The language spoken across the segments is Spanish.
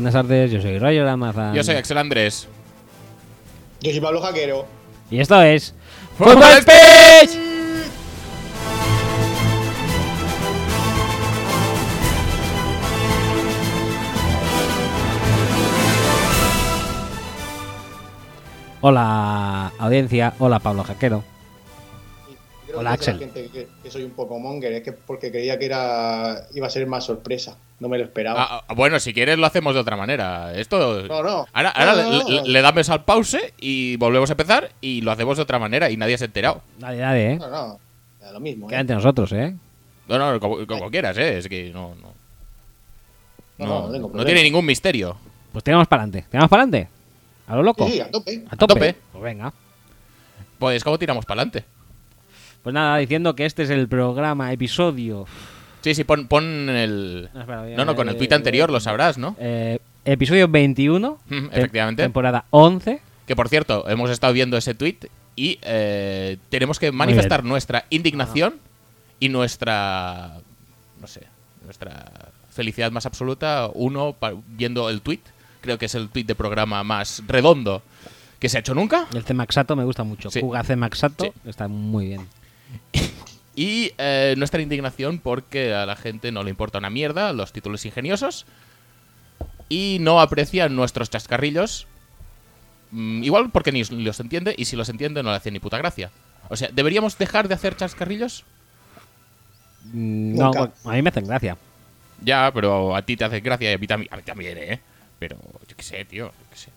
Hola, buenas tardes. Yo soy Roger Amazon. Yo soy Axel Andrés. Yo soy Pablo Jaquero. Y esto es. ¡Fútbol Speech! Hola, audiencia. Hola, Pablo Jaquero. Creo Hola, que dice la Axel. gente que, que soy un poco monger, es que porque creía que era iba a ser más sorpresa. No me lo esperaba. Ah, ah, bueno, si quieres lo hacemos de otra manera. Esto. No, no. Ahora, ahora No, no, le, no. le- le damos al pause y volvemos a empezar y lo hacemos de otra manera y nadie se ha enterado. Dale, dale, eh. No, no. da lo mismo. Queda ¿eh? entre nosotros, eh. No, no, como, como quieras, ¿eh? Es que no. No, No, no, no, tiene ningún misterio. Pues tiramos para adelante. ¿Tiramos para adelante? ¿A lo loco? Sí, sí, a tope. ¿A tope? tope. Pues venga. Pues, ¿cómo tiramos para adelante? Pues nada, diciendo que este es el programa, episodio. Sí, sí, pon, pon el. No, espera, No, no, con el tuit anterior lo sabrás, ¿no? Eh, episodio 21. Mm, tem- efectivamente. Temporada 11. Que por cierto, hemos estado viendo ese tweet y eh, tenemos que manifestar nuestra indignación y nuestra. No sé, nuestra felicidad más absoluta. Uno, viendo el tweet, creo que es el tweet de programa más redondo que se ha hecho nunca. El Cemaxato me gusta mucho. Sí. Juga Cemaxato. Sí. Está muy bien. Y eh, nuestra indignación porque a la gente no le importa una mierda los títulos ingeniosos y no aprecian nuestros chascarrillos. Mm, igual porque ni los entiende y si los entiende no le hace ni puta gracia. O sea, ¿deberíamos dejar de hacer chascarrillos? Mm, No, Nunca. a mí me hacen gracia. Ya, pero a ti te hace gracia y a mí también, a mí también ¿eh? Pero yo qué sé, tío, yo qué sé.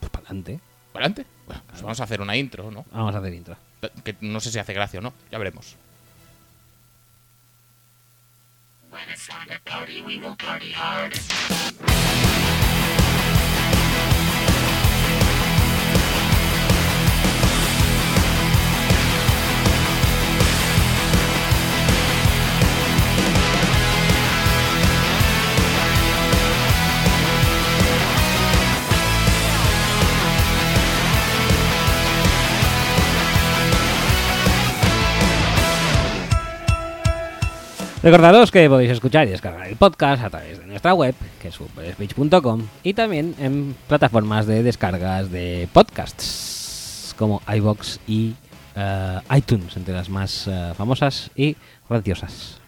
Pues para adelante. ¿Adelante? Bueno, pues vamos a hacer una intro, ¿no? Vamos a hacer intro. Que no sé si hace gracia o no, ya veremos. Recordaros que podéis escuchar y descargar el podcast a través de nuestra web, que es footballspeech.com, y también en plataformas de descargas de podcasts como iBox y eh, iTunes, entre las más eh, famosas y graciosas.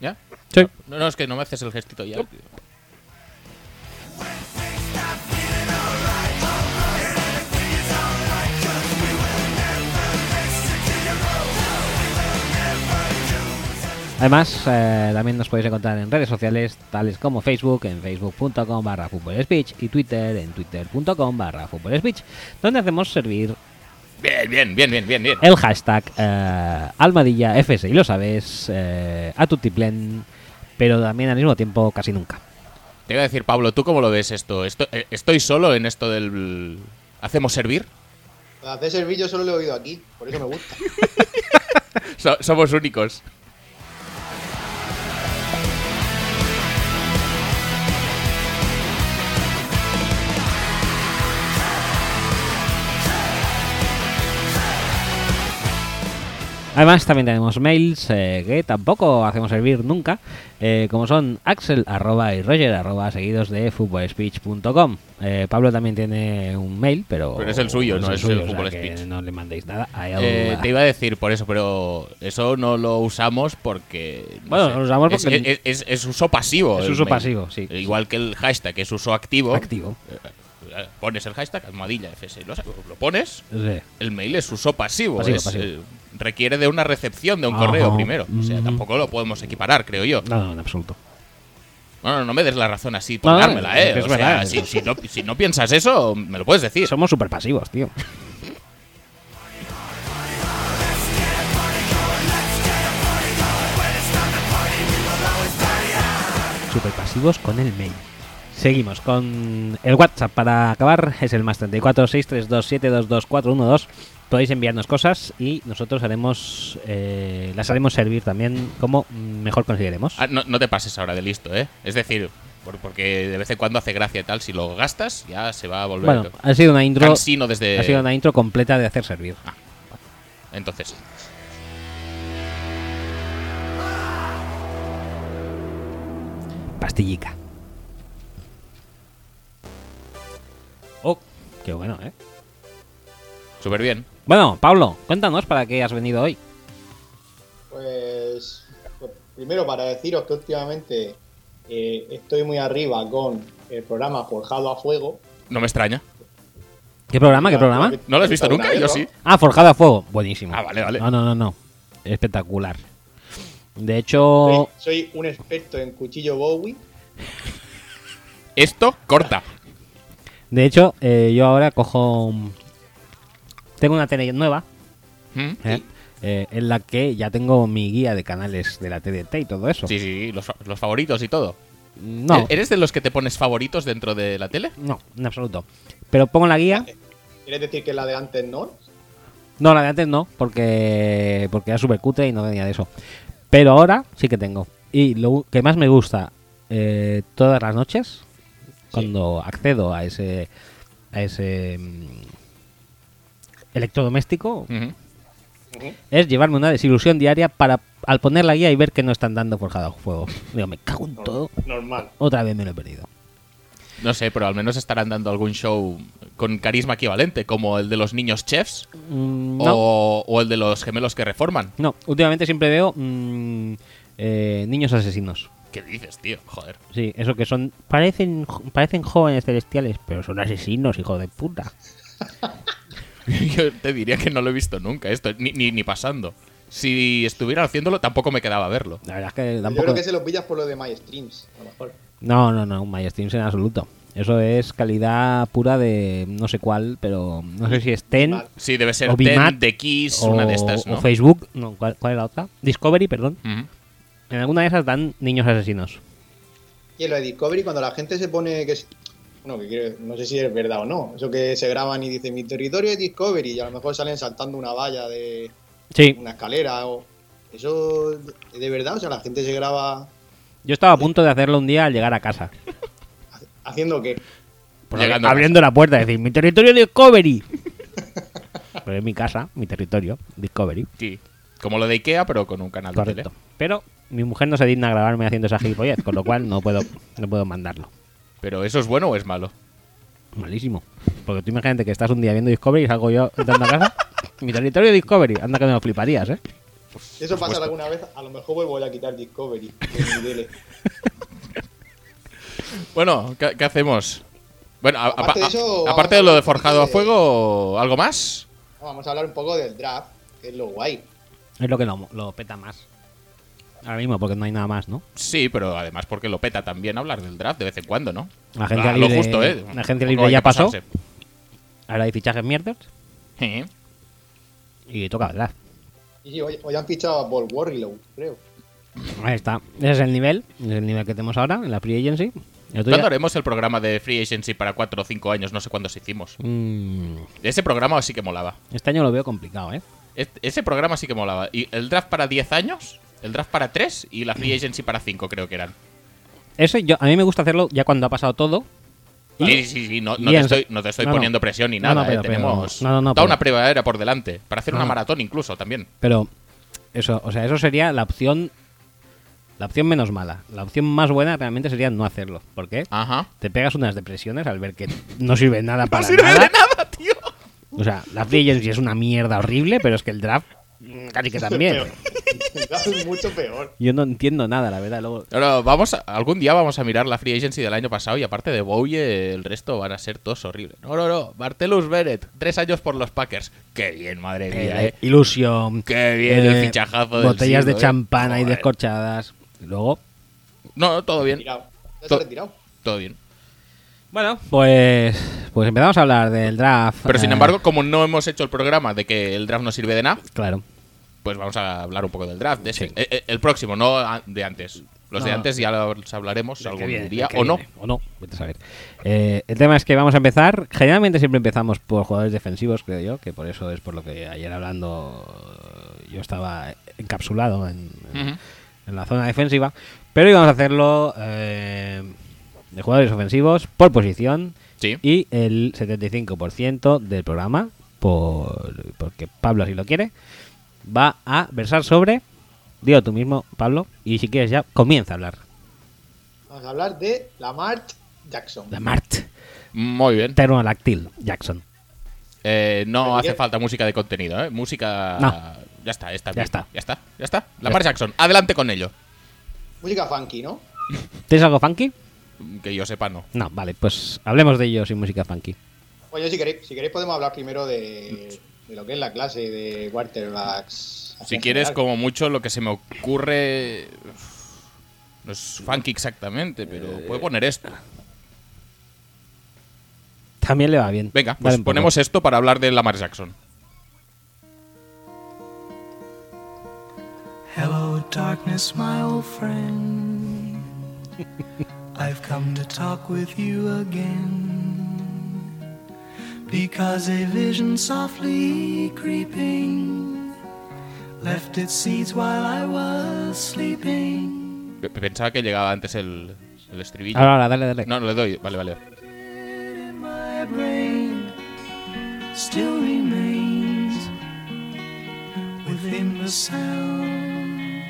¿Ya? Sí. No, no, es que no me haces el gestito ya. Además, eh, también nos podéis encontrar en redes sociales tales como Facebook, en facebook.com barra speech y Twitter en twitter.com barra speech, donde hacemos servir Bien, bien, bien, bien, bien, bien. el hashtag eh, almadilla fs y lo sabes eh, a tutiplen pero también al mismo tiempo casi nunca Te iba a decir, Pablo, ¿tú cómo lo ves esto? Eh, ¿Estoy solo en esto del... ¿Hacemos servir? Hacer servicio solo lo he oído aquí, por eso me gusta. So- somos únicos. Además también tenemos mails eh, que tampoco hacemos servir nunca eh, como son axel arroba y roger arroba seguidos de footballspeech.com eh, Pablo también tiene un mail pero, Pero es el suyo, no es el o sea Fútbol que Speech. no le mandéis nada a él. Eh, te iba a decir por eso, pero eso no lo usamos porque... no Bueno, sé. lo usamos porque- Es, es- es uso pasivo. Es uso mail. pasivo, sí. Igual que el hashtag es uso activo. activo eh, Pones el hashtag almohadilla FS, lo, lo pones, Sí. el mail es uso pasivo. Pasivo, es, pasivo. eh, requiere de una recepción de un Ajá. correo primero. O sea, Mm. tampoco lo podemos equiparar, creo yo. no, no en absoluto Bueno, no me des la razón así por No, dármela, es ¿eh? es o sea, verdad. si, si no, si no piensas eso, me lo puedes decir. somos súper pasivos tío super pasivos con el mail. Seguimos con el WhatsApp para acabar. Es el más 34 632 412. Podéis enviarnos cosas y nosotros haremos eh, las haremos servir también como mejor consideremos. Ah, no, no te pases ahora de listo, ¿eh? Es decir, por- porque de vez en cuando hace gracia y tal. Si lo gastas, ya se va a volver Bueno, ha sido una intro, desde. ha sido una intro completa de hacer servir. Entonces, Pastillica. Qué bueno, ¿eh? Súper bien. Bueno, Pablo, cuéntanos para qué has venido hoy. Pues, pues, primero para deciros que últimamente eh, estoy muy arriba con el programa Forjado a Fuego. No me extraña. ¿Qué programa? ¿Qué programa? ¿No lo has visto nunca? Yo no? sí. Ah, Forjado a Fuego. Buenísimo. Ah, vale, vale. No, no, no, no. Espectacular. De hecho, Soy, soy un experto en cuchillo Bowie. Esto corta. De hecho, eh, yo ahora cojo. Tengo una tele nueva ¿Mm? ¿eh? Eh, en la que ya tengo mi guía de canales de la TDT y todo eso. Sí, sí, los, fa- los favoritos y todo. No, ¿E- ¿Eres de los que te pones favoritos dentro de la tele? no, en absoluto. Pero pongo la guía. ¿Quieres decir que la de antes no? No, la de antes no, porque, porque era súper cutre y no tenía de eso. Pero ahora sí que tengo. Y lo que más me gusta eh, todas las noches, cuando accedo a ese, a ese mm, electrodoméstico, es llevarme una desilusión diaria para al poner la guía y ver que no están dando forjado a fuego. Digo, me cago en todo. Normal. Otra vez me lo he perdido. No sé, pero al menos estarán dando algún show con carisma equivalente, como el de los niños chefs Mm, no, o, o el de los gemelos que reforman. no, últimamente siempre veo mm, eh, niños asesinos. ¿Qué dices, tío? Joder. Sí, eso que son. Parecen, parecen jóvenes celestiales, pero son asesinos, hijo de puta. Yo te diría que no lo he visto nunca esto, ni, ni, ni pasando. Si estuviera haciéndolo, tampoco me quedaba a verlo. La verdad es que Yo tampoco. creo que se los pillas por lo de My Streams, a lo mejor. No, no, no, My Streams en absoluto. Eso es calidad pura de no sé cuál, pero no sé si es Ten. Sí, debe ser O Ten, Bimat, The Kiss, o, una de estas, o. Facebook. No, ¿cuál, cuál es la otra? Discovery, perdón. Ujú. En alguna de esas dan niños asesinos. Y en lo de Discovery, cuando la gente se pone que es. Bueno, que quiere- no sé si es verdad o no. Eso que se graban y dicen mi territorio es Discovery y a lo mejor salen saltando una valla de Sí, una escalera o. Eso es de verdad, o sea, la gente se graba yo estaba a punto de hacerlo un día al llegar a casa. haciendo que. Pues Llegando abriendo la puerta y decir, mi territorio Discovery. Pero es mi casa, mi territorio, Discovery. Sí. Como lo de Ikea, pero con un canal de Correcto. tele. Pero mi mujer no se digna a grabarme haciendo esa gilipollez, con lo cual no puedo, no puedo mandarlo. Pero ¿eso es bueno o es malo? Malísimo. Porque tú imagínate que estás un día viendo Discovery y salgo yo entrando a casa. mi territorio Discovery. Anda que me lo fliparías, ¿eh? Si eso pasa alguna vez, a lo mejor vuelvo a quitar Discovery de. Bueno, ¿qué, qué hacemos? Bueno, a- Aparte de a- eso, aparte de lo de forjado a de- fuego, ¿algo más? Vamos a hablar un poco del draft, que es lo guay. Es lo que lo, lo peta más. Ahora mismo, porque no hay nada más, ¿no? Sí, pero además porque lo peta también hablar del draft de vez en cuando, ¿no? La agencia Ah, libre, lo justo, ¿eh? La agencia Tampoco libre ya pasó. pasarse. Ahora hay fichajes mierdas. Sí. Y toca el draft. Y hoy, hoy han fichado a Paul Warrilow, creo. Ahí está. Ese es el nivel. Es el nivel que tenemos ahora en la Free Agency. ¿Cuándo haremos el programa de Free Agency para 4 o 5 años? No sé cuándos hicimos. Mm, Ese programa sí que molaba. este año lo veo complicado, ¿eh? Este- ese programa sí que molaba. Y el draft para 10 años, el draft para 3 y la Free Agency para 5 creo que eran. Eso yo, a mí me gusta hacerlo ya cuando ha pasado todo. Sí, sí, sí, no, no te estoy, no te estoy no, no. poniendo presión ni nada. no, pero- eh, Tenemos pero- no, no, no, toda una primavera por delante. Para hacer una maratón incluso también. Pero eso, o sea, eso sería la opción la opción menos mala. La opción más buena realmente sería no hacerlo. ¿Por qué? Ajá. Te pegas unas depresiones al ver que no sirve nada para no sirve nada. de nada, tío. O sea, la free agency es una mierda horrible, pero es que el draft casi que también. Peor. Mucho peor. Yo no entiendo nada, la verdad. Luego, vamos a- algún día vamos a mirar la Free Agency del año pasado y aparte de Bowie, el resto van a ser todos horribles. No, no, no. Martellus Bennett, tres años por los Packers. Qué bien, madre mía, eh, eh. ilusión. Qué bien el fichajazo del Botellas de siglo, eh. champán ahí descorchadas. Y luego, No, no, todo bien. Retirado. To-. Todo bien. bueno, pues pues empezamos a hablar del draft. Pero sin eh, embargo, como no hemos hecho el programa de que el draft no sirve de nada, claro. Pues vamos a hablar un poco del draft. De ese. Sí. Eh, eh, el próximo, no de antes. Los de antes ya los hablaremos algún viene, día o no. O no, vete a saber. Eh, el tema es que vamos a empezar. Generalmente siempre empezamos por jugadores defensivos, creo yo, que por eso es por lo que ayer hablando yo estaba encapsulado en, la zona defensiva. Pero hoy vamos a hacerlo eh, de jugadores ofensivos por posición Sí. y el 75% del programa, por, porque Pablo así lo quiere, va a versar sobre. Digo tú mismo, Pablo, y si quieres ya comienza a hablar. Vamos a hablar de Lamar Jackson. Lamart. Muy bien. Pterodáctil, Jackson. Eh, no ¿Pero hace falta música de contenido, ¿eh? Música. No. Ya está, está Ya está. Ya está, ya está. Lamar Jackson, adelante con ello. Música funky, ¿no? ¿Tienes algo funky? Que yo sepa, no. No, vale, pues hablemos de ello sin música funky. Oye, si queréis, si queréis podemos hablar primero de, de lo que es la clase de quarterbacks. Si quieres, general. como mucho, lo que se me ocurre. No es funky exactamente, pero Eh, puedo poner esto. También le va bien. Venga, pues ponemos esto para hablar de Lamar Jackson. Hello, darkness, my old friend. I've come to talk with you again. Because a vision softly creeping left its seeds while I was sleeping. Pensaba que llegaba antes el, el estribillo. Ahora, ahora, dale, dale. No, no le doy. Vale, vale. In my brain still remains within the sound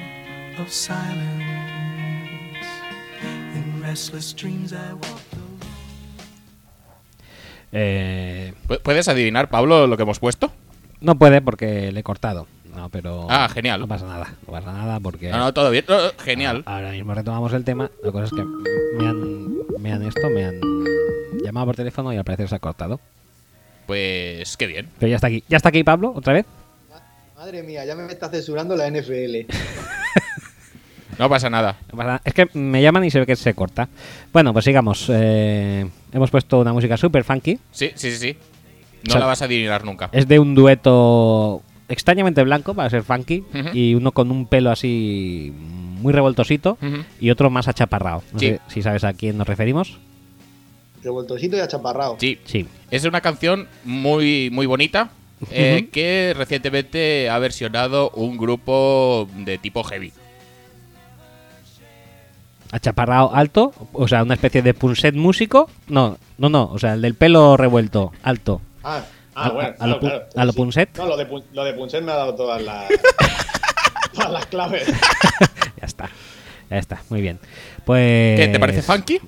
of silence. In restless dreams I walk alone. Eh, ¿Pu- ¿Puedes adivinar, Pablo, lo que hemos puesto? no puede porque le he cortado. No, pero. Ah, genial. No pasa nada. No pasa nada porque. No, no, todo bien. No, genial. Ahora mismo retomamos el tema. La cosa es que me han, me han esto, me han llamado por teléfono y al parecer se ha cortado. Pues qué bien. Pero ya está aquí. ¿Ya está aquí Pablo? ¿Otra vez? Madre mía, ya me está censurando la NFL. No pasa nada. No pasa nada. Es que me llaman y se ve que se corta. Bueno, pues sigamos. Eh, hemos puesto una música super funky. Sí, sí, sí, sí. No O sea, la vas a adivinar nunca. Es de un dueto extrañamente blanco para ser funky y uno con un pelo así muy revoltosito y otro más achaparrado. No Sí. sé si sabes a quién nos referimos. Revoltosito y achaparrado. Sí. Sí. Es una canción muy, muy bonita eh, que recientemente ha versionado un grupo de tipo heavy. Achaparrado alto, o sea, una especie de punset músico. No, no, no, o sea, el del pelo revuelto, alto. Ah, ah, A- bueno. a- a lo claro, a. Punset. No, lo de, lo de Punset me ha dado todas las, todas las claves. Ya está. Ya está, muy bien. Pues. ¿Qué, ¿Te parece funky?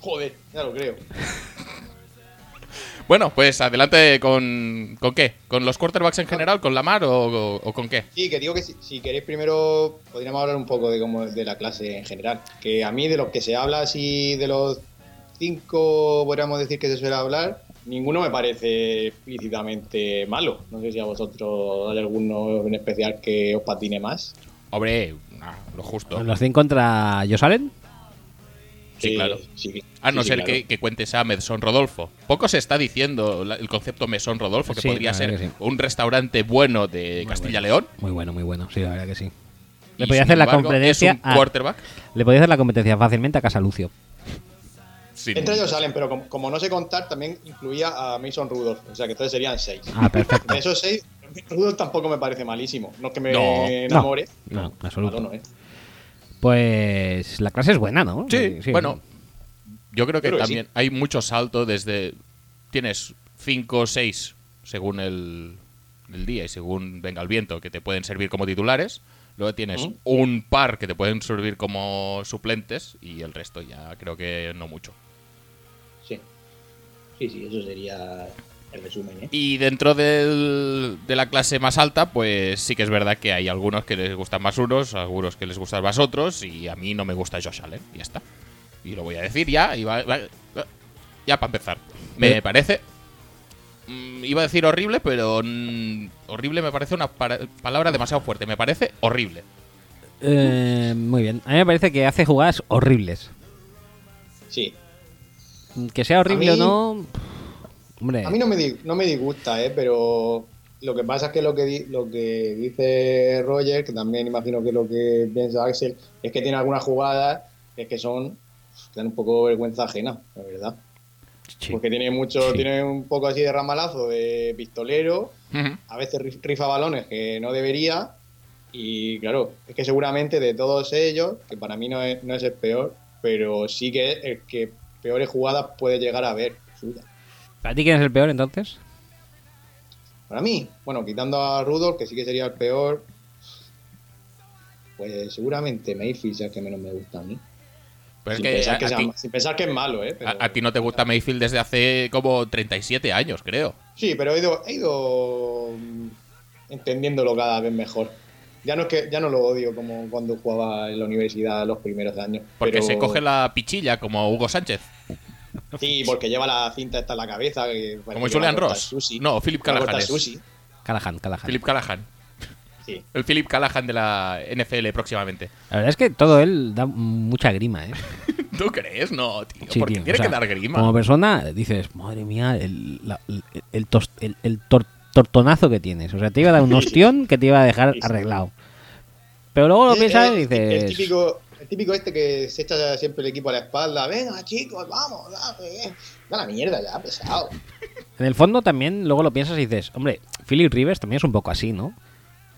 Joder, ya lo creo. Bueno, pues adelante con, con qué? ¿Con los quarterbacks en general? ¿Con Lamar o, o- o con qué? Sí, que digo que si, si queréis primero podríamos hablar un poco de cómo de la clase en general. Que a mí de los que se habla así de los cinco podríamos decir que se suele hablar, ninguno me parece explícitamente malo. No sé si a vosotros hay alguno en especial que os patine más. Hombre, nah, lo justo. ¿Los 100 contra Josh Sí, Eh, claro. sí, A no ser claro. que, que cuentes a Mesón Rodolfo. Poco se está diciendo la- el concepto Mesón Rodolfo, que Sí, podría ser que sí. un restaurante bueno de Muy Castilla-León. Muy bueno, muy bueno, sí, la verdad que sí. Y, Le podía hacer la embargo, competencia Es un a- quarterback. Le podía hacer la competencia fácilmente a Casalucio. sin- Entre ellos salen, pero como, como no sé contar, también incluía a Mason Rudolph. O sea que entonces serían seis. Ah, perfecto. De esos seis, Rudolph tampoco me parece malísimo. No es que me No. enamore. No, Malo absoluto. no, ¿eh? Pues la clase es buena, ¿no? Sí, bueno, yo creo que Creo que también hay mucho salto desde. Tienes 5 o 6 según el, el día y según venga el viento que te pueden servir como titulares. Luego tienes un par que te pueden servir como suplentes y el resto ya creo que no mucho. Sí. Sí, sí, eso sería resumen, ¿eh? Y dentro del- de la clase más alta, pues sí que es verdad que hay algunos que les gustan más unos, algunos que les gustan más otros, y a mí no me gusta Josh Allen, y ya está. Y lo voy a decir ya, y va- va- va- ya para empezar. Me Eh. parece... mm, iba a decir horrible, pero mm, horrible me parece una para- palabra demasiado fuerte. Me parece horrible. Eh, muy bien. A mí me parece que hace jugadas horribles. Sí. Que sea horrible o no. Hombre. A mí no me, no me disgusta, ¿eh? Pero lo que pasa es que lo que, di- lo que dice Roger, que también imagino que lo que piensa Axel, es que tiene algunas jugadas que, que son que dan un poco vergüenza ajena, la verdad. sí. Porque tiene mucho, Sí. tiene un poco así de ramalazo de pistolero, a veces rif- rifa balones que no debería. Y claro, es que seguramente de todos ellos, que para mí no es, no es el peor, pero sí que es el que peores jugadas puede llegar a ver. suya. ¿Para ti quién es el peor entonces? Para mí, bueno, quitando a Rudolph, que sí que sería el peor, pues seguramente Mayfield es el que menos me gusta a mí. Pero es sin, que pensar a- que a sea- ti- sin pensar que es malo, ¿eh? Pero- A, a ti no te gusta Mayfield desde hace como 37 años, creo. Sí, pero he ido, he ido mm, entendiéndolo cada vez mejor. Ya no es que ya no lo odio como cuando jugaba en la universidad los primeros años. Porque pero- se coge la pichilla como Hugo Sánchez. Sí, porque lleva la cinta esta en la cabeza. que Como Julian Ross. sushi. No, Philip Callahan es. sushi. Callahan, Callahan. Philip Callahan. Sí. El Philip Callahan de la NFL próximamente. La verdad es que todo él da mucha grima, ¿eh? ¿Tú crees? No, tío. Sí, porque tío, tiene o sea, que dar grima. Como persona dices, madre mía, el, la- el, el tos- el- el tor- tortonazo que tienes. O sea, te iba a dar un ostión que te iba a dejar arreglado. Pero luego lo Eh, piensas eh, y dices... El típico, el típico este que se echa siempre el equipo a la espalda. Venga, chicos, vamos, dame. Da la mierda ya, pesado. En el fondo también luego lo piensas y dices, hombre, Philip Rivers también es un poco así, ¿no?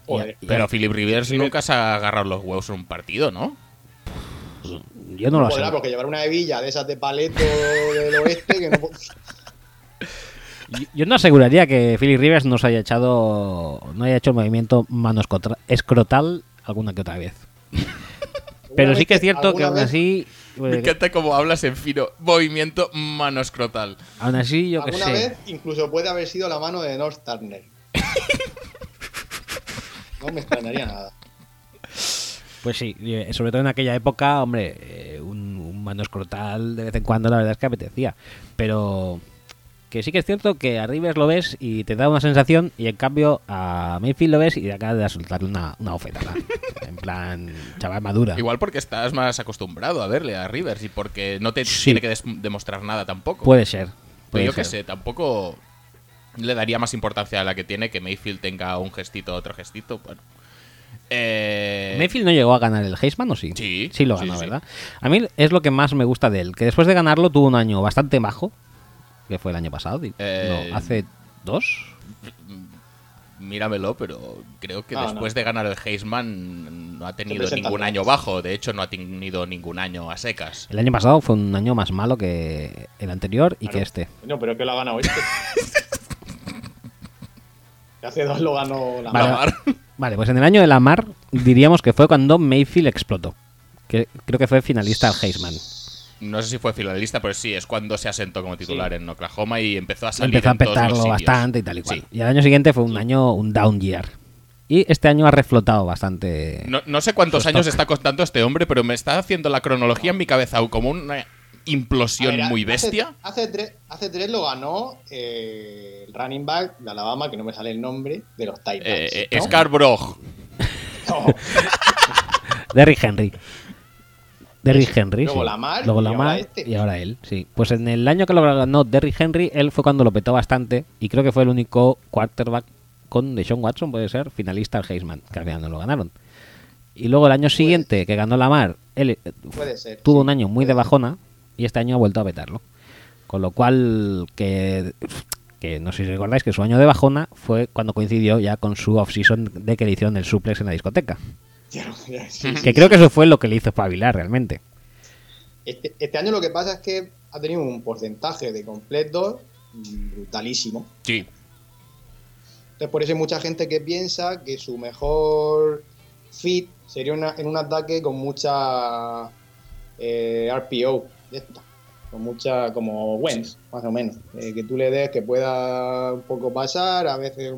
Joder. Y- y- Pero Philip Rivers nunca se ha agarrado los huevos en un partido, ¿no? yo no lo sé. Podrá, porque llevar una hebilla de esas de paleto del oeste que no. Yo- no aseguraría que Philip Rivers no se haya echado, no haya hecho el movimiento mano escotra- escrotal alguna que otra vez. Pero sí que es cierto que alguna aún vez- así, Me pues, encanta cómo hablas en fino. Movimiento manoscrotal. aún así yo que Alguna sé. vez incluso puede haber sido la mano de North Turner. No me extrañaría nada. Pues sí, eh, sobre todo en aquella época, hombre, eh, un, un mano escrotal de vez en cuando la verdad es que apetecía. Pero que sí que es cierto que a Rivers lo ves y te da una sensación y en cambio a Mayfield lo ves y acabas de soltarle una, una ofetada. en plan, chaval madura. Igual porque estás más acostumbrado a verle a Rivers y porque no te Sí. tiene que demostrar nada tampoco. Puede ser. Pero puede yo qué sé, tampoco le daría más importancia a la que tiene que Mayfield tenga un gestito, otro gestito. Bueno. Eh, Mayfield no llegó a ganar el Heisman, ¿o sí? Sí, Sí lo sí, ganó, sí. ¿verdad? A mí es lo que más me gusta de él, que después de ganarlo tuvo un año bastante bajo, que fue el año pasado, Eh, no, hace dos. Míramelo, pero creo que No, después no. de ganar el Heisman no ha tenido ningún año bajo. De hecho, no ha tenido ningún año a secas. El año pasado fue un año más malo que el anterior y que este. No, pero que lo ha ganado este. Hace dos lo ganó la Vale. Mar. Vale, pues en el año de la mar diríamos que fue cuando Mayfield explotó. Que creo que fue finalista al Heisman. No sé si fue finalista, pero sí, es cuando se asentó como titular en Oklahoma y empezó a salir Empezó a en todos los bastante y tal y cual. Sí. Y el año siguiente fue un año, un down year. Y este año ha reflotado bastante. No, no sé cuántos años está costando este hombre, pero me está haciendo la cronología en mi cabeza como una implosión ver, muy bestia. Hace, tres, hace tres lo ganó eh, el running back de Alabama, que no me sale el nombre, de los Titans. Eh, eh, ¿no? Scarborough. No. Derrick Henry. Derrick Henry. Luego sí. Lamar Luego y ahora Lamar este. y ahora él, sí. Pues en el año que lo ganó Derrick Henry, él fue cuando lo petó bastante y creo que fue el único quarterback con Deshaun Watson, puede ser, finalista al Heisman, que al final no lo ganaron. Y luego el año siguiente que ganó Lamar, él eh, Puede ser. tuvo sí. un año muy de bajona y este año ha vuelto a petarlo. Con lo cual, que, que no sé si recordáis que su año de bajona fue cuando coincidió ya con su off-season de que le hicieron el suplex en la discoteca. Ya, ya, sí, sí. Que creo que eso fue lo que le hizo espabilar realmente. Este, este año lo que pasa es que ha tenido un porcentaje de completos brutalísimo. Sí. Entonces, por eso hay mucha gente que piensa que su mejor fit sería una- en un ataque con mucha eh, RPO, esta, con mucha, como Wentz, más o menos. Eh, que tú le des que pueda un poco pasar, a veces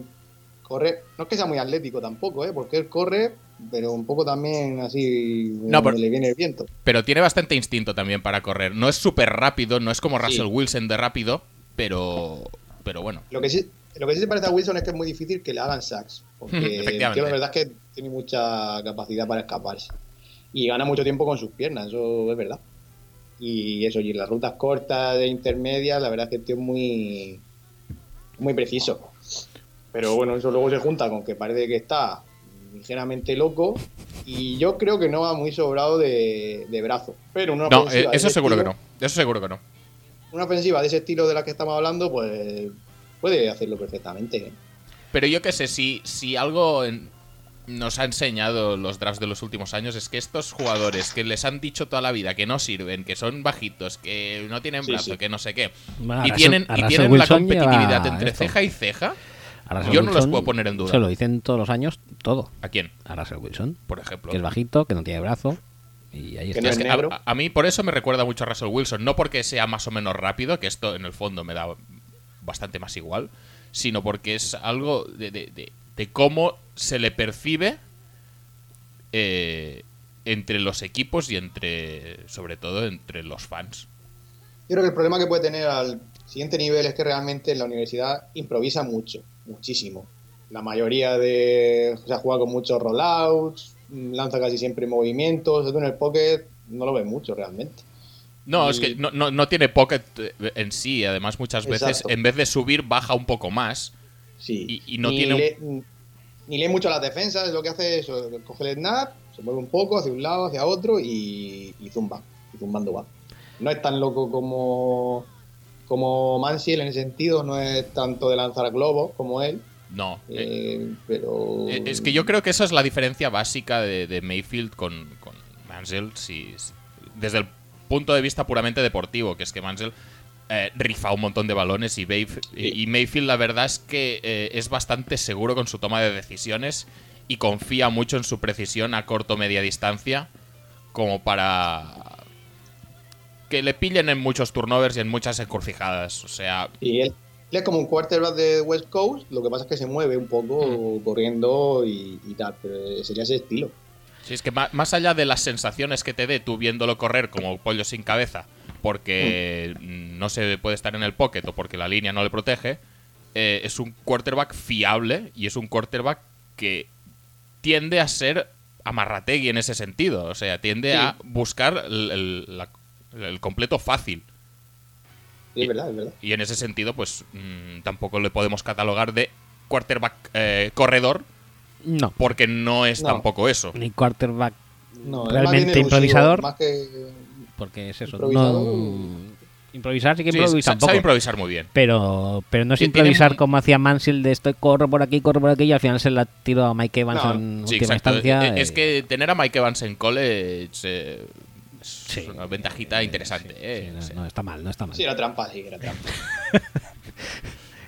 correr. No es que sea muy atlético tampoco, ¿eh? porque él corre, pero un poco también así, No, pero- le viene el viento. Pero tiene bastante instinto también para correr. No es súper rápido, no es como Sí. Russell Wilson de rápido, pero, pero bueno. Lo que sí, lo que sí se parece a Wilson es que es muy difícil que le hagan sacks. Porque Efectivamente. la verdad es que tiene mucha capacidad para escaparse. Y gana mucho tiempo con sus piernas, eso es verdad. Y eso, y en las rutas cortas e intermedias, la verdad es que el tío es muy, muy preciso. Pero bueno, eso luego se junta con que parece que está ligeramente loco. Y yo creo que no va muy sobrado de, de brazo. Pero una No, ofensiva eh, eso seguro que no. Eso seguro que no. Una ofensiva de ese estilo de la que estamos hablando, pues puede hacerlo perfectamente. ¿eh? Pero yo qué sé, si, si algo en- nos ha enseñado los drafts de los últimos años es que estos jugadores que les han dicho toda la vida que no sirven, que son bajitos, que no tienen brazo, sí. que no sé qué, y tienen, y tienen la competitividad entre esto. ceja y ceja, A Russell yo no los puedo poner en duda. Se lo dicen todos los años todo. ¿A quién? A Russell Wilson, Por ejemplo. que es bajito, que no tiene brazo. Y ahí Que está. no Es es que a- a, a mí por eso me recuerda mucho a Russell Wilson, no porque sea más o menos rápido, que esto en el fondo me da bastante más igual, sino porque es algo de, de- de- de cómo se le percibe eh, entre los equipos y entre, sobre todo, entre los fans. Yo creo que el problema que puede tener al siguiente nivel es que realmente en la universidad improvisa mucho, muchísimo. La mayoría de. O sea, juega con muchos rollouts, mm, lanza casi siempre movimientos. Esto en el pocket no lo ves mucho realmente. No, Y- es que no, no- no tiene pocket eh, en sí, además muchas veces Exacto. en vez de subir baja un poco más. Sí. Y- y no ni tiene un- ni lee mucho las defensas, lo que hace es eso, coge el snap, se mueve un poco hacia un lado, hacia otro y, y zumba. Y zumbando va. No es tan loco como, como Mansiel en ese sentido, no es tanto de lanzar globos como él, No. eh, eh, pero... Eh, Es que yo creo que esa es la diferencia básica de, de Mayfield con, con Mansell, si- si- desde el punto de vista puramente deportivo, que es que Mansell eh, rifa un montón de balones y, Bayf- y- y Mayfield la verdad es que eh, es bastante seguro con su toma de decisiones y confía mucho en su precisión a corto o media distancia como para que le pillen en muchos turnovers y en muchas encrucijadas. O sea, Y él, él es como un quarterback de West Coast, lo que pasa es que se mueve un poco Mm. corriendo y, y tal, pero sería ese estilo. Si es que ma- más allá de las sensaciones que te dé tú viéndolo correr como pollo sin cabeza, porque mm, no se puede estar en el pocket o porque la línea no le protege, eh, es un quarterback fiable y es un quarterback que tiende a ser amarrategui en ese sentido. O sea, tiende Sí. a buscar el, el- la- el completo fácil. Sí, es verdad, es verdad. Y en ese sentido, pues mm, tampoco le podemos catalogar de quarterback eh, corredor, No, porque no es No. tampoco eso. ni quarterback No, realmente improvisador, Más que porque es eso. No, improvisar sí que Sí, improvisa poco. sabe improvisar muy bien. Pero, pero no es Sí, improvisar tiene- como hacía Mansell de esto, corro por aquí, corro por aquí y al final se la tiro a Mike Evans No, en Sí, última exacto. instancia. Eh, Es que tener a Mike Evans en college eh, es Sí. una ventajita interesante. sí, eh, sí, no, sí. no, está mal, no está mal. Sí, era trampa, sí, era trampa.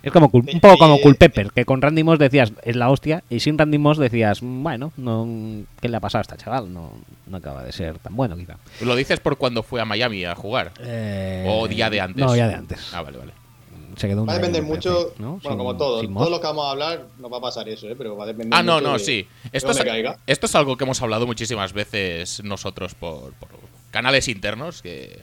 Es como un poco como. Culpepper, que con Randy Moss decías es la hostia y sin Randy Moss decías, bueno, no, ¿qué le ha pasado a este chaval? No, no acaba de ser tan bueno, quizá. ¿Lo dices por cuando fue a Miami a jugar? Eh, ¿O día de antes? No, ya de antes. Ah, vale, vale. Se quedó un Va a depender mucho, ¿no? bueno, Sin- como todo, Moss. los que vamos a hablar nos va a pasar eso, ¿eh? pero va a depender Ah, no, mucho no, de- sí. Esto es, esto es algo que hemos hablado muchísimas veces nosotros por, por canales internos, que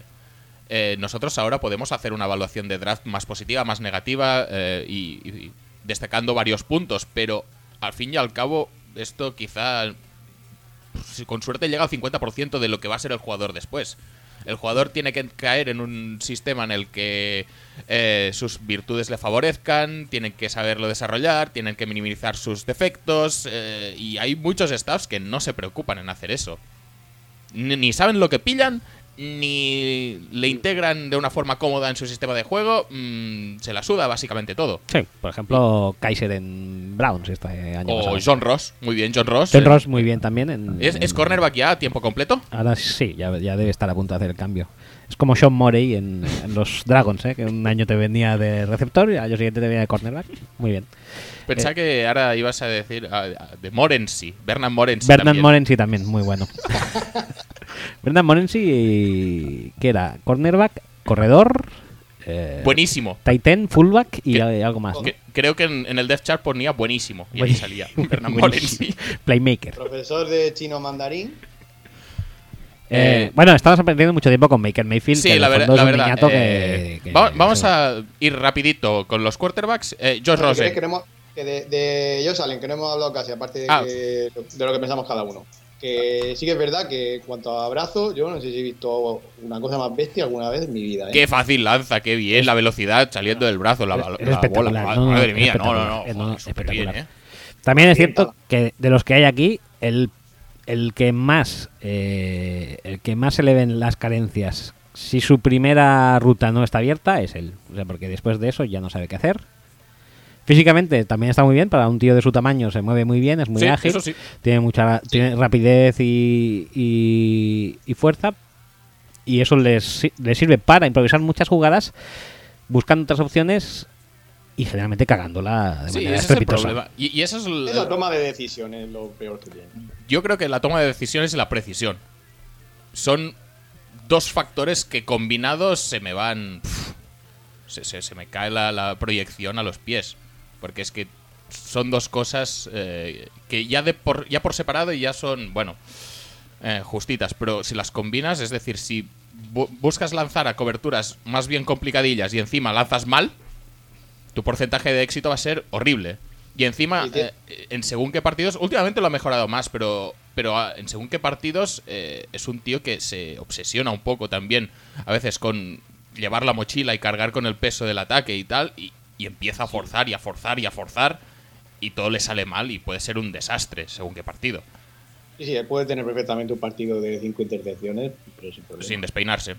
eh, nosotros ahora podemos hacer una evaluación de draft más positiva, más negativa eh, y, destacando varios puntos, pero al fin y al cabo esto quizá si con suerte llega al 50% de lo que va a ser el jugador después. El jugador tiene que caer en un sistema en el que eh, sus virtudes le favorezcan, tienen que saberlo desarrollar, tienen que minimizar sus defectos eh, y hay muchos staffs que no se preocupan en hacer eso. Ni, ni saben lo que pillan, ni le integran de una forma cómoda en su sistema de juego, mm, se la suda básicamente todo. Sí, por ejemplo, Kaiser en Browns este año O pasado. John Ross, muy bien, John Ross. John eh, Ross muy bien también. En, ¿Es, es cornerback ya a tiempo completo? Ahora sí, ya, ya debe estar a punto de hacer el cambio. Es como Sean Morey en, en los Dragons, ¿eh? que un año te venía de receptor y al año siguiente te venía de cornerback. Muy bien. Pensaba que ahora ibas a decir de Morency, Bernard Morency. Bernard también. Morency también, muy bueno. Bernard Morency, ¿qué era? Cornerback, corredor, eh, Buenísimo. tight end, fullback y eh, algo más. ¿no? Que- creo que en, en el Death Chart ponía buenísimo. Y ahí salía Bernard. Morency. Playmaker. Profesor de chino mandarín. Eh, Eh, bueno, estamos aprendiendo mucho tiempo con Baker Mayfield. Sí, la, ver- la verdad. eh, que- que- vamos sí. a ir rapidito con los quarterbacks. Eh, Josh ¿Qué Rosen. Que de, de ellos salen, que no hemos hablado casi, aparte de, Ah. que- de lo que pensamos cada uno. Que sí que es verdad que en cuanto a abrazo, yo no sé si he visto una cosa más bestia alguna vez en mi vida. ¿eh? Qué fácil lanza, qué bien la velocidad saliendo del brazo, la, Es- la- es la espectacular, bola. no, no, Madre mía, no, no, no. es- joder, bien, espectacular. ¿eh? También es cierto que de los que hay aquí, el, el que más eh, el que más se le ven las carencias, si su primera ruta no está abierta, es él. O sea, porque después de eso ya no sabe qué hacer. Físicamente también está muy bien, para un tío de su tamaño se mueve muy bien, es muy Sí, ágil, eso sí. tiene mucha tiene rapidez y, y- y fuerza y eso les, les sirve para improvisar muchas jugadas buscando otras opciones y generalmente cagándola de Sí, manera ese es el estrepitosa. problema. Y, y eso es, el- Es la toma de decisiones lo peor que tiene. Yo creo que la toma de decisiones y la precisión. son dos factores que combinados se me van... se, se- se me cae la, la proyección a los pies. Porque es que son dos cosas eh, que ya, de por, ya por separado ya son, bueno, eh, justitas. Pero si las combinas, es decir, si bu- buscas lanzar a coberturas más bien complicadillas y encima lanzas mal, tu porcentaje de éxito va a ser horrible. Y encima, Y eh, en según qué partidos, últimamente lo ha mejorado más, pero, pero ah, en según qué partidos eh, es un tío que se obsesiona un poco también, a veces con llevar la mochila y cargar con el peso del ataque y tal, y, y empieza a forzar y a forzar y a forzar, y todo le sale mal y puede ser un desastre según qué partido, Sí, sí, él puede tener perfectamente un partido de cinco intercepciones, pero sin problema. sin despeinarse.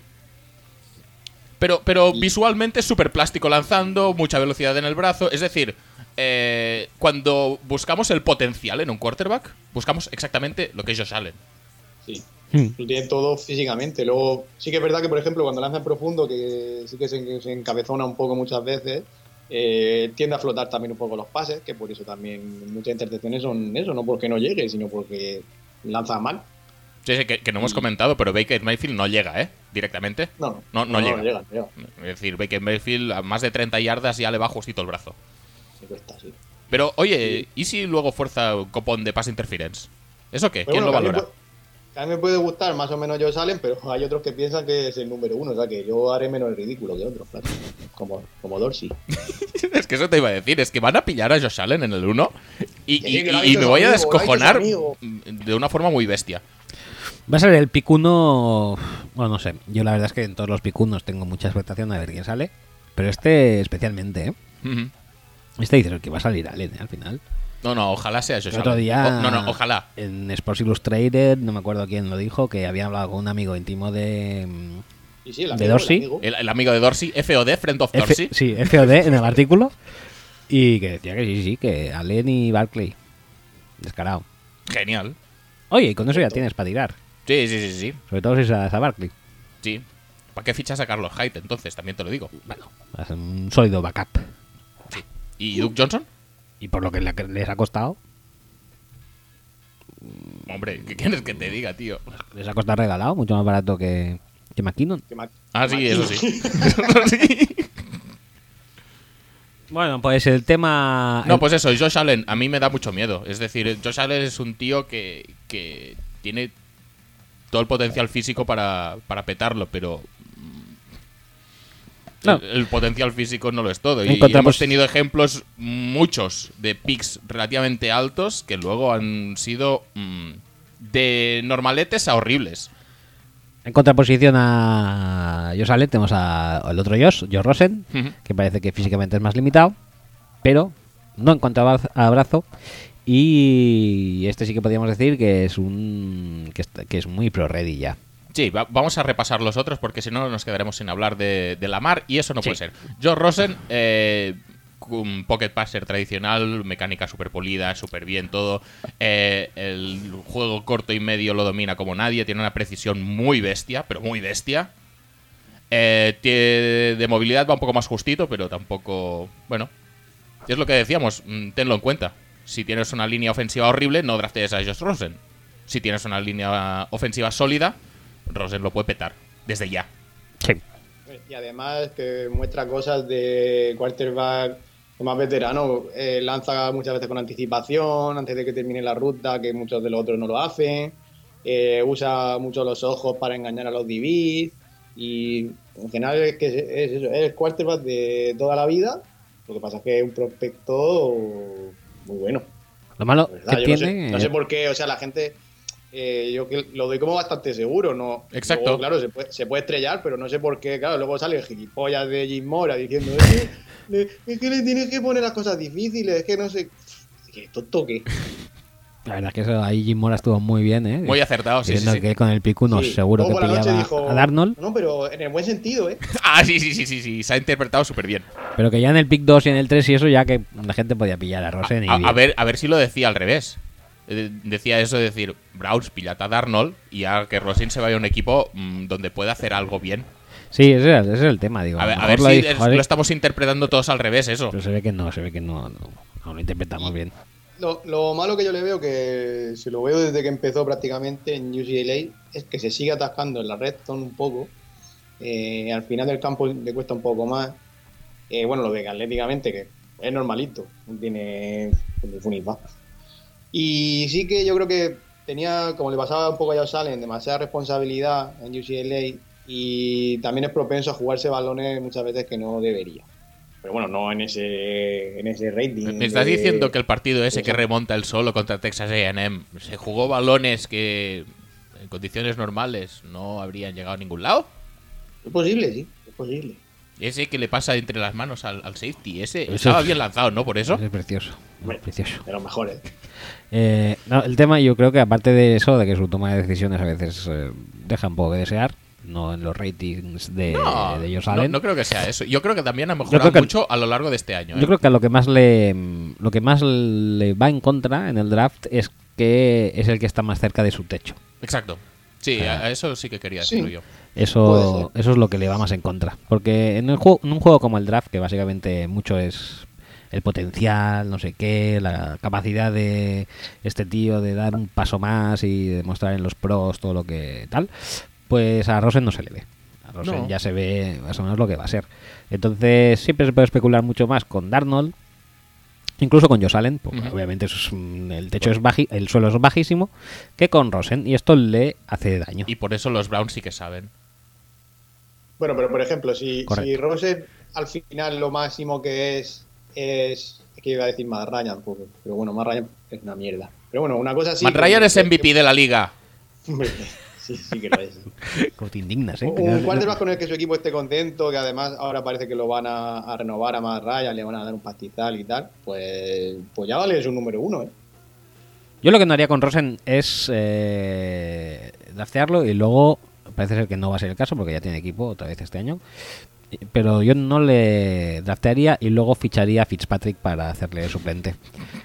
Pero, pero visualmente es súper plástico lanzando, mucha velocidad en el brazo. Es decir, eh, cuando buscamos el potencial en un quarterback, buscamos exactamente lo que ellos Allen. Sí. Hmm. Lo tiene todo físicamente. Luego, sí que es verdad que, por ejemplo, cuando lanza en profundo, que sí que se, se encabezona un poco muchas veces, eh, tiende a flotar también un poco los pases, que por eso también muchas intercepciones son eso, no porque no llegue, sino porque lanza mal. Sí, sí, que, que no hemos comentado, pero Baker Mayfield no llega, ¿eh? Directamente. No, No, no llega. No llega, no llega. Es decir, Baker Mayfield a más de 30 yardas ya le va justito el brazo. Se cuesta, sí. Pero, oye, ¿y si luego fuerza un copón de pass interference? ¿Eso qué? Pero ¿Quién bueno, lo valora? A mí me puede gustar más o menos yo salen, pero hay otros que piensan que es el número uno, o sea que yo haré menos el ridículo que otros, claro. Como, como Dorsey. es que eso te iba a decir, es que van a pillar a Josh Allen en el 1 y, y- me voy a amigo, descojonar de una forma muy bestia. Va a ser el picuno. Bueno, no sé. Yo la verdad es que en todos los picunos tengo mucha expectación a ver quién sale. Pero este especialmente, ¿eh? Este dice que va a salir Allen, ¿eh? Al final. No, no, ojalá sea Josh El otro Allen. día. O- no, no, ojalá. En Sports Illustrated, no me acuerdo quién lo dijo, que había hablado con un amigo íntimo de. Y sí, el ¿De amigo, el Dorsey? amigo. El, el amigo de Dorsey, FOD, Friend of F- Dorsey. sí, FOD en el artículo. Y que decía que sí, sí, que Allen y Barkley. Descarado. Genial. Oye, y con eso ya tienes para tirar. Sí, sí, sí, sí. Sobre todo si es a Barkley. sí. ¿Para qué fichas a Carlos Hyde entonces? También te lo digo. Bueno, un sólido backup. Sí. ¿Y Duke Johnson? Y por lo que le- les ha costado, Hombre, ¿qué quieres que te diga, tío? les ha costado regalado, mucho más barato que, que McKinnon. Que Ah, sí, eso sí. Eso sí. Bueno, pues el tema. No, pues eso, Josh Allen a mí me da mucho miedo. Es decir, Josh Allen es un tío que, que tiene todo el potencial físico para, para petarlo, pero No. el, el potencial físico no lo es todo. Y hemos tenido ejemplos muchos de picks relativamente altos que luego han sido mm, de normaletes a horribles. En contraposición a Josh tenemos al otro Josh, Josh Rosen, que parece que físicamente es más limitado, pero no en cuanto a braz- a brazo. Y este sí que podríamos decir que es un que, es muy pro ready ya. Sí, va- vamos a repasar los otros porque si no nos quedaremos sin hablar de, de la mar y eso no Sí. puede ser. Joe Rosen, eh, un pocket passer tradicional, mecánica súper polida, súper bien todo. Eh, el juego corto y medio lo domina como nadie, tiene una precisión muy bestia, pero muy bestia. Eh, de movilidad va un poco más justito, pero tampoco. Bueno, es lo que decíamos, mm, tenlo en cuenta. Si tienes una línea ofensiva horrible, no draftees a Josh Rosen. Si tienes una línea ofensiva sólida, Rosen lo puede petar desde ya. Sí. Y además que muestra cosas de quarterback más veterano. eh, lanza muchas veces con anticipación, antes de que termine la ruta, que muchos de los otros no lo hacen. Eh, usa mucho los ojos para engañar a los DBs. Y en general es que es, es eso, es el quarterback de toda la vida. Lo que pasa es que es un prospecto muy bueno. Lo malo verdad. que Yo no, tiene. sé, no sé por qué, o sea, la gente. Eh, yo que lo doy como bastante seguro, ¿no? Exacto. Luego, claro, se puede, se puede estrellar, pero no sé por qué, claro, luego sale el gilipollas de Jim Mora diciendo, es que, le, es que le tienes que poner las cosas difíciles, es que no sé. ¿Qué tonto qué? La verdad es que eso, ahí Jim Mora estuvo muy bien, ¿eh? Muy acertado, sí, Diciendo sí. que con el pico no Sí. seguro que pillaba dijo, a Darnold, No, pero en el buen sentido, ¿eh? Ah, sí, sí, sí, sí, sí, se ha interpretado súper bien. pero que ya en el pick 2 y en el 3 y eso ya que la gente podía pillar a Rosen y A, a ver, a ver si lo decía al revés. Eh, Decía eso de decir, Browns pillata a Darnold y a que Rosin se vaya a un equipo mm, donde pueda hacer algo bien. Sí, ese, es- ese es el tema, digo. A ver, lo a ver mejor si lo estamos interpretando todos al revés eso. Pero se ve que no, se ve que no, no, no lo interpretamos bien. lo, lo malo que yo le veo, que se lo veo desde que empezó prácticamente en UCLA, es que se sigue atascando en la red zone un poco. Eh, al final del campo le cuesta un poco más. Eh, bueno, lo ve atléticamente, que es normalito, no tiene pues, funis bajas. Y sí que yo creo que tenía, como le pasaba un poco a Josh Allen, demasiada responsabilidad en UCLA y también es propenso a jugarse balones muchas veces que no debería. Pero bueno, no en ese, en ese rating. Me estás de- diciendo que el partido ese que remonta el solo contra Texas AM se jugó balones que en condiciones normales no habrían llegado a ningún lado. Es posible, sí, es posible. Ese que le pasa entre las manos al, al safety, ese Eso estaba es- bien lanzado, ¿no? Por eso. Es precioso. Hombre. Precioso. De los mejores. Eh, no, el tema, yo creo que aparte de eso, de que su toma de decisiones a veces eh, deja un poco que desear, no en los ratings de, No, de Josh no, no creo que sea eso. Yo creo que también ha mejorado que- mucho a lo largo de este año. ¿eh? Yo creo que a lo que más le lo que más le va en contra en el draft es que es el que está más cerca de su techo. Exacto. Sí, a a eso sí que quería sí. decirlo yo. Eso, eso es lo que le va más en contra. Porque en, el juego, en un juego como el draft, que básicamente mucho es el potencial, no sé qué, la capacidad de este tío de dar un paso más y demostrar en los pros todo lo que tal, pues a Rosen no se le ve. A Rosen No. ya se ve más o menos lo que va a ser. Entonces siempre se puede especular mucho más con Darnold, incluso con Josh Allen, porque obviamente es el techo es baji, el suelo es bajísimo, que con Rosen, y esto le hace daño. Y por eso los Browns sí que saben. Bueno, pero por ejemplo, si, Correcto. si Rose al final lo máximo que es es, es que iba a decir más Ryan, pero bueno, más Ryan es una mierda. Pero bueno, una cosa así. Matt que- Ryan es que- MVP de la liga. Sí, sí que lo es. Como te indignas, ¿eh? Un quarterback con el que su equipo esté contento, que además ahora parece que lo van a, a renovar a más Ryan, le van a dar un pastizal y tal, pues, pues ya vale, es un número uno, ¿eh? Yo lo que no haría con Rosen es eh, draftearlo y luego parece ser que no va a ser el caso porque ya tiene equipo otra vez este año. Pero yo no le draftearía y luego ficharía a Fitzpatrick para hacerle suplente.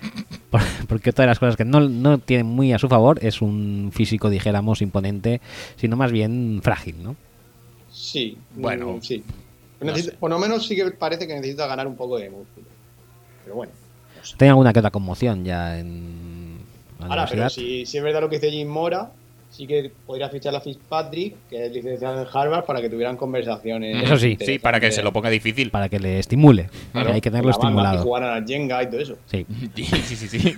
Por- Porque otra de las cosas que no, no tiene muy a su favor es un físico, dijéramos, imponente, sino más bien frágil, ¿no? Sí, Bueno, mm, sí. no Necesita- sé. Por lo menos sí que parece que necesita ganar un poco de músculo. Pero bueno, no sé. Tiene alguna que otra conmoción ya en la Ahora, pero si, si es verdad lo que dice Jim Mora, sí que podría fichar a Fitzpatrick, que es licenciado en Harvard, para que tuvieran conversaciones. Eso sí. Sí, para que se lo ponga difícil. Para que le estimule. Claro, hay que tenerlo la estimulado. Y jugaran al Jenga y todo eso. Sí. Sí, sí, sí.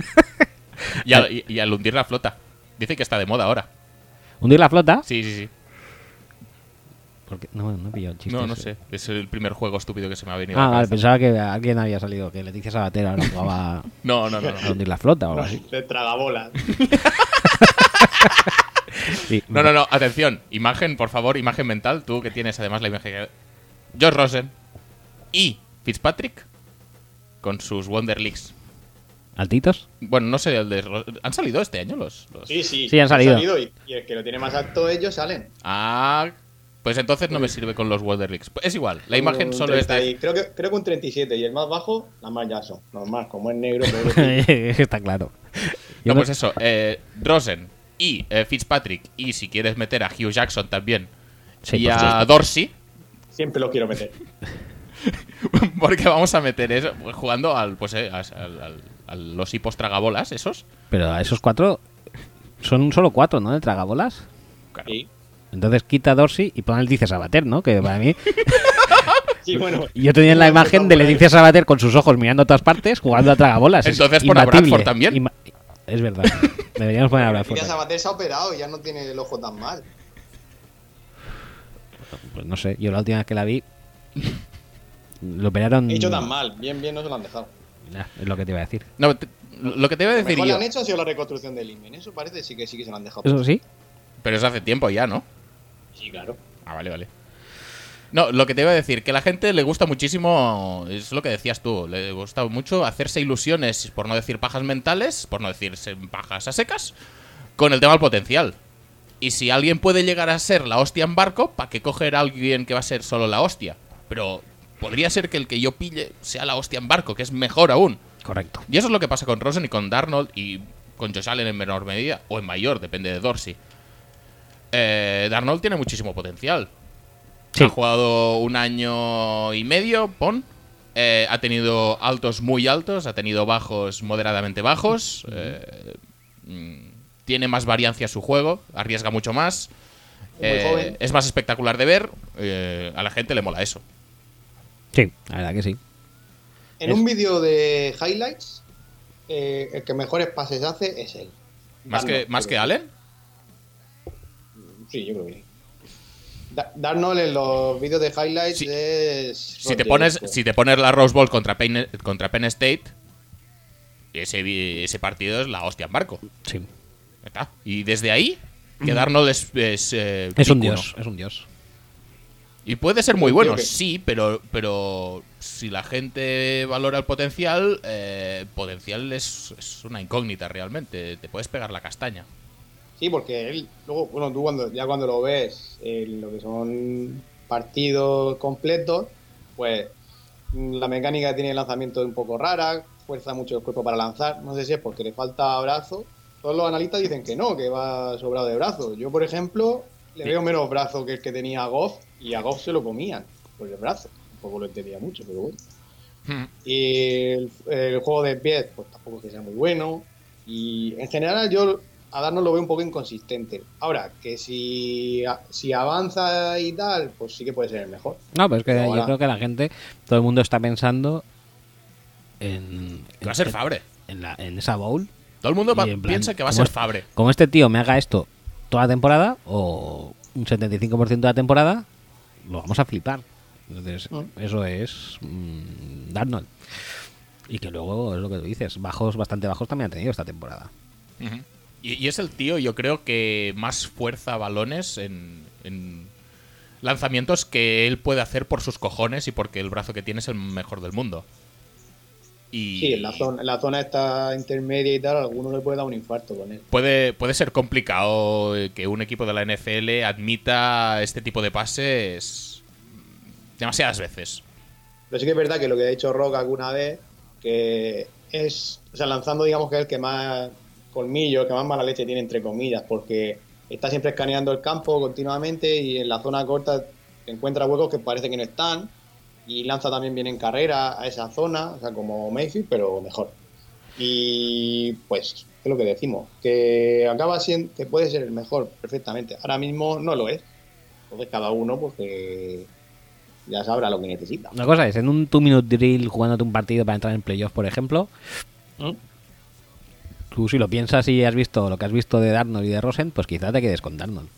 y, al, y- y al hundir la flota. Dice que está de moda ahora. Hundir la flota. Sí, sí, sí. Porque, no, no he pillado el chiste. No, no ese. sé. Es el primer juego estúpido que se me ha venido Ah, a la vale, cabeza. pensaba que alguien había salido, que Leticia Sabater ahora jugaba No, no, no. a no. hundir la flota o algo así. De tragabolas. Sí. No, no, no, atención. Imagen, por favor, imagen mental. Tú que tienes además la imagen. que- Josh Rosen y Fitzpatrick con sus Wonder Leagues. ¿Altitos? Bueno, no sé, el de ¿han salido este año los? los- Sí, sí. Sí, han salido. y, y el que lo tiene más alto ellos salen. Ah, pues entonces no me sirve con los Wonder Leagues. Es igual, la imagen Un solo es 30 de... creo, que, creo que un 37 y el más bajo, la más Jackson. Normal, como es negro. tío. Está claro. No- pues eso, eh, Rosen y eh, Fitzpatrick y si quieres meter a Hugh Jackson también Sí, y a. Dorsey, Siempre los quiero meter. porque vamos a meter eso jugando al, pues, eh, a, al- al- a los hipos tragabolas, esos. Pero a esos cuatro son solo cuatro, ¿no? De tragabolas. Claro. Sí, Entonces quita a Dorsey y pon a Leticia Sabater, ¿no? Que para mí. sí bueno. Yo tenía la imagen de. Leticia Sabater con sus ojos mirando a todas partes jugando a tragabolas. Es Entonces pon a. Bradford también. Ima- Es verdad. Deberíamos poner a Bradford. Ya Sabater se ha operado y ya no tiene el ojo tan mal. Pues no sé, yo la última vez que la vi. Lo operaron. He hecho tan mal. Bien, bien no se lo han dejado. Nah, es lo que te iba a decir. No, te- lo que te iba a Lo decir mejor que yo, han hecho ha sido la reconstrucción del Imen. Eso parece sí que sí que se lo han dejado. Eso sí. pero eso hace tiempo ya, ¿no? Sí, claro. Ah, vale, vale. No, lo que te iba a decir, que a la gente le gusta muchísimo, es lo que decías tú, le gusta mucho hacerse ilusiones, por no decir pajas mentales, por no decir pajas a secas, con el tema del potencial. Y si alguien puede llegar a ser la hostia en barco, ¿para qué coger a alguien que va a ser solo la hostia? Pero podría ser que el que yo pille sea la hostia en barco, que es mejor aún. Correcto. Y eso es lo que pasa con Rosen y con Darnold y con Josh Allen en menor medida, o en mayor, depende de Dorsey. Eh, Darnold tiene muchísimo potencial. Sí. Ha jugado un año y medio, pon, eh, ha tenido altos muy altos, ha tenido bajos moderadamente bajos. eh, mm, tiene más variancia su juego, arriesga mucho más. Eh, es más espectacular de ver. eh, a la gente le mola eso. Sí, la verdad que sí. En Es- un vídeo de highlights, eh, el que mejores pases hace es él. Más que, Darnold, más que. Allen. Sí, yo creo que sí. Darnold en los vídeos de highlights es. Si te pones, si te pones la Rose Bowl contra Penn, contra Penn State, ese, ese partido es la hostia en barco. Sí. Está. Y desde ahí, que Darnold es. Es, eh, Es un dios, es un dios. Y puede ser muy bueno, sí, pero, pero si la gente valora el potencial, eh, potencial es, es una incógnita realmente. Te puedes pegar la castaña. Sí, porque él, luego, bueno, tú cuando, ya cuando lo ves en lo que son partidos completos, pues mm, la mecánica que tiene el lanzamiento es un poco rara, fuerza mucho el cuerpo para lanzar. No sé si es porque le falta brazo. Todos los analistas dicen que no, que va sobrado de brazo. Yo, por ejemplo, le veo menos brazo que el que tenía Goff y a Goff se lo comían por el brazo. Un poco lo entendía mucho, pero bueno. Y el, el juego de pies, pues tampoco es que sea muy bueno. Y en general yo a Darnold lo veo un poco inconsistente. Ahora, que si, si avanza y tal, pues sí que puede ser el mejor. No, pero es que yo creo que la gente, todo el mundo está pensando en. Que va a ser Fabre. En, la- en esa bowl. Todo el mundo va- plan, piensa que va a ¿cómo ser Fabre. Como este tío me haga esto toda la temporada, o un 75% de la temporada, lo vamos a flipar. Entonces, Mm. eso es mm, Darnold. Y que luego, es lo que tú dices, bajos, bastante bajos también ha tenido esta temporada. Ujú. Y, y es el tío, yo creo que más fuerza balones en, en lanzamientos que él puede hacer por sus cojones y porque el brazo que tiene es el mejor del mundo. Y Sí, en la zona, en la zona esta intermedia y tal, a alguno le puede dar un infarto con él. puede, puede ser complicado eh, que un equipo de la NFL admita este tipo de pases demasiadas veces. Pero sí que es verdad que lo que ha dicho Rock alguna vez, que es, o sea, lanzando digamos que es el que más colmillo, que más mala leche tiene entre comillas, porque está siempre escaneando el campo continuamente y en la zona corta encuentra huecos que parece que no están y lanza también bien en carrera a esa zona, o sea, como Mayfield, pero mejor. Y pues, es lo que decimos, que acaba siendo, que puede ser el mejor perfectamente. Ahora mismo no lo es. Entonces cada uno, pues que ya sabrá lo que necesita. Una cosa es, en un 2-minute drill jugándote un partido para entrar en playoff, por ejemplo, tú si lo piensas y has visto lo que has visto de Darnold y de Rosen, pues quizá te quedes con Darnold.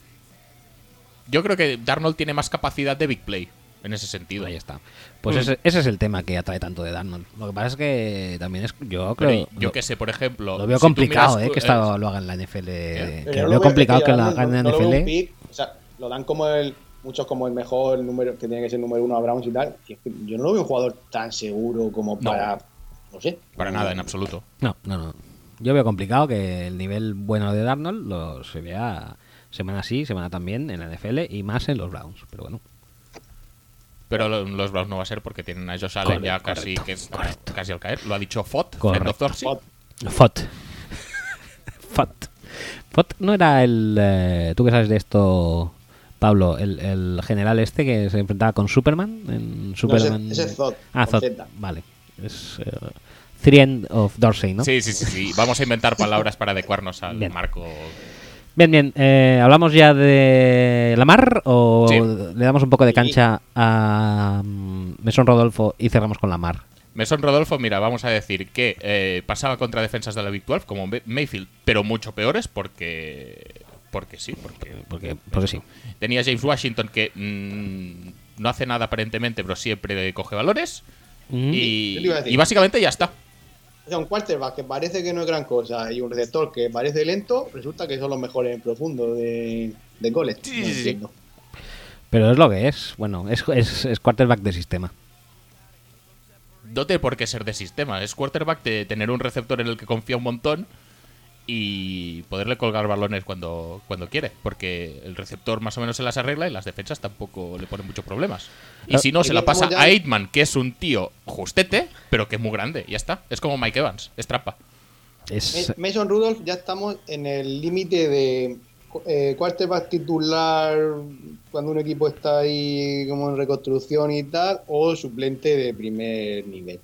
Yo creo que Darnold tiene más capacidad de big play en ese sentido. Ahí está. Pues Mm. ese, ese es el tema que atrae tanto de Darnold. Lo que pasa es que también es, yo Pero creo, yo lo, que sé, por ejemplo. lo veo si complicado, miras, eh, que eh, esto lo haga en la NFL. Pero Que lo no veo complicado que lo hagan en no- la no lo veo un NFL. pick, o sea, lo dan como el, muchos como el mejor número, que tiene que ser el número uno a Browns y tal. y es que yo no lo veo un jugador tan seguro como No. para, no sé. Para nada, en absoluto. No, no, no. Yo veo complicado que el nivel bueno de Darnold lo se vea semana sí, semana también en la NFL y más en los Browns. Pero bueno, Pero lo- los Browns no va a ser porque tienen a Josh Allen ya casi, correcto, que es- correcto. casi al caer. Lo ha dicho Fott, Correcto. el doctor sí. Fot- Fot. Fot. Fot no era el. eh, Tú que sabes de esto, Pablo, el, el general este que se enfrentaba con Superman. En Superman... ese es Zod, Ah, Zod. Vale. Es. eh, Three End of Dorsey, ¿no? Sí, sí, sí, sí. Vamos a inventar palabras para adecuarnos al Bien. marco. Bien, bien. eh, ¿Hablamos ya de Lamar o Sí. le damos un poco de cancha a mm, Mesón Rodolfo y cerramos con Lamar? Mesón Rodolfo, mira, vamos a decir que eh, pasaba contra defensas de la Big 12 como May- Mayfield, pero mucho peores porque. Porque sí, porque. Porque, porque sí. Tenía James Washington que mm, no hace nada aparentemente, pero siempre coge valores. Mm. Y básicamente ya está. O sea, un quarterback que parece que no es gran cosa y un receptor que parece lento, resulta que son los mejores en profundo de, de college. Sí, No sí, sí. entiendo. Pero es lo que es. Bueno, es, es, es quarterback de sistema. No tiene por qué ser de sistema. Es quarterback de tener un receptor en el que confía un montón y poderle colgar balones cuando, cuando quiere. Porque el receptor más o menos se las arregla y las defensas tampoco le ponen muchos problemas. Y si no, se la pasa a Aitman, que es un tío justete, pero que es muy grande. Y ya está. Es como Mike Evans. Es trampa. Es, Ma- Mason Rudolph ya estamos en el límite de eh, quarterback titular cuando un equipo está ahí como en reconstrucción y tal, o suplente de primer nivel.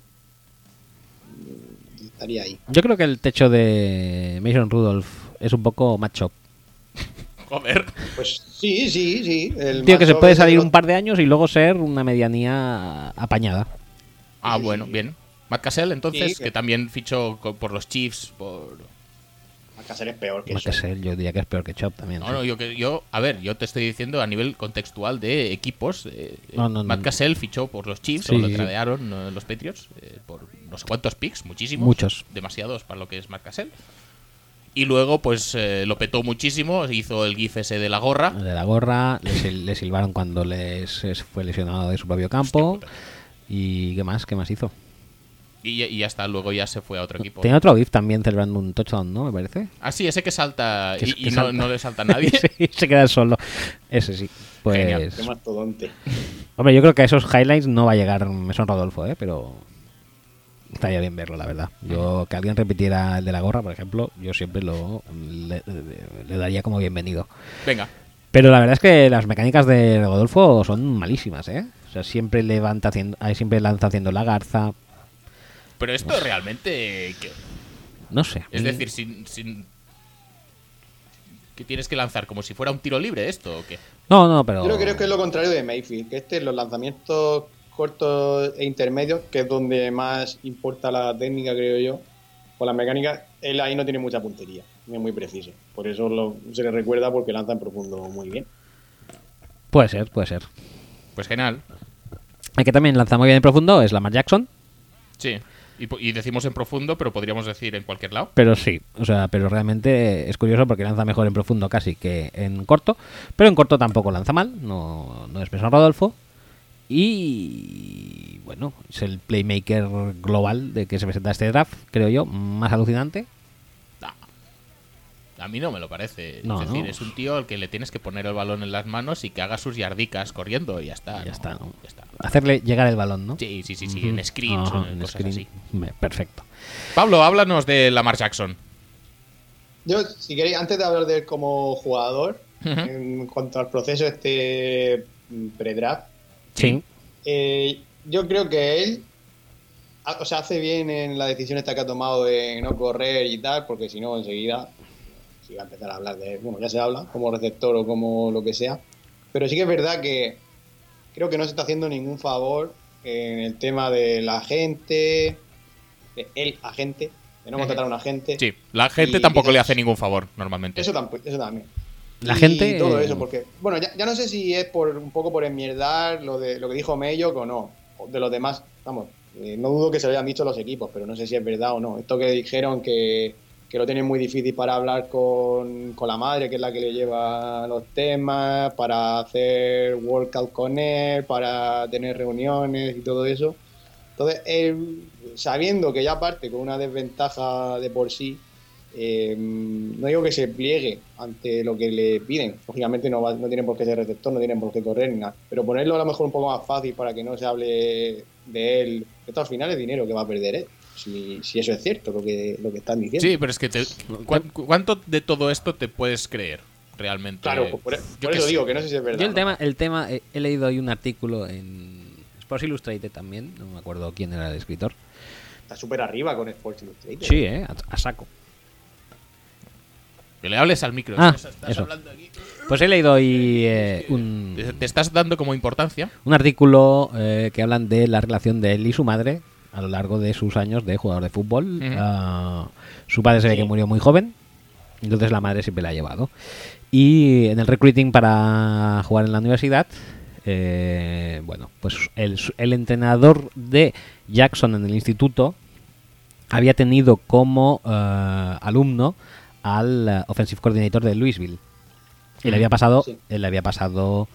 Estaría ahí. Yo creo que el techo de Mason Rudolph es un poco macho. Joder. Pues sí, sí, sí. El Tío que se puede salir un par de años y luego ser una medianía apañada. Ah, Sí, bueno, sí. bien. Matt Cassell, entonces, Sí, que- que también fichó por los Chiefs, por... Alcácer es peor que yo diría que es peor que Chop también. No, sí. no, yo, que- yo, a ver, yo te estoy diciendo a nivel contextual de equipos. eh, No, no, Matt no. Cassell fichó por los Chiefs, Sí, o lo tradearon eh, los Patriots, eh, por no sé cuántos picks, muchísimos. Muchos. Demasiados para lo que es Matt Cassell. Y luego, pues, eh, lo petó muchísimo, hizo el gif ese de la gorra. De la gorra, le, sil- le silbaron cuando les es- fue lesionado de su propio campo. ¿Y qué más? ¿Qué más hizo? Y, ya- y ya está, luego ya se fue a otro equipo. Tenía otro GIF también celebrando un touchdown, ¿no? Me parece. Ah, sí, ese que salta Que- y, que y no, salta. no le salta a nadie. sí, se queda solo. Ese sí. Pues. Genial. Qué mastodonte. Hombre, yo creo que a esos highlights no va a llegar Mesón Rodolfo, ¿eh? Pero. Estaría bien verlo, la verdad. Yo, que alguien repitiera el de la gorra, por ejemplo, yo siempre lo. le, le- le daría como bienvenido. Venga. Pero la verdad es que las mecánicas de Rodolfo son malísimas, ¿eh? O sea, siempre levanta haciendo, siempre lanza haciendo la garza. Pero esto realmente... ¿qué? No sé. Es decir, sin, sin... ¿Que tienes que lanzar como si fuera un tiro libre esto o qué? No, no, pero. Yo creo que es lo contrario de Mayfield, que este, los lanzamientos cortos e intermedios, que es donde más importa la técnica, creo yo, o la mecánica, él ahí no tiene mucha puntería, no es muy preciso. Por eso lo- se le recuerda porque lanza en profundo muy bien. Puede ser, puede ser. Pues genial. El que también lanza muy bien en profundo es Lamar Jackson. Sí. Y, y decimos en profundo, pero podríamos decir en cualquier lado. Pero sí, o sea, pero realmente es curioso porque lanza mejor en profundo casi que en corto. Pero en corto tampoco lanza mal, no, no es Mesón Rodolfo. Y bueno, es el playmaker global de que se presenta este draft, creo yo, más alucinante. A mí no me lo parece. No, es decir, no. es un tío al que le tienes que poner el balón en las manos y que haga sus yardicas corriendo y ya está. Ya ¿no? está, ¿no? Ya está. Hacerle llegar el balón, ¿no? Sí, sí, sí, sí, en screens, Ajá, en en cosas screen. así. Perfecto. Pablo, háblanos de Lamar Jackson. Yo, si queréis, antes de hablar de él como jugador, en cuanto al proceso este mm, pre-draft, Sí. eh, yo creo que él o sea, hace bien en la decisión esta que ha tomado de no correr y tal, porque si no, enseguida se va a empezar a hablar de él. Bueno, ya se habla, como receptor o como lo que sea. Pero sí que es verdad que creo que no se está haciendo ningún favor en el tema de la gente, de el agente, de no contratar a un agente. Sí, la gente Y tampoco le hace ningún favor, normalmente. Eso, tampoco, eso también. La Y gente- todo eso, porque. Bueno, ya, ya no sé si es por un poco por enmierdar lo de lo que dijo Mello o no. o De los demás, vamos. eh, no dudo que se lo hayan dicho los equipos, pero no sé si es verdad o no. Esto que dijeron que, que lo tienen muy difícil para hablar con, con la madre, que es la que le lleva los temas, para hacer workout con él, para tener reuniones y todo eso. Entonces, él, sabiendo que ya parte con una desventaja de por sí, eh, no digo que se pliegue ante lo que le piden. Lógicamente no, va- no tienen por qué ser receptor, no tienen por qué correr ni nada. Pero ponerlo a lo mejor un poco más fácil para que no se hable de él. Esto al final es dinero que va a perder él. Si, si eso es cierto, lo que, lo que están diciendo. Sí, pero es que te- ¿cuán- ¿cuánto de todo esto te puedes creer realmente? claro, por, por Yo eso sé. digo que no sé si es verdad. Yo el ¿no? tema, el tema eh, he leído hoy un artículo en Sports Illustrated también, no me acuerdo quién era el escritor. Está súper arriba con Sports Illustrated. Sí, eh, a, a saco. Que le hables al micro. Ah, estás eso. hablando aquí. Pues he leído hoy eh, un, Te, te estás dando como importancia. un artículo eh, que hablan de la relación de él y su madre a lo largo de sus años de jugador de fútbol. Ah, su padre se ve Sí. que murió muy joven, entonces la madre siempre la ha llevado. Y en el recruiting para jugar en la universidad, eh, bueno, pues el, el entrenador de Jackson en el instituto había tenido como eh, alumno al eh, offensive coordinator de Louisville. Y le había pasado, Sí. le había pasado,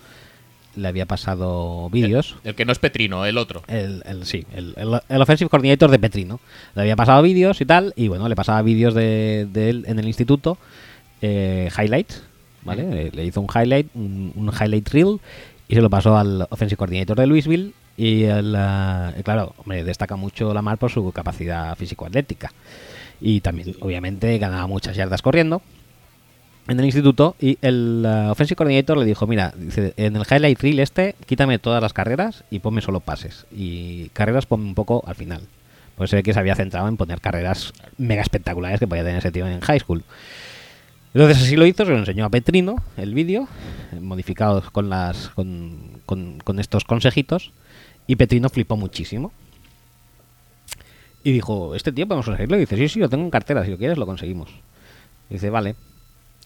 le había pasado vídeos. El que no es Petrino, el otro. El, el- sí, el, el, el offensive coordinator de Petrino. Le había pasado vídeos y tal, y bueno, le pasaba vídeos de, de él en el instituto, eh, highlights, ¿vale? Eh, Le hizo un highlight, un, un highlight reel, y se lo pasó al offensive coordinator de Louisville. Y el, eh, y claro, hombre, destaca mucho Lamar por su capacidad físico-atlética. Y también, obviamente, ganaba muchas yardas corriendo. En el instituto y el eh, offensive coordinator le dijo, mira, dice, en el highlight reel este, quítame todas las carreras y ponme solo pases. Y carreras ponme un poco al final. Pues se que se había centrado en poner carreras mega espectaculares que podía tener ese tío en high school. Entonces así lo hizo, se lo enseñó a Petrino el vídeo, modificado con, las, con, con- con estos consejitos, y Petrino flipó muchísimo. Y dijo, ¿este tío podemos conseguirlo? Y dice, sí, sí, lo tengo en cartera, si lo quieres lo conseguimos. Dice, vale.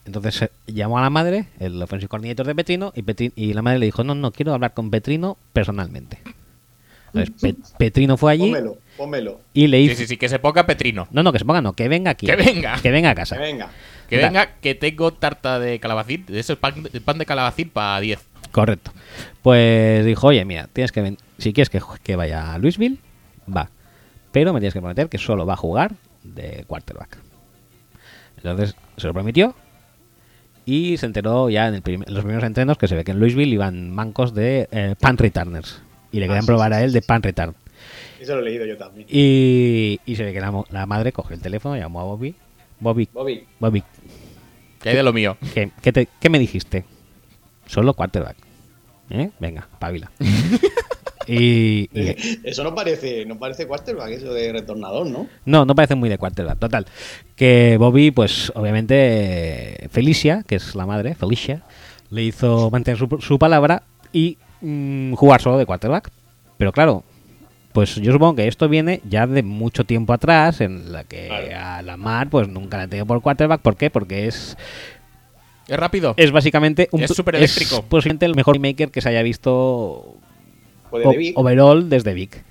Entonces eh, llamó a la madre, el offensive coordinator de Petrino, y, Petri- y la madre le dijo, no, no, quiero hablar con Petrino personalmente. Entonces Pe- Petrino fue allí Pónmelo, pónmelo. y le Sí, hizo... sí, sí, que se ponga Petrino. No, no, que se ponga, no, que venga aquí. Que venga. Que venga a casa. Que venga. Que venga, que tengo tarta de calabacín. De ese pan, el pan de calabacín para 10. Correcto. Pues dijo, oye, mira, tienes que ven- si quieres que, que vaya a Louisville, va. Pero me tienes que prometer que solo va a jugar de quarterback. Entonces se lo prometió y se enteró ya en, el prim- en los primeros entrenos que se ve que en Louisville iban mancos de eh, punt returners. Y le Ah, querían sí, probar sí, a él sí, de punt return. Eso lo he leído yo también. Y, y se ve que la, madre cogió el teléfono, llamó a Bobby. Bobby, Bobby, Bobby, Que hay de lo mío. ¿qué, qué te- qué me dijiste? Solo quarterback. ¿Eh? Venga, pavila. y, y- eso no parece, no parece quarterback, eso de retornador, ¿no? no, no parece muy de quarterback. Total. Que Bobby, pues obviamente Felicia, que es la madre, Felicia, le hizo mantener su, su palabra y mm, jugar solo de quarterback. Pero claro, pues yo supongo que esto viene ya de mucho tiempo atrás, en la que Claro. a la Mar pues nunca la ha tenido por quarterback. ¿Por qué? Porque es Es rápido. es básicamente un Es supereléctrico. es posiblemente el mejor maker que se haya visto o- de Vic. overall desde Vic.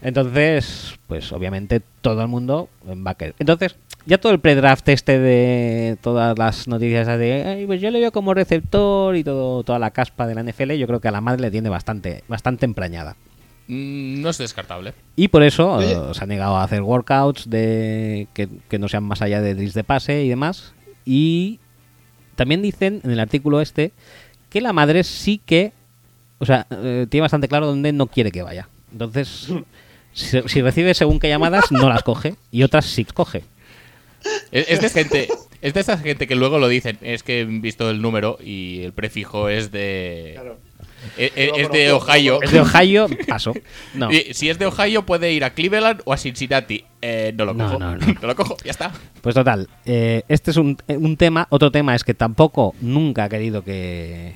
Entonces, pues obviamente todo el mundo va a querer. Entonces, ya todo el pre-draft este de todas las noticias de, "Ay, pues yo le veo como receptor y todo toda la caspa de la NFL, yo creo que a la madre le tiene bastante bastante emprañada. Mm, no es descartable. Y por eso Oye. eh, se ha negado a hacer workouts de que, que no sean más allá de drills de pase y demás. Y también dicen en el artículo este que la madre sí que, o sea, eh, tiene bastante claro dónde no quiere que vaya. Entonces, si, si recibe según qué llamadas, no las coge y otras sí coge. Es, de gente. Es de esa gente que luego lo dicen. Es que he visto el número y el prefijo es de. Claro. Es, es- Lo es de Ohio. Es de Ohio, paso. No. Y si es de Ohio, puede ir a Cleveland o a Cincinnati. Eh, no lo No, cojo. no, no. lo cojo, ya está. Pues total, eh, este es un, un tema. Otro tema es que tampoco nunca ha querido que.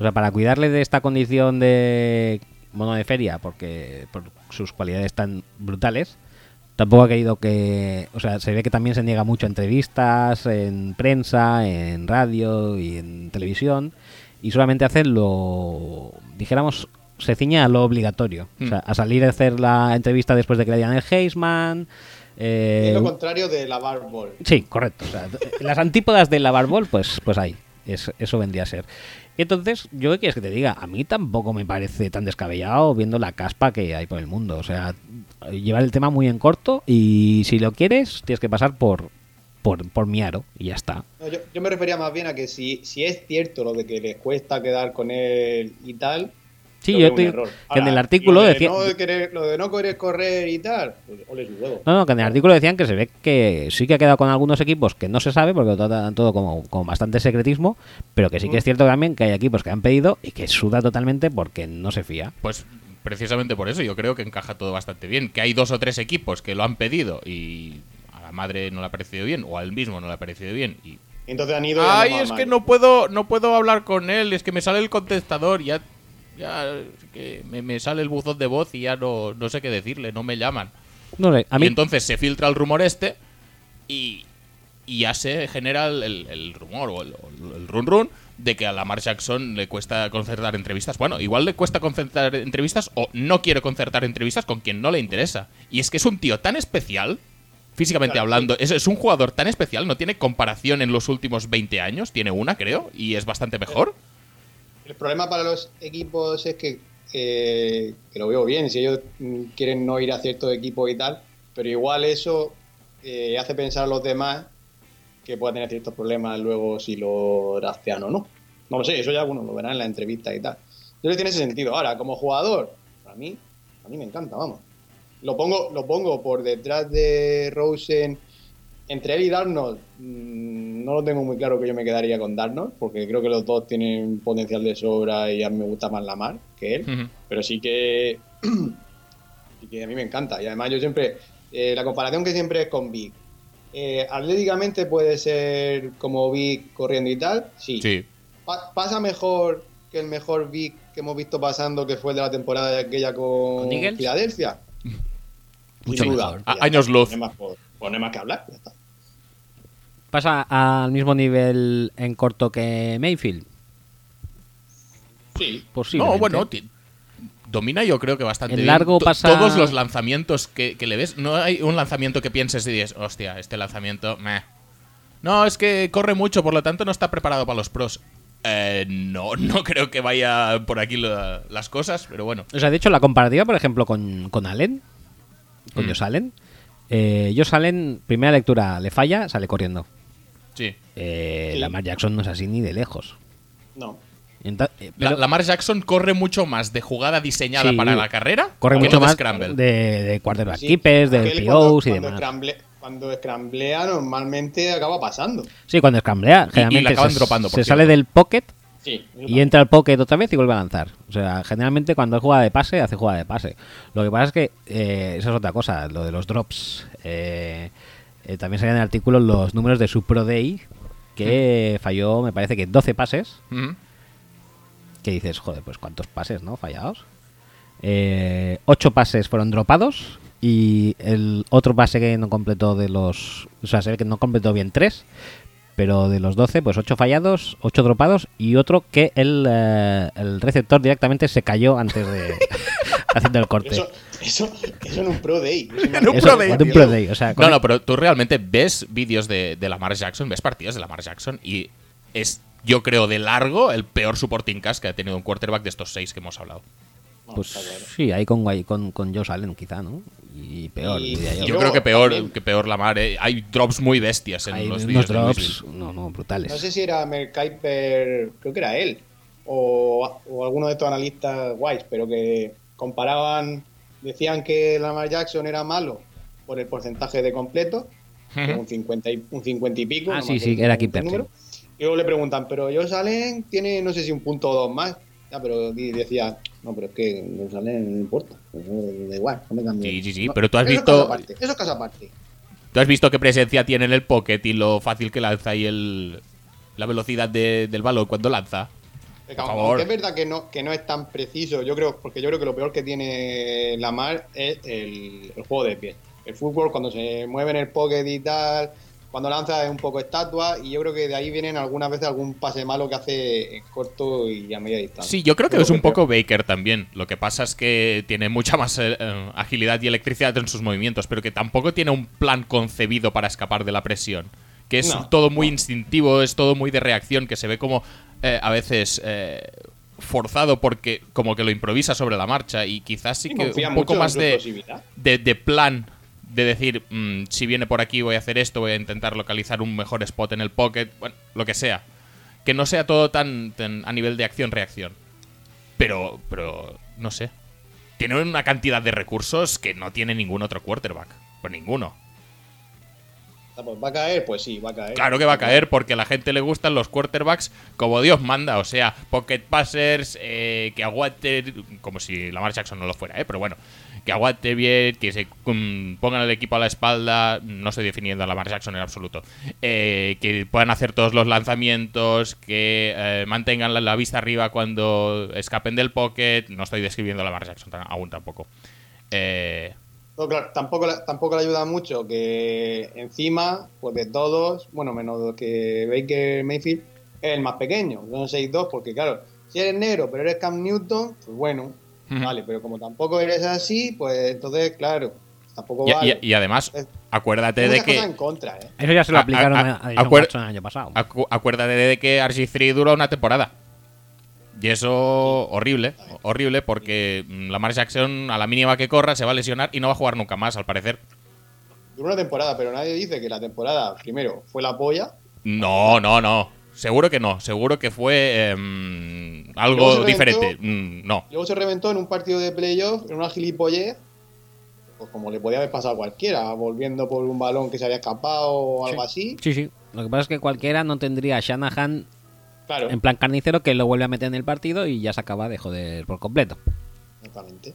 O sea, para cuidarle de esta condición de mono de feria, porque por sus cualidades tan brutales, tampoco ha querido que. O sea, se ve que también se niega mucho a entrevistas, en prensa, en radio y en televisión, y solamente hace lo. dijéramos. Se ciñe a lo obligatorio. O sea, a salir a hacer la entrevista después de que le dieran el Heisman. eh, es lo contrario de la barbol. Sí, correcto. O sea, las antípodas del lavarbol, pues, pues ahí. Es- eso vendría a ser. Entonces, yo qué quieres que te diga, a mí tampoco me parece tan descabellado viendo la caspa que hay por el mundo. O sea, llevar el tema muy en corto y si lo quieres, tienes que pasar por, por, por mi aro y ya está. Yo, yo me refería más bien a que si, si es cierto lo de que les cuesta quedar con él y tal. Sí, yo que en el artículo lo de decía- no querer- lo de no querer correr y tal, pues ole su huevo. No, no, que en el artículo decían que se ve que sí que ha quedado con algunos equipos que no se sabe porque lo tratan todo como con bastante secretismo, pero que sí que es cierto también que hay equipos que han pedido y que suda totalmente porque no se fía. Pues precisamente por eso yo creo que encaja todo bastante bien. Que hay dos o tres equipos que lo han pedido y a la madre no le ha parecido bien o al mismo no le ha parecido bien y Entonces han ido. y han Ay, es que no puedo, no puedo hablar con él, es que me sale el contestador, ya, ya que me, me sale el buzón de voz y ya no, no sé qué decirle, no me llaman. No a y mí entonces se filtra el rumor este y, y ya se genera el, el- el rumor o el, run run de que a Lamar Jackson le cuesta concertar entrevistas. Bueno, igual le cuesta concertar entrevistas o no quiere concertar entrevistas con quien no le interesa. Y es que es un tío tan especial, físicamente Claro, hablando, es, es un jugador tan especial, no tiene comparación en los últimos 20 años, tiene una creo, y es bastante mejor. El problema para los equipos es que, eh, que lo veo bien, si ellos quieren no ir a ciertos equipos y tal, pero igual eso eh, hace pensar a los demás que pueda tener ciertos problemas luego si lo draftean o no. No lo sé, eso ya algunos lo verán en la entrevista y tal. Que tiene ese sentido. Ahora, como jugador, a mí, a mí me encanta, vamos. Lo pongo, lo pongo por detrás de Rosen entre él y Darnold, mm, no lo tengo muy claro que yo me quedaría con Darnold, porque creo que los dos tienen potencial de sobra y a mí me gusta más Lamar que él. Pero sí que, sí que a mí me encanta. Y además yo siempre, eh, la comparación que siempre es con Vic. Eh, atléticamente puede ser como Vic corriendo y tal, sí. Sí. Pa- pasa mejor que el mejor Vic que hemos visto pasando, que fue el de la temporada aquella con, ¿Con? Filadelfia. Mucho Sin duda. años luz. No hay más, por- pues no hay más que hablar. ya está. ¿Pasa al mismo nivel en corto que Mayfield? Sí. Posiblemente. No, bueno, domina yo creo que bastante En largo pasa- todos los lanzamientos que, que le ves. No hay un lanzamiento que pienses y dices, hostia, este lanzamiento, meh. No, es que corre mucho, por lo tanto no está preparado para los pros. Eh, no, no creo que vaya por aquí la- las cosas, pero bueno. O sea, de hecho, la comparativa, por ejemplo, con, con Allen, con Mm. Josh Allen, eh, Josh Allen, primera lectura, le falla, sale corriendo. Sí. Eh, Sí. Lamar Jackson no es así ni de lejos. No. Eh, La- Lamar Jackson corre mucho más de jugada diseñada Sí. para la carrera corre que mucho de más scramble. de, de quarterback Sí, keepers, de POs cuando- y cuando demás. scramble- cuando scramblea normalmente acaba pasando. Sí, cuando scramblea, generalmente se, dropando, sale del pocket Sí. y entra al pocket otra vez y vuelve a lanzar. O sea, generalmente cuando es jugada de pase, hace jugada de pase. Lo que pasa es que eh, esa es otra cosa, lo de los drops. Eh, eh, también salían en el artículo los números de su Pro Day, que falló, me parece que 12 pases. Que dices, joder, pues cuántos pases, ¿no? Fallados. Eh, 8 pases fueron dropados y el otro pase que no completó de los... O sea, se ve que no completó bien 3, pero de los 12, pues 8 fallados, 8 dropados y otro que el, eh, el receptor directamente se cayó antes de... haciendo el corte. Eso, eso, eso en un Pro Day. En un Pro Day, de un Pro Day, o sea, con- No, no, pero tú realmente ves vídeos de, de Lamar Jackson, ves partidos de Lamar Jackson y es, yo creo, de largo el peor supporting cast que ha tenido un quarterback de estos seis que hemos hablado. Pues claro. sí, ahí con, con, con Josh Allen quizá, ¿no? Y peor, Y- yo. creo que peor, también- que peor Lamar. eh. Hay drops muy bestias en Hay los unos de drops, no, no, brutales. No sé si era Mel Kiper, creo que era él, o, o alguno de estos analistas guays, pero que comparaban, decían que Lamar Jackson era malo por el porcentaje de completo, un 50 y, un 50 y pico. Ah, sí, sí, era Kiper, número. Y luego le preguntan, pero Josh Allen tiene, no sé si un punto o dos más. Ya, pero decía, no, pero es que Josh Allen no importa, pues, da igual, no me cambio. Sí, sí, sí, No, pero tú has eso visto- aparte, eso es caso aparte. ¿Tú has visto qué presencia tiene en el pocket y lo fácil que lanza y el, la velocidad de- del balón cuando lanza? Porque Por aunque favor. es verdad que no, que no es tan preciso, yo creo, porque yo creo que lo peor que tiene Lamar es el, el juego de pie. El fútbol, cuando se mueve en el pocket y tal, cuando lanza es un poco estatua, y yo creo que de ahí vienen algunas veces algún pase malo que hace en corto y a media distancia. Sí, yo creo que Creo es un que poco Baker también. Lo que pasa es que tiene mucha más eh, eh, agilidad y electricidad en sus movimientos, pero que tampoco tiene un plan concebido para escapar de la presión. Que es No. todo muy instintivo, es todo muy de reacción, que se ve como eh, a veces eh, forzado porque como que lo improvisa sobre la marcha y quizás sí que un poco más de, de plan de decir, mm, si viene por aquí voy a hacer esto, voy a intentar localizar un mejor spot en el pocket, bueno, lo que sea. Que no sea todo tan, tan a nivel de acción-reacción. Pero, pero, no sé. Tiene una cantidad de recursos que no tiene ningún otro quarterback. Pues ninguno. Pues, ¿Va a caer? Pues sí, va a caer. Claro que va a caer porque a la gente le gustan los quarterbacks como Dios manda. O sea, pocket passers, eh, que aguante, como si Lamar Jackson no lo fuera, ¿eh? Pero bueno, que aguante bien, que se mm, pongan el equipo a la espalda. No estoy definiendo a Lamar Jackson en absoluto. Eh, que puedan hacer todos los lanzamientos, que eh, mantengan la, vista arriba cuando escapen del pocket. No estoy describiendo a Lamar Jackson aún tampoco. Eh, No, claro, tampoco, le- tampoco le ayuda mucho que encima, pues de todos, bueno, menos que Baker Mayfield, es el más pequeño, son 6'2, porque claro, si eres negro pero eres Cam Newton, pues bueno, vale, pero como tampoco eres así, pues entonces, claro, tampoco y, vale. y- y además, acuérdate de que... en contra, ¿eh? Eso ya se lo A- aplicaron a- a, a- año pasado. Acu- acuérdate de que RG3 duró una temporada. Y eso horrible, horrible porque mm, Lamar Jackson a la mínima que corra se va a lesionar y no va a jugar nunca más, al parecer. Duró una temporada, pero nadie dice que la temporada, primero, fue la polla. No, no, no. Seguro que no. Seguro que fue em, algo reventó. diferente. Mm, no. Luego se reventó en un partido de playoff, en una gilipollez, pues como le podía haber pasado a cualquiera, volviendo por un balón que se había escapado o algo así. Sí, sí. Lo que pasa es que cualquiera no tendría a Shanahan Claro, en plan carnicero que lo vuelve a meter en el partido y ya se acaba de joder por completo. exactamente.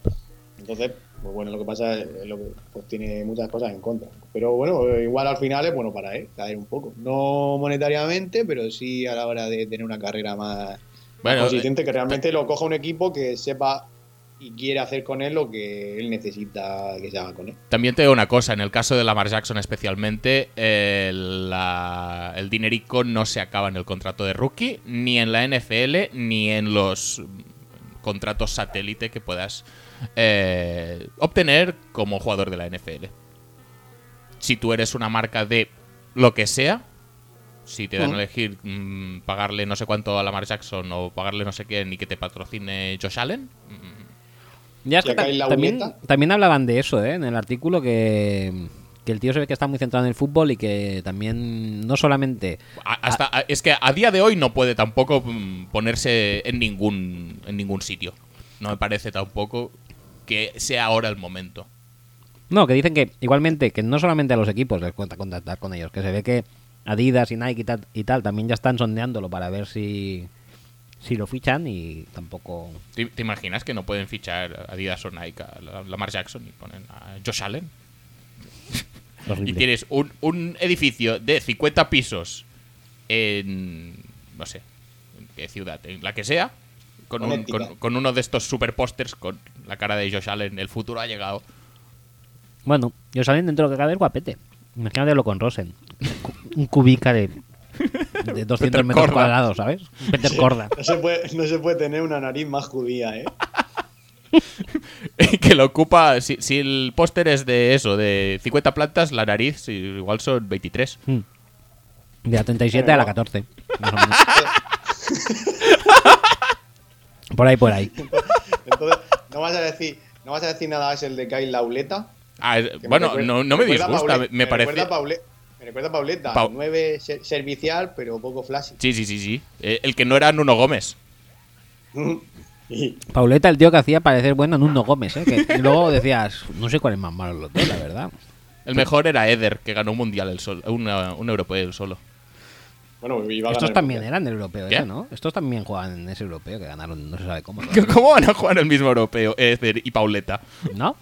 Entonces, pues bueno, lo que pasa es lo que pues tiene muchas cosas en contra. Pero bueno, eh, igual al final es bueno para él, caer un poco. No monetariamente, pero sí a la hora de tener una carrera más, Bueno, más consistente, que realmente lo coja un equipo que sepa y quiere hacer con él lo que él necesita que se haga con él. También te digo una cosa, en el caso de Lamar Jackson especialmente, el, la- el dinerico no se acaba en el contrato de rookie, ni en la NFL, ni en los mm, contratos satélite que puedas eh, obtener como jugador de la NFL. Si tú eres una marca de lo que sea, si te dan a Ujú. elegir mm, pagarle no sé cuánto a Lamar Jackson o pagarle no sé qué ni que te patrocine Josh Allen, mm, Ya es que también, también hablaban de eso, ¿eh? En el artículo que, que el tío se ve que está muy centrado en el fútbol y que también no solamente... A- Hasta, a- es que a día de hoy no puede tampoco mm, ponerse en ningún, en ningún sitio. No me parece tampoco que sea ahora el momento. No, que dicen que igualmente que no solamente a los equipos les cuenta contactar con ellos, que se ve que Adidas y Nike y tal, y tal también ya están sondeándolo para ver si, si lo fichan y tampoco... ¿Te, te imaginas que no pueden fichar a Adidas o Nike a la- Lamar Jackson y ponen a Josh Allen? horrible. Y tienes un, un edificio de 50 pisos en. no sé, en qué ciudad, en la que sea, con, un- con- con uno de estos super pósters con la cara de Josh Allen. El futuro ha llegado. Bueno, yo salen dentro de lo que cabe el guapete. Imagínatelo con Rosen. Un cubica de, de 200 Peter metros Corda. cuadrados, ¿sabes? Peter Corda. No se puede, no se puede tener una nariz más judía, ¿eh? que lo ocupa. Si, si el póster es de eso, de 50 plantas, la nariz sí, igual son 23. Mm. De la 37 a la 14. más o menos. Por ahí, por ahí. Entonces, no vas a decir, no vas a decir nada es el de Kyle Lauleta. Ah, es- que me bueno, recuerda- no, no me disgusta, me, me parece. Recuerda a Paule- me recuerda a Pauleta, Pau- 9 servicial, pero poco flashy. Sí, sí, sí, sí. Eh, el que no era Nuno Gómez. Pauleta, el tío que hacía parecer bueno en un no Gómez, ¿eh? Que luego decías, no sé cuál es más malo los dos, la verdad. El mejor era Eder, que ganó un mundial el solo, una- un europeo el solo. bueno, iba a Estos también Mundial. eran del europeo, ¿Qué? ese, ¿no? Estos también juegan en ese europeo que ganaron, no se sabe cómo. ¿Cómo van a jugar el mismo europeo, Eder y Pauleta? ¿No?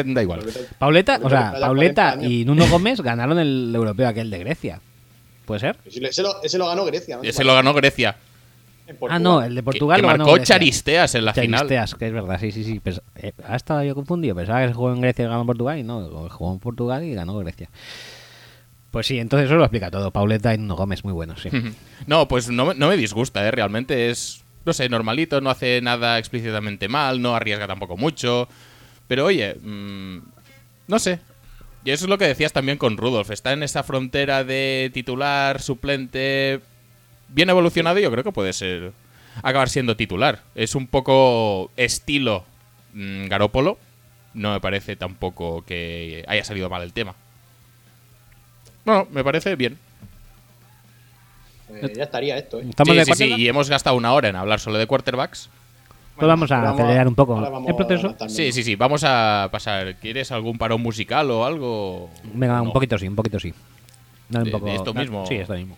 Eh, da igual. Pauleta, o sea, Pauleta ya Pauleta 40 años. y Nuno Gómez ganaron el europeo aquel de Grecia. ¿Puede ser? Ese, lo, ese lo ganó Grecia, ¿no? Ese lo ganó Grecia. Ah, no, el de Que- Portugal que, lo ganó marcó Grecia. Charisteas en la final. Charisteas, que es verdad, sí, sí, sí. Pens- eh, ahora estaba yo confundido. Pensaba que se jugó en Grecia y ganó en Portugal y no, jugó en Portugal y ganó Grecia. Pues sí, entonces eso lo explica todo. Pauleta y Nuno Gómez, muy buenos, sí. No, pues no, me- no me disgusta, ¿eh? Realmente es, no sé, normalito, no hace nada explícitamente mal, no arriesga tampoco mucho. Pero oye, mm, no sé. Y eso es lo que decías también con Rudolf. Está en esa frontera de titular, suplente, bien evolucionado y yo creo que puede ser acabar siendo titular. Es un poco estilo mm, Garópolo. No me parece tampoco que haya salido mal el tema. No, me parece bien. Eh, ya estaría esto, ¿eh? ¿Estamos sí, sí, sí, y hemos gastado una hora en hablar solo de quarterbacks. Pues vamos a acelerar un poco el proceso. Sí, sí, sí, vamos a pasar. ¿Quieres algún parón musical o algo? Venga, un No. poquito sí, un poquito sí. Dale un De- poco, de esto mismo. Sí, esto mismo.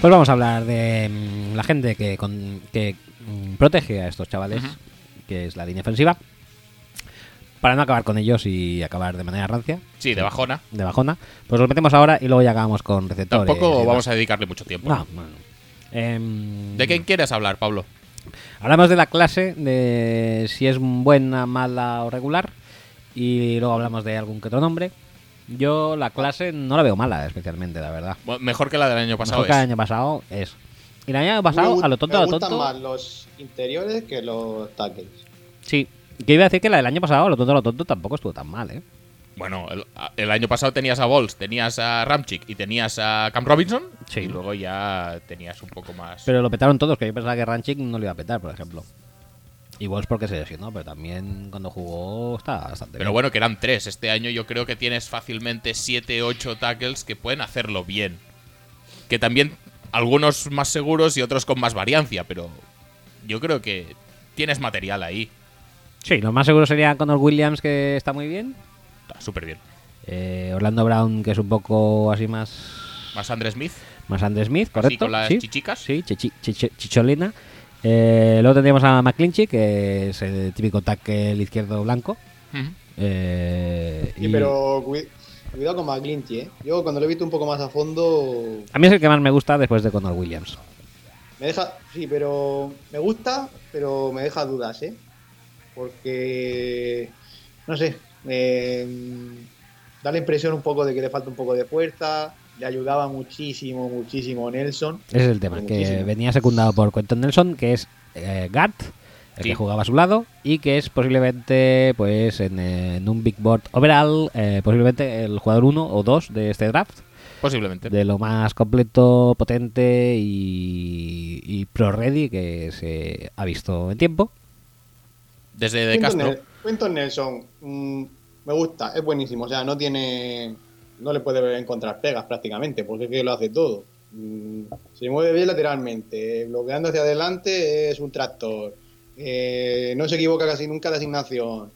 Pues vamos a hablar de mm, la gente que, con- que mm, protege a estos chavales, que es la línea ofensiva, para no acabar con ellos y acabar de manera rancia, Sí, de bajona. de bajona. Pues lo metemos ahora y luego ya acabamos con receptores. Tampoco vamos a dedicarle mucho tiempo. No, bueno. Em, ¿De quién quieres hablar, Pablo? Hablamos de la clase, de si es buena, mala o regular. Y luego hablamos de algún que otro nombre. Yo la clase no la veo mala, especialmente, la verdad. Bueno, Mejor que la del año pasado. Mejor que el es. año pasado es. Y el año pasado, a lo tonto, a me lo gustan tonto. más los interiores que los tackles. Sí. Que iba a decir que la del año pasado, a lo tonto, a lo tonto, tampoco estuvo tan mal, ¿eh? Bueno, el, el año pasado tenías a Bols, tenías a Ramchick y tenías a Cam Robinson. Sí. Y luego ya tenías un poco más. Pero lo petaron todos, que yo pensaba que Ranchik no lo iba a petar, por ejemplo. Igual es porque se lesionó, pero también cuando jugó está bastante Pero bien. bueno, que eran tres. Este año yo creo que tienes fácilmente 7, 8 tackles que pueden hacerlo bien. Que también algunos más seguros y otros con más variancia, pero yo creo que tienes material ahí. Sí, lo más seguro sería Connor Williams, que está muy bien. Está súper bien. Eh, Orlando Brown, que es un poco así más. Más Andre Smith. Más Andre Smith, correcto. con las sí. chichicas. Sí, chichi- chichi- chicholina. Eh, luego tendríamos a McClinchy, que es el típico tackle izquierdo blanco. Eh, Sí, y pero cuidado con McGlinchey, ¿eh? Yo cuando lo he visto un poco más a fondo, A mí es el que más me gusta después de Connor Williams. me deja... Sí, pero me gusta, pero me deja dudas, ¿eh? Porque, no sé, da la impresión un poco de que le falta un poco de fuerza, le ayudaba muchísimo, muchísimo Nelson. Ese es el tema, que venía secundado por Quentin Nelson, que es eh, guard, el Sí. que jugaba a su lado, y que es posiblemente, pues, en, eh, en un big board overall, eh, posiblemente el jugador 1 o 2 de este draft, Posiblemente. de lo más completo, potente y, y pro-ready que se ha visto en tiempo. Desde De Castro. Nel- Quinton Nelson, mm, me gusta, es buenísimo. O sea, no tiene. No le puede encontrar pegas prácticamente, porque es que lo hace todo. Mm, se mueve bien lateralmente, bloqueando hacia adelante es un tractor. Eh, no se equivoca casi nunca de asignación.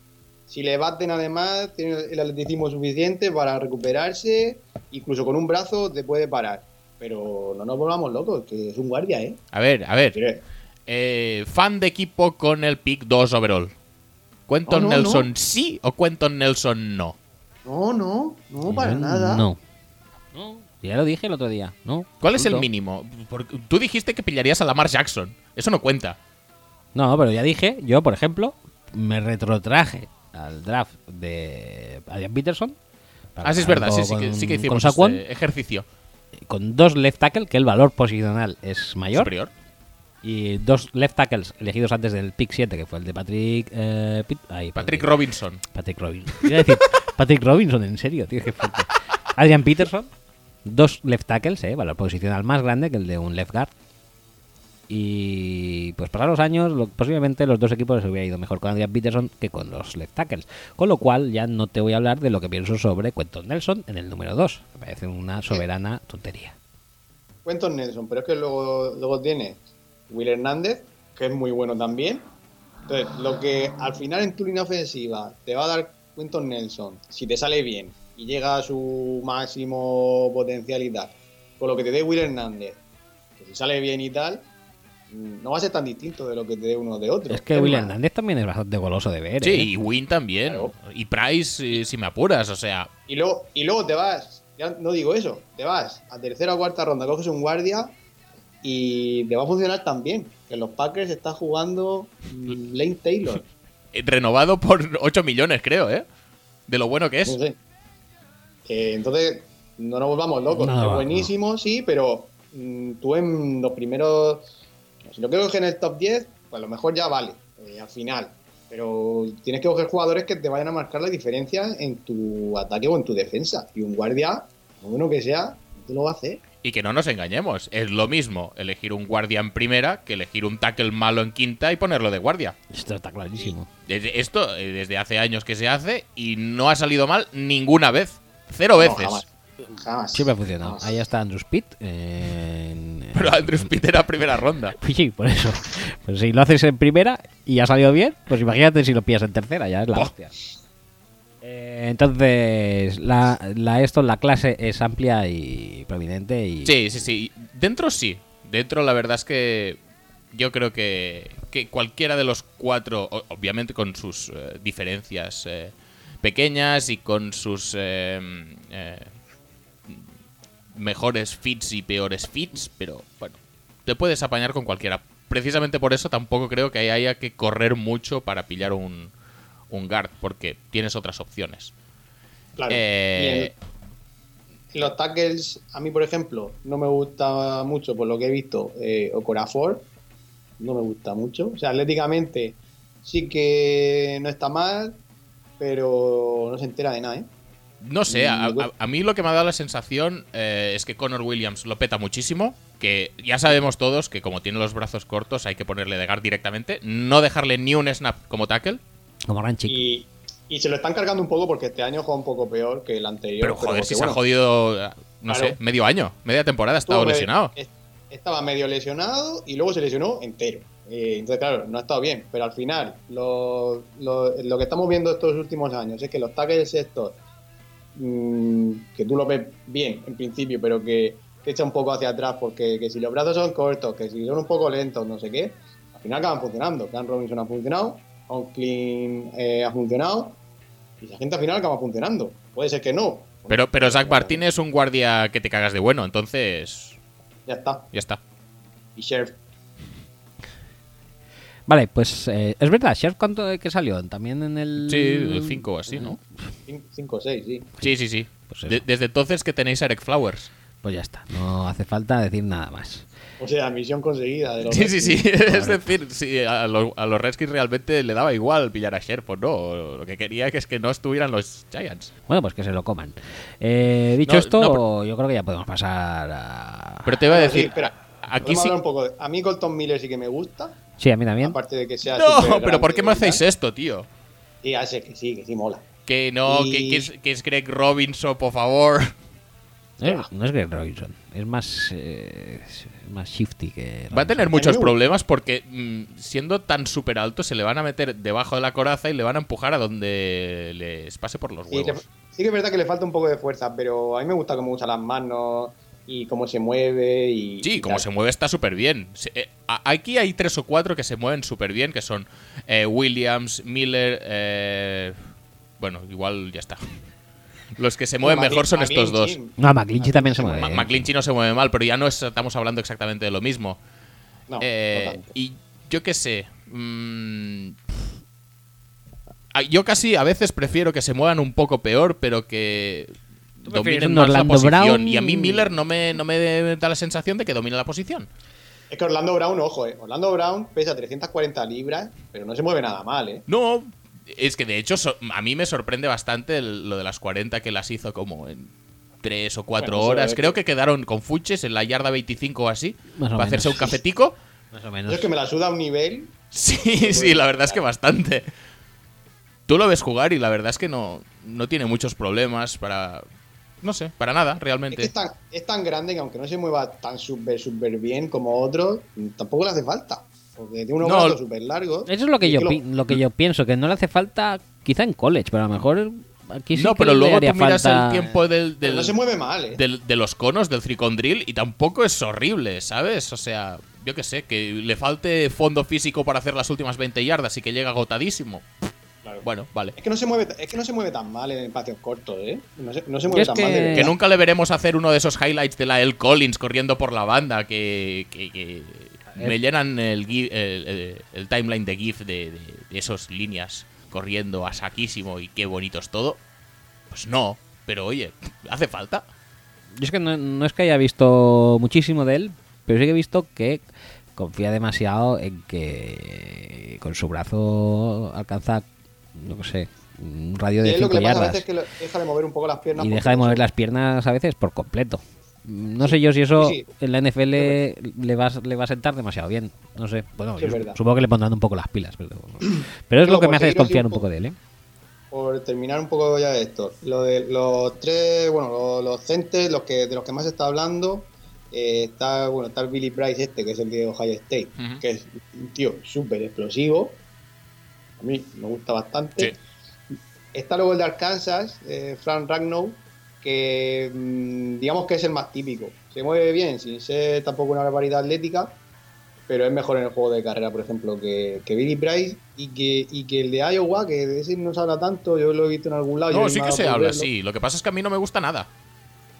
Si le baten además, tiene el atleticismo suficiente para recuperarse, incluso con un brazo te puede parar. Pero no nos volvamos locos, que es un guardia, ¿eh? A ver, a ver. Eh, fan de equipo con el pick 2 overall. ¿Quenton Oh, no, Nelson no. sí o Quenton Nelson no? No, no, no, para Yo nada. No. No, ya lo dije el otro día. No. ¿Cuál es el mínimo? Porque tú dijiste que pillarías a Lamar Jackson. Eso no cuenta. No, pero ya dije, yo, por ejemplo, me retrotraje al draft de Adrian Peterson. Ah, sí, es verdad. Sí, sí, que, sí que con- hicimos con Saquon, ese ejercicio con dos left tackle, que el valor posicional es mayor. superior. Y dos left tackles elegidos antes del pick 7, que fue el de Patrick. eh, ay, Patrick Robinson. Patrick Robinson. Decir Patrick Robinson, en serio, tío, qué fuerte. Adrian Peterson, dos left tackles, eh, valor posicional más grande que el de un left guard. Y pues pasados los años, lo- posiblemente los dos equipos les hubiera ido mejor con Adrian Peterson que con los left tackles. Con lo cual ya no te voy a hablar de lo que pienso sobre Quentin Nelson en el número 2. Me parece una soberana tontería. Quentin Nelson, pero es que luego, luego tiene Will Hernández, que es muy bueno también. Entonces, lo que al final en tu línea ofensiva te va a dar Quentin Nelson, si te sale bien y llega a su máximo potencialidad, con lo que te dé Will Hernández, que si sale bien y tal, no va a ser tan distinto de lo que te dé uno de otro. Es que Will Hernández también es bastante goloso de ver. Sí, ¿eh? y Win también. Claro. Y Price, eh, si me apuras. O sea, Y luego, y luego te vas, ya no digo eso, te vas a tercera o cuarta ronda, coges un guardia y te va a funcionar también. Que en los Packers está jugando mm, Lane Taylor. eh, renovado por 8 millones, creo, ¿eh? De lo bueno que es. No sé. Entonces, no nos volvamos locos. No, es no. buenísimo, sí, pero mm, tú en los primeros. Si lo quiero coger en el top 10, pues a lo mejor ya vale, eh, al final. Pero tienes que coger jugadores que te vayan a marcar la diferencia en tu ataque o en tu defensa. Y un guardia, lo bueno que sea, no te lo va a hacer. Y que no nos engañemos. Es lo mismo elegir un guardia en primera que elegir un tackle malo en quinta y ponerlo de guardia. Esto está clarísimo. Desde esto, eh, desde hace años que se hace y no ha salido mal ninguna vez. Cero No, veces. jamás. Jamás. Siempre ha funcionado. Jamás. Ahí está Andrew Speed. eh, en- Pero Andrew Speed era primera ronda. Pues sí, por eso. Pues si lo haces en primera y ha salido bien, pues imagínate si lo pillas en tercera, ya es la Buah. hostia. Eh, entonces, la, la, esto, la clase es amplia y prominente y... Sí, sí, sí. Dentro sí. Dentro la verdad es que yo creo que, que cualquiera de los cuatro, obviamente con sus eh, diferencias eh, pequeñas y con sus eh, eh, mejores fits y peores fits, pero bueno, te puedes apañar con cualquiera. Precisamente por eso tampoco creo que haya que correr mucho para pillar un, un guard, porque tienes otras opciones. Claro. Eh, en- los tackles, a mí, por ejemplo, no me gusta mucho, por lo que he visto, eh, Okorafor. No me gusta mucho. O sea, atléticamente sí que no está mal, pero no se entera de nada, ¿eh? No sé, a, bueno. a- a mí lo que me ha dado la sensación eh, es que Connor Williams lo peta muchísimo. Que ya sabemos todos que como tiene los brazos cortos hay que ponerle de guard directamente. No dejarle ni un snap como tackle. Como Ranchik. Y, y se lo están cargando un poco porque este año juega un poco peor que el anterior. Pero joder, porque, si se bueno, ha jodido, eh, no Claro. sé, medio año, media temporada ha estado lesionado. es- Estaba medio lesionado y luego se lesionó entero. Eh, entonces, claro, no ha estado bien. Pero al final, lo, lo- lo que estamos viendo estos últimos años es que los tackles estos, mm, que tú lo ves bien en principio, pero que, que echa un poco hacia atrás porque que si los brazos son cortos, que si son un poco lentos, no sé qué, al final acaban funcionando. Cam Robinson ha funcionado, Conklin eh, ha funcionado y la gente al final acaba funcionando. Puede ser que no. Pero, pero Zach Martín es un guardia que te cagas de bueno, entonces Ya está. ya está. Y Sheriff Vale, pues eh, es verdad, Sheriff, ¿cuánto de que salió? También en el. Sí, 5 o así, ¿no? 5 o 6, sí. Sí, sí, sí. Pues. De- desde entonces que tenéis a Eric Flowers. Pues ya está, no hace falta decir nada más. O sea, misión conseguida de los Sí, sí, sí. Redskins. es decir, sí, a, los- a los Redskins realmente le daba igual pillar a Sherpa, ¿no? Lo que quería que es que no estuvieran los Giants. Bueno, pues que se lo coman. Eh, dicho No, esto, no, pero- yo creo que ya podemos pasar a. Pero te iba a Bueno, sí, decir, espera. aquí sí. hablar un poco de- A mí Colton Miller sí que me gusta. Sí, a mí también. Aparte de que sea. No, pero ¿por qué me y hacéis esto, tío? Sí, ya sé que sí, que sí mola. Que no, Y- que, que es, que es Greg Robinson, por favor. Eh, no es Greg Robinson, es más, eh, es más shifty que. Va a tener muchos problemas porque mm, siendo tan súper alto se le van a meter debajo de la coraza y le van a empujar a donde les pase por los Sí, huevos. sí que es verdad que le falta un poco de fuerza, pero a mí me gusta cómo usa las manos y cómo se mueve y. Sí, y como tal. se mueve está súper bien. Se- eh, aquí hay tres o cuatro que se mueven súper bien, que son eh, Williams, Miller, eh, bueno, igual ya está. Los que se mueven mejor son estos dos. No, McClinchy también se mueve. McClinchy no se mueve mal, pero ya no es- estamos hablando exactamente de lo mismo. No, Eh, y yo qué sé. mm, yo casi a veces prefiero que se muevan un poco peor, pero que ¿Tú prefieres la posición. Brown? Y a mí Miller no me, no me da la sensación de que domine la posición. Es que Orlando Brown, ojo, eh. Orlando Brown pesa 340 libras, pero no se mueve nada mal, eh. No, es que de hecho so- a mí me sorprende bastante el- lo de las 40 que las hizo como en 3 o 4 Bueno, eso horas. Creo que- que quedaron con fuches en la yarda 25 o así, Más o para hacerse un cafetico. Más o Yo menos. es que me la suda a un nivel. Sí, sí, la verdad es que bastante. Tú lo ves jugar y la verdad es que no, no tiene muchos problemas para... No sé, para nada, Es, realmente. que es, tan, es tan grande que aunque no se mueva tan súper, súper bien como otros, tampoco le hace falta. Porque tiene unos No, brazos súper largos. Eso es lo que yo, lo- que yo pienso, que no le hace falta, quizá en college, pero a lo mejor aquí sí no, que pero le luego haría tú miras falta- el tiempo del, no se mueve mal, eh. del- de los conos del Drill y tampoco es horrible, ¿sabes? O sea, yo qué sé, que le falte fondo físico para hacer las últimas 20 yardas y que llega agotadísimo. Claro. Bueno, vale. Es que no se mueve, es que no se mueve tan mal en espacios cortos, eh. No se, no se Yo mueve es tan que- mal de Que nunca le veremos hacer uno de esos highlights de la El Collins corriendo por la banda que, que- que me llenan el, gif- el, el- el timeline de GIF de, de, de esas líneas corriendo a saquísimo y qué bonito es todo. Pues no, pero oye, ¿hace falta? Yo es que no, no es que haya visto muchísimo de él, pero sí que he visto que confía demasiado en que con su brazo alcanza, no sé, un radio de es lo que 5 le pasa a yardas veces es que lo- deja de mover un poco las piernas. y deja de mover las piernas a veces por completo. No sé yo si eso Sí, en la NFL le va, a- le va a sentar demasiado bien. No sé. Bueno, Sí, yo supongo que le pondrán un poco las pilas. Pero, pero es No, lo que me hace desconfiar un poco poco- de él. ¿eh? por terminar un poco ya de esto, lo de los tres, bueno, los, los centers, los que de los que más se está hablando, eh, está, bueno, está el Billy Price este, que es el de Ohio State, que es un tío súper explosivo, a mí me gusta bastante. Está luego el de Arkansas, eh, Frank Ragnow, que mm, digamos que es el más típico. Se mueve bien, sin ser tampoco una barbaridad atlética, pero es mejor en el juego de carrera, por ejemplo, que, que Billy Price y que, y que el de Iowa, que de ese no se habla tanto, yo lo he visto en algún lado. No, sí que se habla, verlo. sí. Lo que pasa es que a mí no me gusta nada.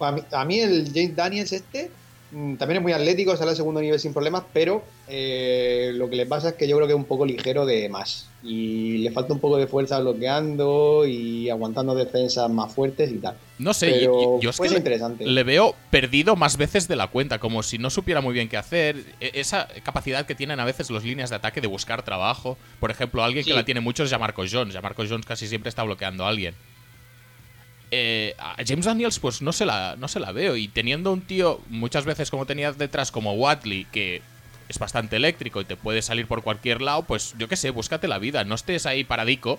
A mí, a mí el James Daniels este también es muy atlético, sale al segundo nivel sin problemas, pero eh, lo que le pasa es que yo creo que es un poco ligero de más. Y le falta un poco de fuerza bloqueando y aguantando defensas más fuertes y tal. No sé, Pero yo, yo es que interesante. le veo perdido más veces de la cuenta, como si no supiera muy bien qué hacer. E- Esa capacidad que tienen a veces los líneas de ataque de buscar trabajo. Por ejemplo, alguien que la tiene mucho es Jamarco Jones. Jamarco Jones casi siempre está bloqueando a alguien. Eh, a James Daniels pues no se, la, no se la veo. Y teniendo un tío muchas veces como tenías detrás como Watley, que es bastante eléctrico y te puede salir por cualquier lado, pues yo qué sé, búscate la vida. No estés ahí paradico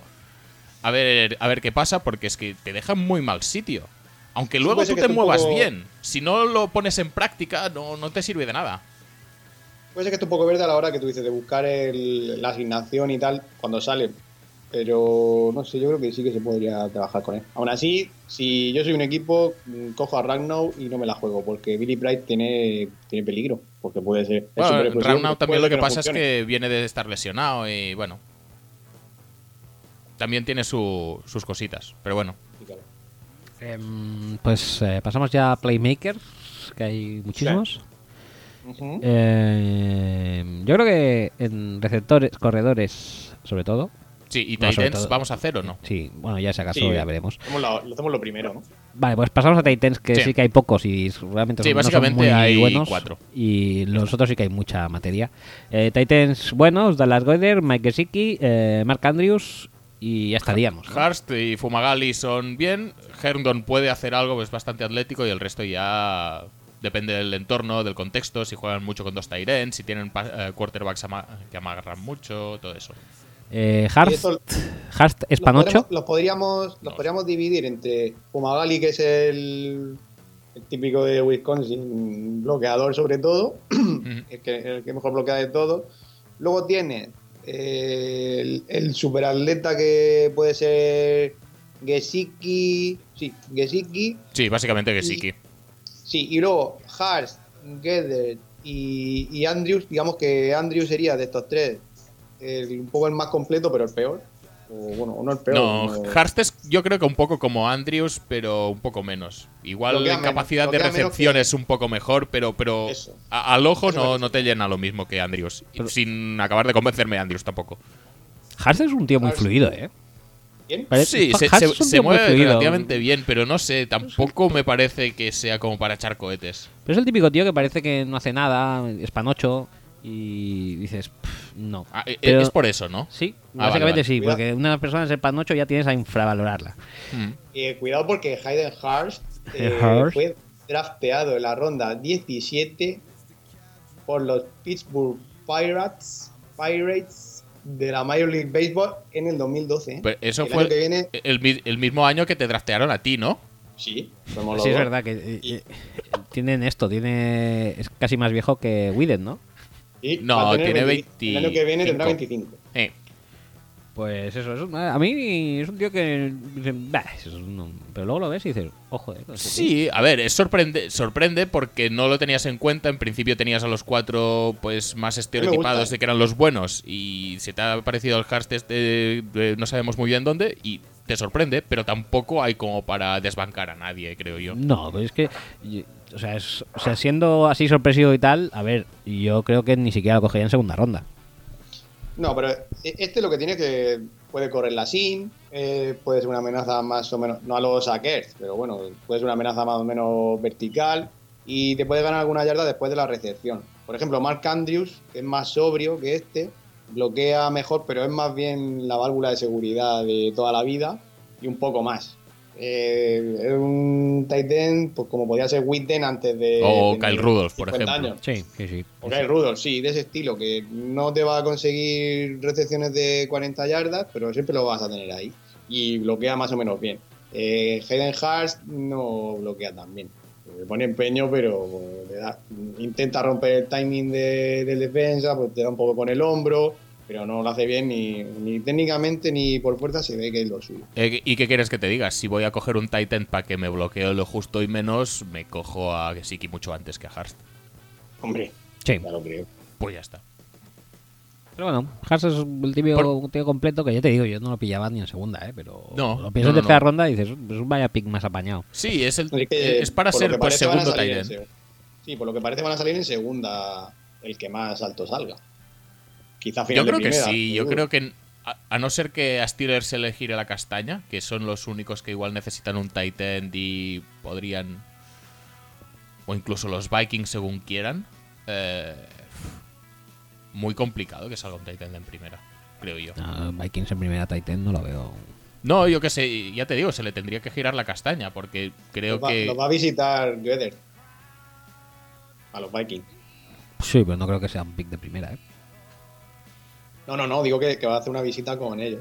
a ver, a ver qué pasa, porque es que te deja en muy mal sitio. Aunque luego tú te muevas bien. Si no lo pones en práctica, no, no te sirve de nada. Puede ser que esté un poco verde a la hora que tú dices de buscar el- la asignación y tal cuando sale. Pero no sé, yo creo que sí que se podría trabajar con él. Aún así, si yo soy un equipo, mm, cojo a Ragnar y no me la juego, porque Billy Bright tiene, tiene peligro. Porque puede ser. Bueno, Ragnar también lo que pasa es que viene de estar lesionado y bueno. También tiene su- sus cositas, pero bueno. Sí, claro. Em, pues eh, pasamos ya a Playmakers, que hay muchísimos. Em, yo creo que en receptores, corredores, sobre todo. Sí, y Titans vamos a hacer o no. Sí, bueno, ya si acaso Sí. ya veremos. Hacemos lo, lo hacemos lo primero, ¿no? Vale, pues pasamos a Titans, que sí, Sí. que hay pocos y realmente Sí, son, no son básicamente muy hay buenos. cuatro. Y los otros sí que hay mucha materia. Eh, Titans buenos, Dallas Goeder, Mike Gesicki, eh, Mark Andrews y ya estaríamos. ¿no? Harst y Fumagalli son bien. Herndon puede hacer algo, es bastante atlético y el resto ya depende del entorno, del contexto, si juegan mucho con dos Tyrens, si tienen pa- eh, quarterbacks ama- que amarran mucho, todo eso. Eh, esto- Harst es Los podríamos, los podríamos, los No. podríamos dividir entre Fumagalli, que es el, el típico de Wisconsin, bloqueador sobre todo, Ujú. el que, el que mejor bloquea de todo. Luego tiene eh, el, el superatleta que puede ser Gesicki, sí, Gesicki, Sí, básicamente Y- sí. y luego Hart, Gedder y, y Andrews, digamos que Andrews sería de estos tres el- un poco el más completo, pero el peor. O bueno, no el peor. No, no- Harst es yo creo que un poco como Andrews, pero un poco menos. Igual menos, capacidad de recepción que- es un poco mejor, pero, pero a- al ojo no, no te llena lo mismo que Andrews. Pero- Sin acabar de convencerme Andrews tampoco. Harst es un tío muy fluido, ¿eh? Parece- Sí, se, mueve fluido. relativamente bien, pero no sé, tampoco me parece que sea como para echar cohetes. Pero es el típico tío que parece que no hace nada, es panocho y dices, "Pff, no. Ah, e- Pero- es por eso, ¿no? Sí, Ah, básicamente vale, vale. sí, Cuidado. porque una persona es el panocho ya tienes a infravalorarla. Mm. Eh, cuidado porque Hayden Hurst eh, Hurst. fue drafteado en la ronda 17 por los Pittsburgh Pirates, Pirates de la Major League Baseball en el 2012. ¿eh? Pero eso El fue año que viene, el, mi- el mismo año que te draftearon a ti, ¿no? sí, somos los Sí, es verdad que Y- tienen esto, tiene es casi más viejo que Widen, ¿no? Y No, tiene 20 El año que viene tendrá 25. 25. Eh, Pues eso, es un- a mí es un tío que dicen, "Bah, eso es un-". pero luego lo ves y dices, ojo, eh, Sí, a ver, es sorprende, sorprende porque no lo tenías en cuenta. En principio tenías a los cuatro pues más estereotipados gusta. de que eran los buenos y se te ha parecido el Harst este, de no sabemos muy bien dónde y te sorprende, pero tampoco hay como para desbancar a nadie, creo yo. No, pues es que, o sea, es- o sea, siendo así sorpresivo y tal, a ver, yo creo que ni siquiera lo cogería en segunda ronda. No, pero e- este lo que tiene es que puede correr la SIN, eh, puede ser una amenaza más o menos, no a los Sackers, pero bueno, puede ser una amenaza más o menos vertical y te puede ganar alguna yarda después de la recepción. Por ejemplo, Mark Andrews, es más sobrio que este, bloquea mejor, pero es más bien la válvula de seguridad de toda la vida y un poco más. Eh, es un tight end, pues como podía ser Witten antes de. O de Kyle Rudolph, por 50 ejemplo. años. Sí, sí, sí. O Kyle Rudolph, sí, de ese estilo, que no te va a conseguir recepciones de 40 yardas, pero siempre lo vas a tener ahí. Y bloquea más o menos bien. Eh, Hayden Hurst no bloquea tan bien. Le pone empeño, pero le da- intenta romper el timing de, del defensa, pues te da un poco con el hombro, pero no lo hace bien ni, ni técnicamente ni por fuerza se ve que es lo suyo. Eh, ¿Y qué quieres que te diga? Si voy a coger un Titan para que me bloquee lo justo y menos, me cojo a Gesicki mucho antes que a Harst. Hombre, Sí. ya lo creo. Pues ya está. Pero bueno, Haas es Por- tío completo que ya te digo, yo no lo pillaba ni en segunda, ¿eh? Pero No, lo piensas no, en no, tercera no. ronda y dices, es un vaya pick más apañado. Sí, es, el, Es que, es para ser pues, segundo en Titan. Sí, por lo que parece van a salir en segunda el que más alto salga. Quizá final Yo de creo que sí, yo creo que a, a no ser que a Steelers se le gire la castaña, que son los únicos que igual necesitan un tight end y podrían o incluso los Vikings según quieran, eh, muy complicado que salga un tight end en primera, creo yo. Ah, Vikings en primera Titan no lo veo. No, yo qué sé, ya te digo, se le tendría que girar la castaña, porque creo va, que. nos va a visitar Göder. A los Vikings. Sí, pero no creo que sea un pick de primera, ¿eh? No, no, no, digo que, que va a hacer una visita con ellos.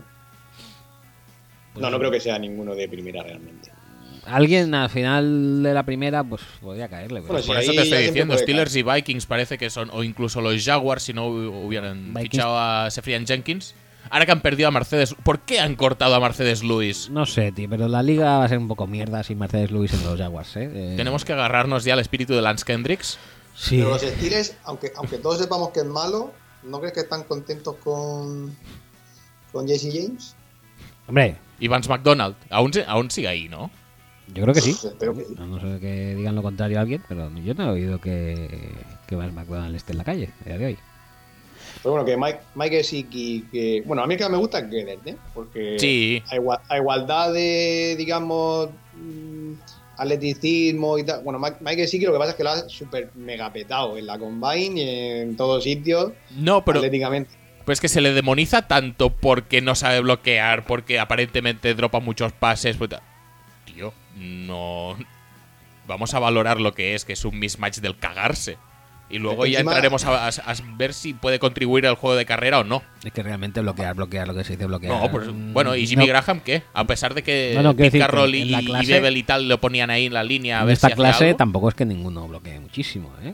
Pues no, no creo que sea ninguno de primera realmente. Alguien al final de la primera, pues podría caerle. pero- Bueno, Por eso te estoy diciendo, Steelers y Vikings parece que son, o incluso los Jaguars si no hubieran Vikings- fichado a Sefrian Jenkins. Ahora que han perdido a Mercedes, ¿por qué han cortado a Mercedes Lewis? No sé, tío, pero la liga va a ser un poco mierda sin Mercedes Lewis en los Jaguars, ¿eh? Eh, Tenemos que agarrarnos ya al espíritu de Lance Kendricks. Sí. Pero los Steelers, aunque, aunque todos sepamos que es malo, ¿no crees que están contentos con, con Jesse James? Hombre, Y Vance McDonald, aún, se- aún sigue ahí, ¿no? yo creo que sí. Espero que sí. A no ser que digan lo contrario a alguien, pero yo no he oído que, que Vance McDonald esté en la calle a día de hoy. Pero bueno, que Mike, Mike Gesicki, que. Bueno, a mí que me gusta es Gedert, ¿eh? Porque Sí. a, igua- a igualdad de, digamos, mm, atleticismo y tal. Bueno, Mike, Mike Gesicki lo que pasa es que lo ha súper mega petado en la combine y en todos sitios, No, pero atléticamente. pues que se le demoniza tanto porque no sabe bloquear, porque aparentemente dropa muchos pases. pues Tío, no. Vamos a valorar lo que es, que es un mismatch del cagarse. Y luego ya Encima- entraremos a, a- a ver si puede contribuir al juego de carrera o no. Es que realmente bloquear, bloquear, lo que se dice bloquear. No, pues, bueno, ¿y Jimmy no, Graham qué? A pesar de que No, no, quiero Pete decir que Carroll y, la y clase- Bebel y tal lo ponían ahí en la línea a En ver esta si clase algo. tampoco es que ninguno bloquee muchísimo, ¿eh?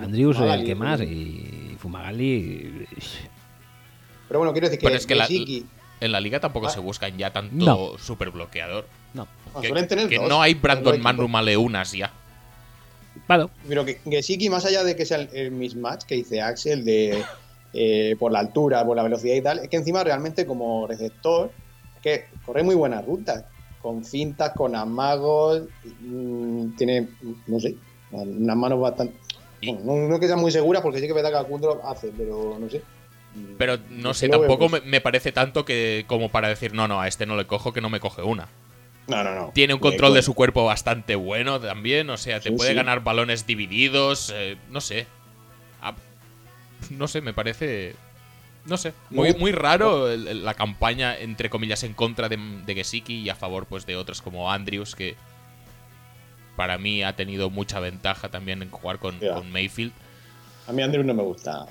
Andrews es el que más y Fumagalli. Pero bueno, quiero decir que, Pero es que la- Gesicki- En la liga tampoco Ah. se buscan ya tanto No. super bloqueador. No. no, Que, suelen tener que dos, no hay Brandon. Manrum Maleunas ya. Pero que Gesicki, más allá de que sea el, el mismatch que dice Axel, de eh, por la altura, por la velocidad y tal, es que encima realmente como receptor, es que corre muy buenas rutas, con fintas, con amagos, mm, tiene, no sé, unas manos bastante... Bueno, no, no que sean muy seguras porque sí que es verdad que algún drop hace, pero no sé. Pero no sé, que tampoco me, me parece tanto que como para decir, no, no, a este no le cojo que no me coge una. No, no, no. Tiene un Eh, control de su cuerpo bastante bueno también, o sea, te Sí, puede sí. ganar balones divididos, eh, no sé. Ah, no sé, me parece... No sé, muy, muy raro el- la campaña, entre comillas, en contra de, de Gesicki y a favor pues de otros como Andrews, que para mí ha tenido mucha ventaja también en jugar con, Mayfield. A mí Andrews no me gusta.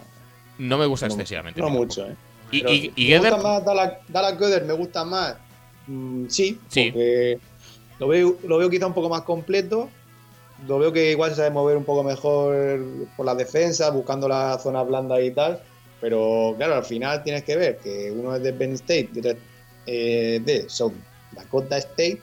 No me gusta no, excesivamente. No mucho. ¿eh? Y, y, y ¿Me Geder- gusta más Dallas? ¿Me gusta más? Mm, sí, Sí. porque lo veo, lo veo quizá un poco más completo. Lo veo que igual se sabe mover un poco mejor por la defensa, buscando las zonas blandas y tal. Pero claro, al final tienes que ver que uno es de Penn State y otro es eh, de South Dakota State.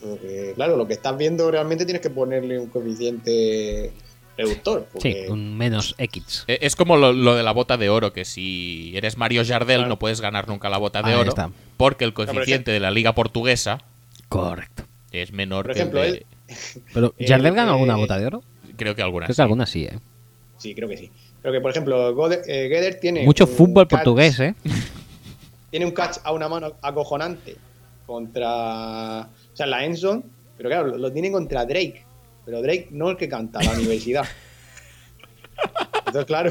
Porque, claro, lo que estás viendo realmente tienes que ponerle un coeficiente reductor. Sí, un menos X. Eh, Es como lo, lo de la bota de oro, que si eres Mario Jardel Claro. no puedes ganar nunca la bota de Ahí oro, está. porque el coeficiente de la liga portuguesa Correcto. es menor Por que el ejemplo, de- él- Pero, ¿Jardel ganó eh, alguna bota de oro? Creo que algunas. Creo sí. que alguna sí, ¿eh? Sí, creo que sí. Pero que, por ejemplo, eh, Guedes tiene. Mucho fútbol catch- portugués, ¿eh? Tiene un catch a una mano acojonante contra. O sea, la Enson. Pero claro, lo, lo tiene contra Drake. Pero Drake no el que canta, la universidad. Entonces, claro.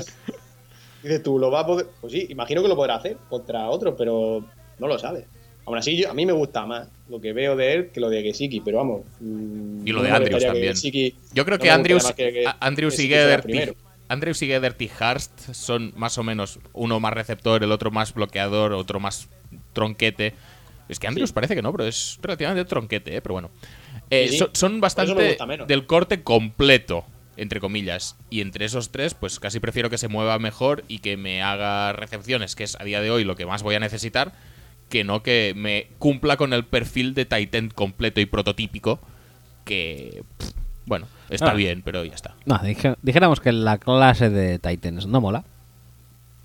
Dices tú, ¿lo va a poder.? Pues sí, imagino que lo podrá hacer contra otro, pero no lo sabe. Aún así, yo- a mí me gusta más lo que veo de él que lo de Gesicki, pero vamos. mm, Y lo no de Andrews también. Gesicki- Yo creo no que Andrews, que- que- Andrews y primero. Andrews y Harst son más o menos uno más receptor, el otro más bloqueador, otro más tronquete. Es que Andrews Sí. parece que no, pero es relativamente tronquete, ¿eh? pero bueno. Eh, Sí, sí. son- bastante del corte completo, entre comillas. Y entre esos tres, pues casi prefiero que se mueva mejor y que me haga recepciones, que es a día de hoy lo que más voy a necesitar, que no que me cumpla con el perfil de Titan completo y prototípico, que, pff, bueno, está Ah. bien, pero ya está. No, dijéramos que la clase de Titans no mola.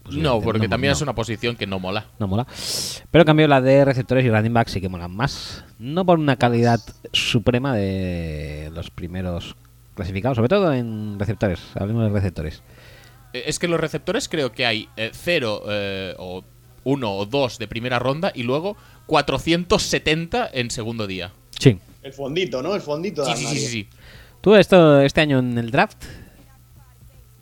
Pues no, porque no- también no. es una posición que no mola. No mola. Pero en cambio la de receptores y running backs sí que molan más. No por una calidad suprema de los primeros clasificados, sobre todo en receptores. Hablemos de receptores. Eh, Es que los receptores creo que hay eh, cero eh, o uno o dos de primera ronda y luego 470 en segundo día. Sí. El fondito, ¿no? El fondito de Sí, sí, sí, sí. ¿Tú esto este año en el draft?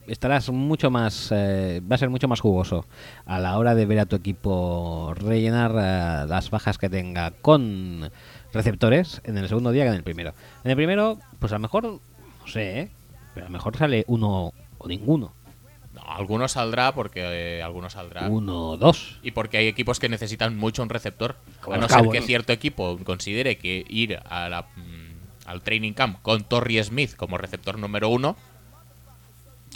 Estarás mucho más, eh, va a ser mucho más jugoso a la hora de ver a tu equipo rellenar eh, las bajas que tenga con receptores en el segundo día que en el primero. En el primero, pues a lo mejor, no sé, ¿eh? pero a lo mejor sale uno o ninguno, No, alguno saldrá porque eh, alguno saldrá. uno o dos. Y porque hay equipos que necesitan mucho un receptor. Como a no ser que cierto equipo considere que ir a la, mm, al training camp con Torrey Smith como receptor número uno,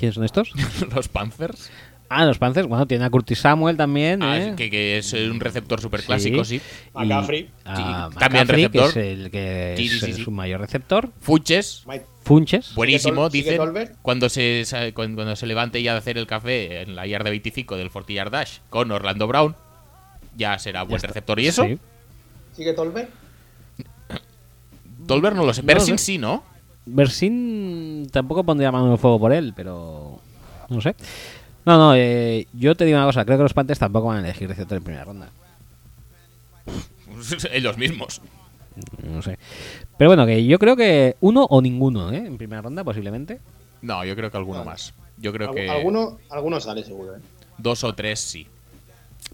¿Quiénes son estos? los Panthers, ah, los Panthers, bueno, tiene a Curtis Samuel también, ah, ¿eh? que, que es un receptor super clásico, sí. Y McCaffrey. Sí, McCaffrey, también que receptor. es el que Sí, es sí, sí, sí. su mayor receptor. Funches, Funches. buenísimo, ¿Sigue dicen. Tolbert? Cuando se, cuando, cuando se levante ya de hacer el café en la yarda 25 del 40 yard dash con Orlando Brown, ya será buen receptor. ¿Y eso? Sí. ¿Sigue Tolbert? Tolbert no lo sé. No sé. sí, ¿no? Bersin tampoco pondría mano en el fuego por él, pero no sé. No, no, eh, yo te digo una cosa, creo que los Panthers tampoco van a elegir receptor en primera ronda. Ellos mismos. No sé. Pero bueno, que yo creo que uno o ninguno, ¿eh? En primera ronda, posiblemente. No, yo creo que alguno Vale. más. Yo creo que Alguno, alguno sale seguro, ¿eh? dos o tres sí.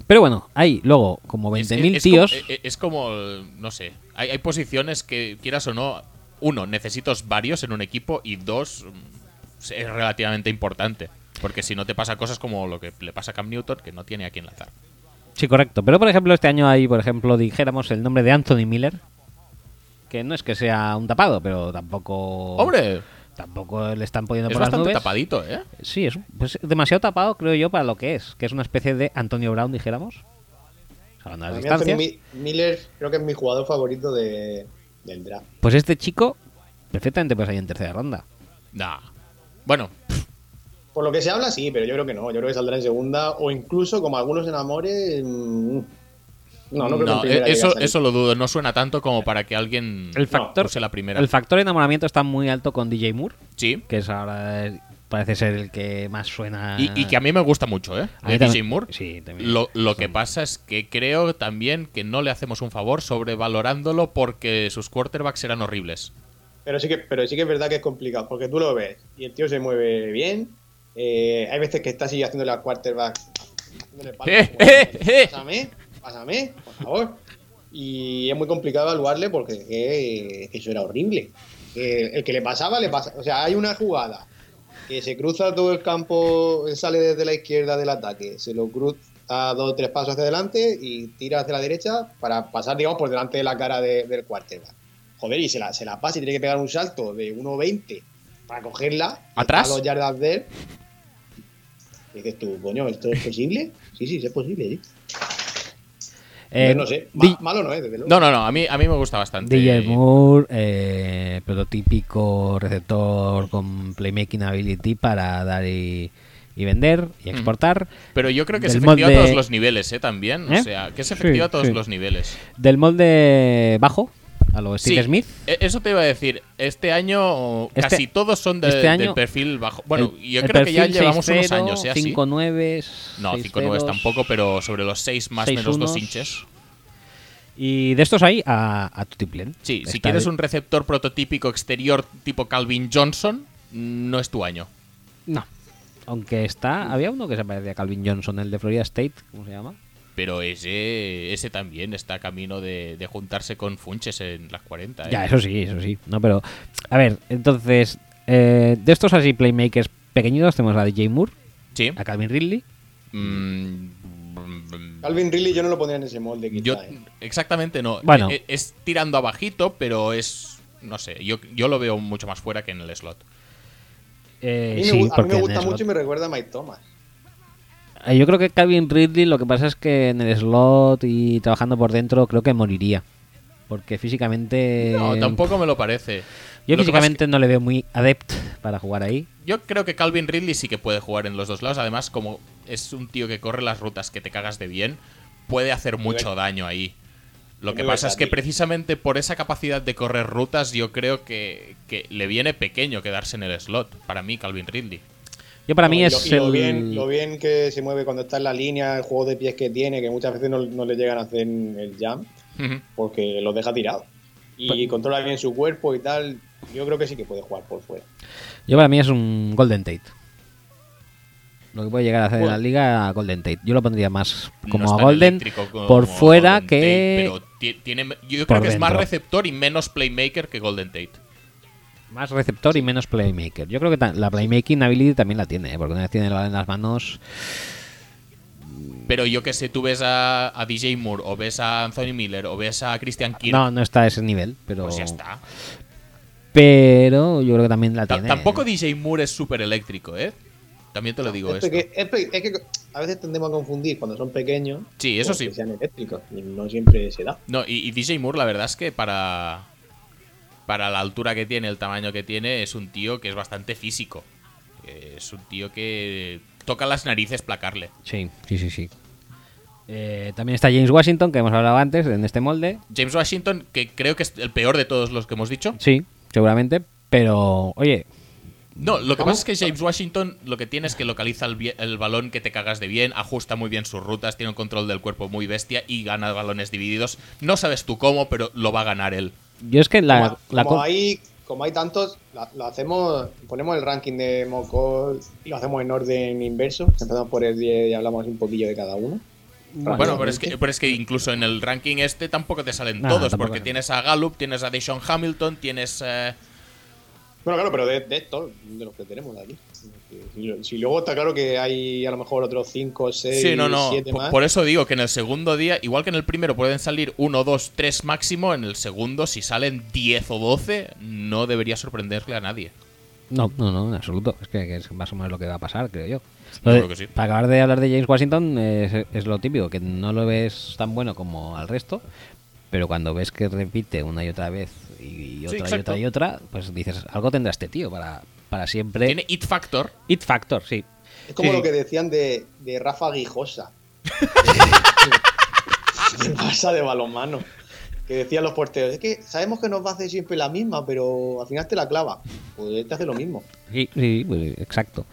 Pero bueno, hay luego como Es- 20.000 es tíos. Como, es, es como, no sé, hay, hay posiciones que, quieras o no, uno, necesitas varios en un equipo y dos, mm, es relativamente importante. Porque si no te pasa cosas como lo que le pasa a Cam Newton, que no tiene a quién lanzar. Sí, correcto. Pero por ejemplo, este año hay, por ejemplo, dijéramos el nombre de Anthony Miller. Que no es que sea un tapado, pero tampoco. ¡Hombre! Tampoco le están poniendo Es por las bastante nubes. tapadito, ¿eh? Sí, es pues, demasiado tapado, creo yo, para lo que es. Que es una especie de Antonio Brown, dijéramos. Las distancias. Mi- Miller creo que es mi jugador favorito de, del draft. Pues este chico, perfectamente puede salir en tercera ronda. Nah. Bueno, Por lo que se habla, sí, pero yo creo que no. Yo creo que saldrá en segunda o incluso, como algunos enamores. mm, No, no creo que eh, llegue a eso, eso lo dudo. No suena tanto como para que alguien El factor, use la primera. el factor enamoramiento está muy alto con DJ Moore, sí. que es ahora parece ser el que más suena. Y, y que a mí me gusta mucho, ¿eh? A De Moore. Sí, también. Lo, lo que pasa es que creo también que no le hacemos un favor sobrevalorándolo porque sus quarterbacks eran horribles. Pero sí, que, pero sí que es verdad que es complicado, porque tú lo ves y el tío se mueve bien. eh, hay veces que está así haciéndole al quarterback. Eh, eh, eh. Pásame, pásame, por favor. Y es muy complicado evaluarle porque eh, eso era horrible. Eh, el que le pasaba, le pasa. O sea, hay una jugada que se cruza todo el campo, sale desde la izquierda del ataque, se lo cruza dos o tres pasos hacia adelante y tira hacia la derecha para pasar, digamos, por delante de la cara de- del quarterback. Joder, y se la, se la pasa y tiene que pegar un salto de 1.20 para cogerla. ¿Atrás? A dos yardas de él. Y dices tú, coño, ¿esto es posible? Sí, sí, sí es posible, sí. Eh, no sé, ma- malo no es, desde luego. No, no, no. A mí, a mí me gusta bastante. DJ Moore, eh, prototípico receptor con playmaking ability para dar y, y vender y exportar. Pero yo creo que es Del efectiva a molde- todos los niveles, ¿eh? También. ¿Eh? O sea, que es Sí, efectiva a todos sí. los niveles. Del molde bajo, a lo Steve Sí, Smith. e- Eso te iba a decir. Este año Este- casi todos son de- este año- del perfil bajo. Bueno, El- yo creo que ya llevamos unos 6-0, años, ¿eh? Así. 5-9, No, 6-0, 5-9 tampoco, pero sobre los 6 más menos 2 6-1s. inches. Y de estos hay a, a Tutiplen. Sí, si Está quieres de- un receptor prototípico exterior tipo Calvin Johnson, no es tu año. No. Aunque está. Había uno que se parecía a Calvin Johnson, el de Florida State, ¿cómo se llama? Pero ese, ese también está camino de, de juntarse con Funches en las 40. ¿eh? Ya, eso sí, eso sí. No, pero. A ver, entonces. eh, de estos así playmakers pequeñitos tenemos a DJ Moore, Sí. a Calvin Ridley. Mm, Calvin Ridley yo no lo pondría en ese molde, quizá, yo, ¿eh? exactamente no. Bueno. Es, tirando abajito, pero es. No sé, yo, yo lo veo mucho más fuera que en el slot. Eh, A mí, me, sí, a mí me gusta mucho y me recuerda a Mike Thomas. Eh, Yo creo que Calvin Ridley lo que pasa es que en el slot y trabajando por dentro creo que moriría. Porque físicamente. No, tampoco me lo parece. Yo Lo que físicamente no le veo muy adept para jugar ahí. Yo creo que Calvin Ridley sí que puede jugar en los dos lados. Además, como es un tío que corre las rutas que te cagas de bien, puede hacer mucho daño ahí. Lo que muy pasa es que precisamente por esa capacidad de correr rutas, yo creo que, que le viene pequeño quedarse en el slot. Para mí, Calvin Ridley. Yo para No, mí y es lo, y lo el. bien, lo bien que se mueve cuando está en la línea, el juego de pies que tiene, que muchas veces no, no le llegan a hacer el jump Ujú. porque los deja tirados. Y Pues- controla bien su cuerpo y tal. Yo creo que sí que puede jugar por fuera. Yo para mí es un Golden Tate. lo que puede llegar a hacer en la Bueno. liga a Golden Tate. Yo lo pondría más como No a Golden como por fuera Golden que Tate, pero ti- tiene, yo creo que es más receptor y menos playmaker que Golden Tate. Más receptor y menos playmaker. Yo creo que la playmaking ability también la tiene, ¿eh? porque una vez tiene la en las manos. Pero yo que sé, tú ves a, a DJ Moore, o ves a Anthony Miller, o ves a Christian Kirk, No, no está a ese nivel, pero. pues ya está. Pero yo creo que también la tiene. Tampoco DJ Moore es súper eléctrico, ¿eh? También te lo digo es, esto. es que a veces tendemos a confundir cuando son pequeños. Sí, eso sí. Que sean eléctricos. Y no siempre se da. No, y, y DJ Moore, la verdad es que para. Para la altura que tiene, el tamaño que tiene, es un tío que es bastante físico. Es un tío que toca las narices placarle. Sí, sí, sí, sí. Eh, también está James Washington, que hemos hablado antes, en este molde. James Washington, que creo que es el peor de todos los que hemos dicho. Sí, seguramente. Pero, oye, No, lo que ¿Cómo? pasa es que James Washington lo que tiene es que localiza el, el balón que te cagas de bien, ajusta muy bien sus rutas, tiene un control del cuerpo muy bestia y gana balones divididos. No sabes tú cómo, pero lo va a ganar él. Yo es que la. como, la como co- hay, como hay tantos, lo hacemos, ponemos el ranking de Mocol y lo hacemos en orden inverso. Empezamos por el 10 y hablamos un poquillo de cada uno. Bueno, pero es, que, pero es que incluso en el ranking este tampoco te salen todos, porque no. tienes a Gallup, tienes a Deshaun Hamilton, tienes... eh, Bueno, claro, pero de, de estos, de los que tenemos aquí. Si, si luego está claro que hay a lo mejor otros 5, 6, Sí, no, no. 7 Por, más. por eso digo que en el segundo día, igual que en el primero pueden salir 1, 2, 3 máximo, en el segundo, si salen 10 o 12, no debería sorprenderle a nadie. No, no, no, en absoluto. Es que, que es más o menos lo que va a pasar, creo yo. Creo que sí. Para acabar de hablar de James Washington, es, es lo típico, que no lo ves tan bueno como al resto, pero cuando ves que repite una y otra vez y, y otra y otra y otra, pues dices, algo tendrá este tío para, para siempre. Tiene It Factor. It Factor, sí. Es como Sí, lo que decían de, de Rafa Guijosa. Se pasa de balonmano. Que decían los porteros, es que sabemos que nos va a hacer siempre la misma, pero al final te la clava. Pues te hace lo mismo. Sí, sí, pues, exacto.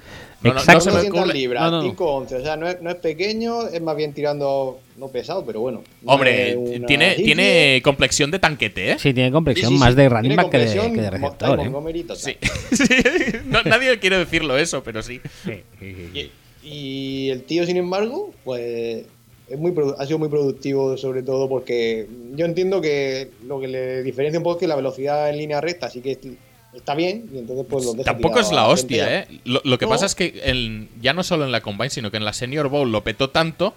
No, no, no exacto. se me 200 ocurre- libras, no, no. 5'11. O sea, no es, no es pequeño, es más bien tirando, no pesado, pero bueno. No Hombre, una tiene, tiene complexión de tanquete, ¿eh? Sí, tiene Sí, complexión sí, más sí. de running back que de, que de receptor, ¿eh? Sí. Sí. No, nadie quiere decirlo eso, pero sí. Y, y el tío, sin embargo, pues es muy produ- ha sido muy productivo, sobre todo porque yo entiendo que lo que le diferencia un poco es que la velocidad en línea recta sí que está bien, y entonces pues lo deja Tampoco es la hostia. ¿eh? Lo, lo que No. pasa es que ya no solo en la Combine, sino que en la Senior Bowl lo petó tanto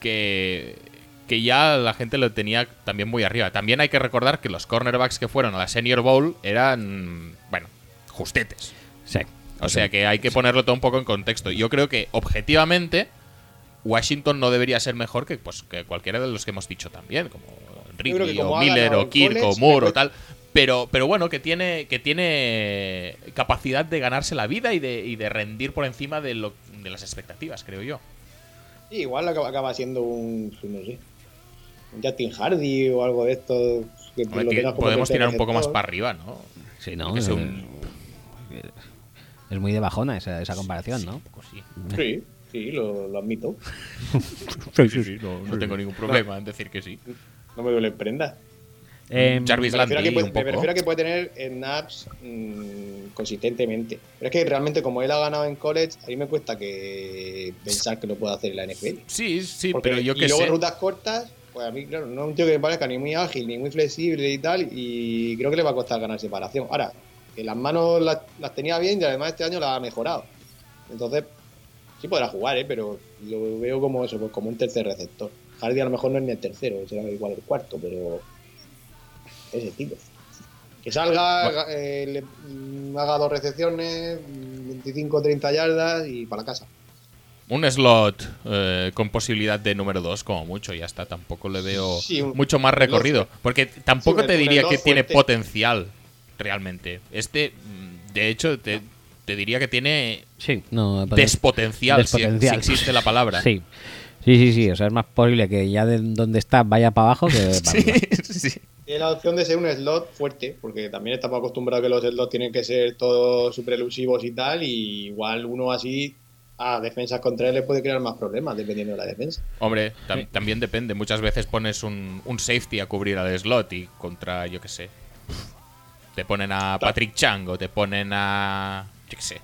que, que ya la gente lo tenía también muy arriba. También hay que recordar que los cornerbacks que fueron a la Senior Bowl eran, bueno, justetes. Sí. O sea que hay que ponerlo todo un poco en contexto. Yo creo que objetivamente Washington no debería ser mejor que, pues, que cualquiera de los que hemos dicho también, como Ridley o Miller o Kirk o Moore o tal. Pero, pero bueno, que tiene, que tiene capacidad de ganarse la vida y de, y de rendir por encima de, lo, de las expectativas, creo yo. Sí, igual acaba, siendo un, no sé, un Justin Hardy o algo de esto. Que Hombre, lo podemos tirar un poco más para arriba, ¿no? Sí, ¿no? Eh, un- Es muy de bajona esa, esa comparación, ¿no? Un poco sí. Sí, sí, lo, lo admito. Sí, sí, no, no tengo ningún problema en decir que sí. No me duele prenda. Eh, Jarvis Me refiero, a que puede, un me poco. refiero a que puede tener snaps mm, consistentemente. Pero es que realmente, como él ha ganado en college, a mí me cuesta que pensar que lo pueda hacer en la NFL. Sí, sí, Porque- pero yo y que luego sé. rutas cortas, pues a mí, claro, no es un tío que me parezca ni muy ágil, ni muy flexible y tal, y creo que le va a costar ganar separación. Ahora, que las manos las, las tenía bien y además este año las ha mejorado. Entonces, sí podrá jugar, ¿eh? pero lo veo como eso, pues como un tercer receptor. Hardy a lo mejor no es ni el tercero, será igual el cuarto, pero ese tipo. Que salga, eh, le- mm, haga dos recepciones, 25-30 yardas y para la casa. Un slot eh, con posibilidad de número 2, como mucho, ya está. Tampoco le veo Sí, un- mucho más recorrido. Porque tampoco Sí, te diría que tiene fuerte. potencial, realmente. Este, mm, de hecho, te, te diría que tiene sí, no. despotencial, si- despotencial. Si, existe la palabra. Sí. Sí, sí, sí. O sea, es más posible que ya de donde está vaya para abajo que para Sí, arriba. sí. Tiene la opción de ser un slot fuerte, porque también estamos acostumbrados a que los slots tienen que ser todos super elusivos y tal, y igual uno así a defensas contra él le puede crear más problemas dependiendo de la defensa. Hombre, tam- también depende. Muchas veces pones un, un safety a cubrir al slot y contra, yo qué sé. Te ponen a Patrick Chang o te ponen a. Yo qué sé.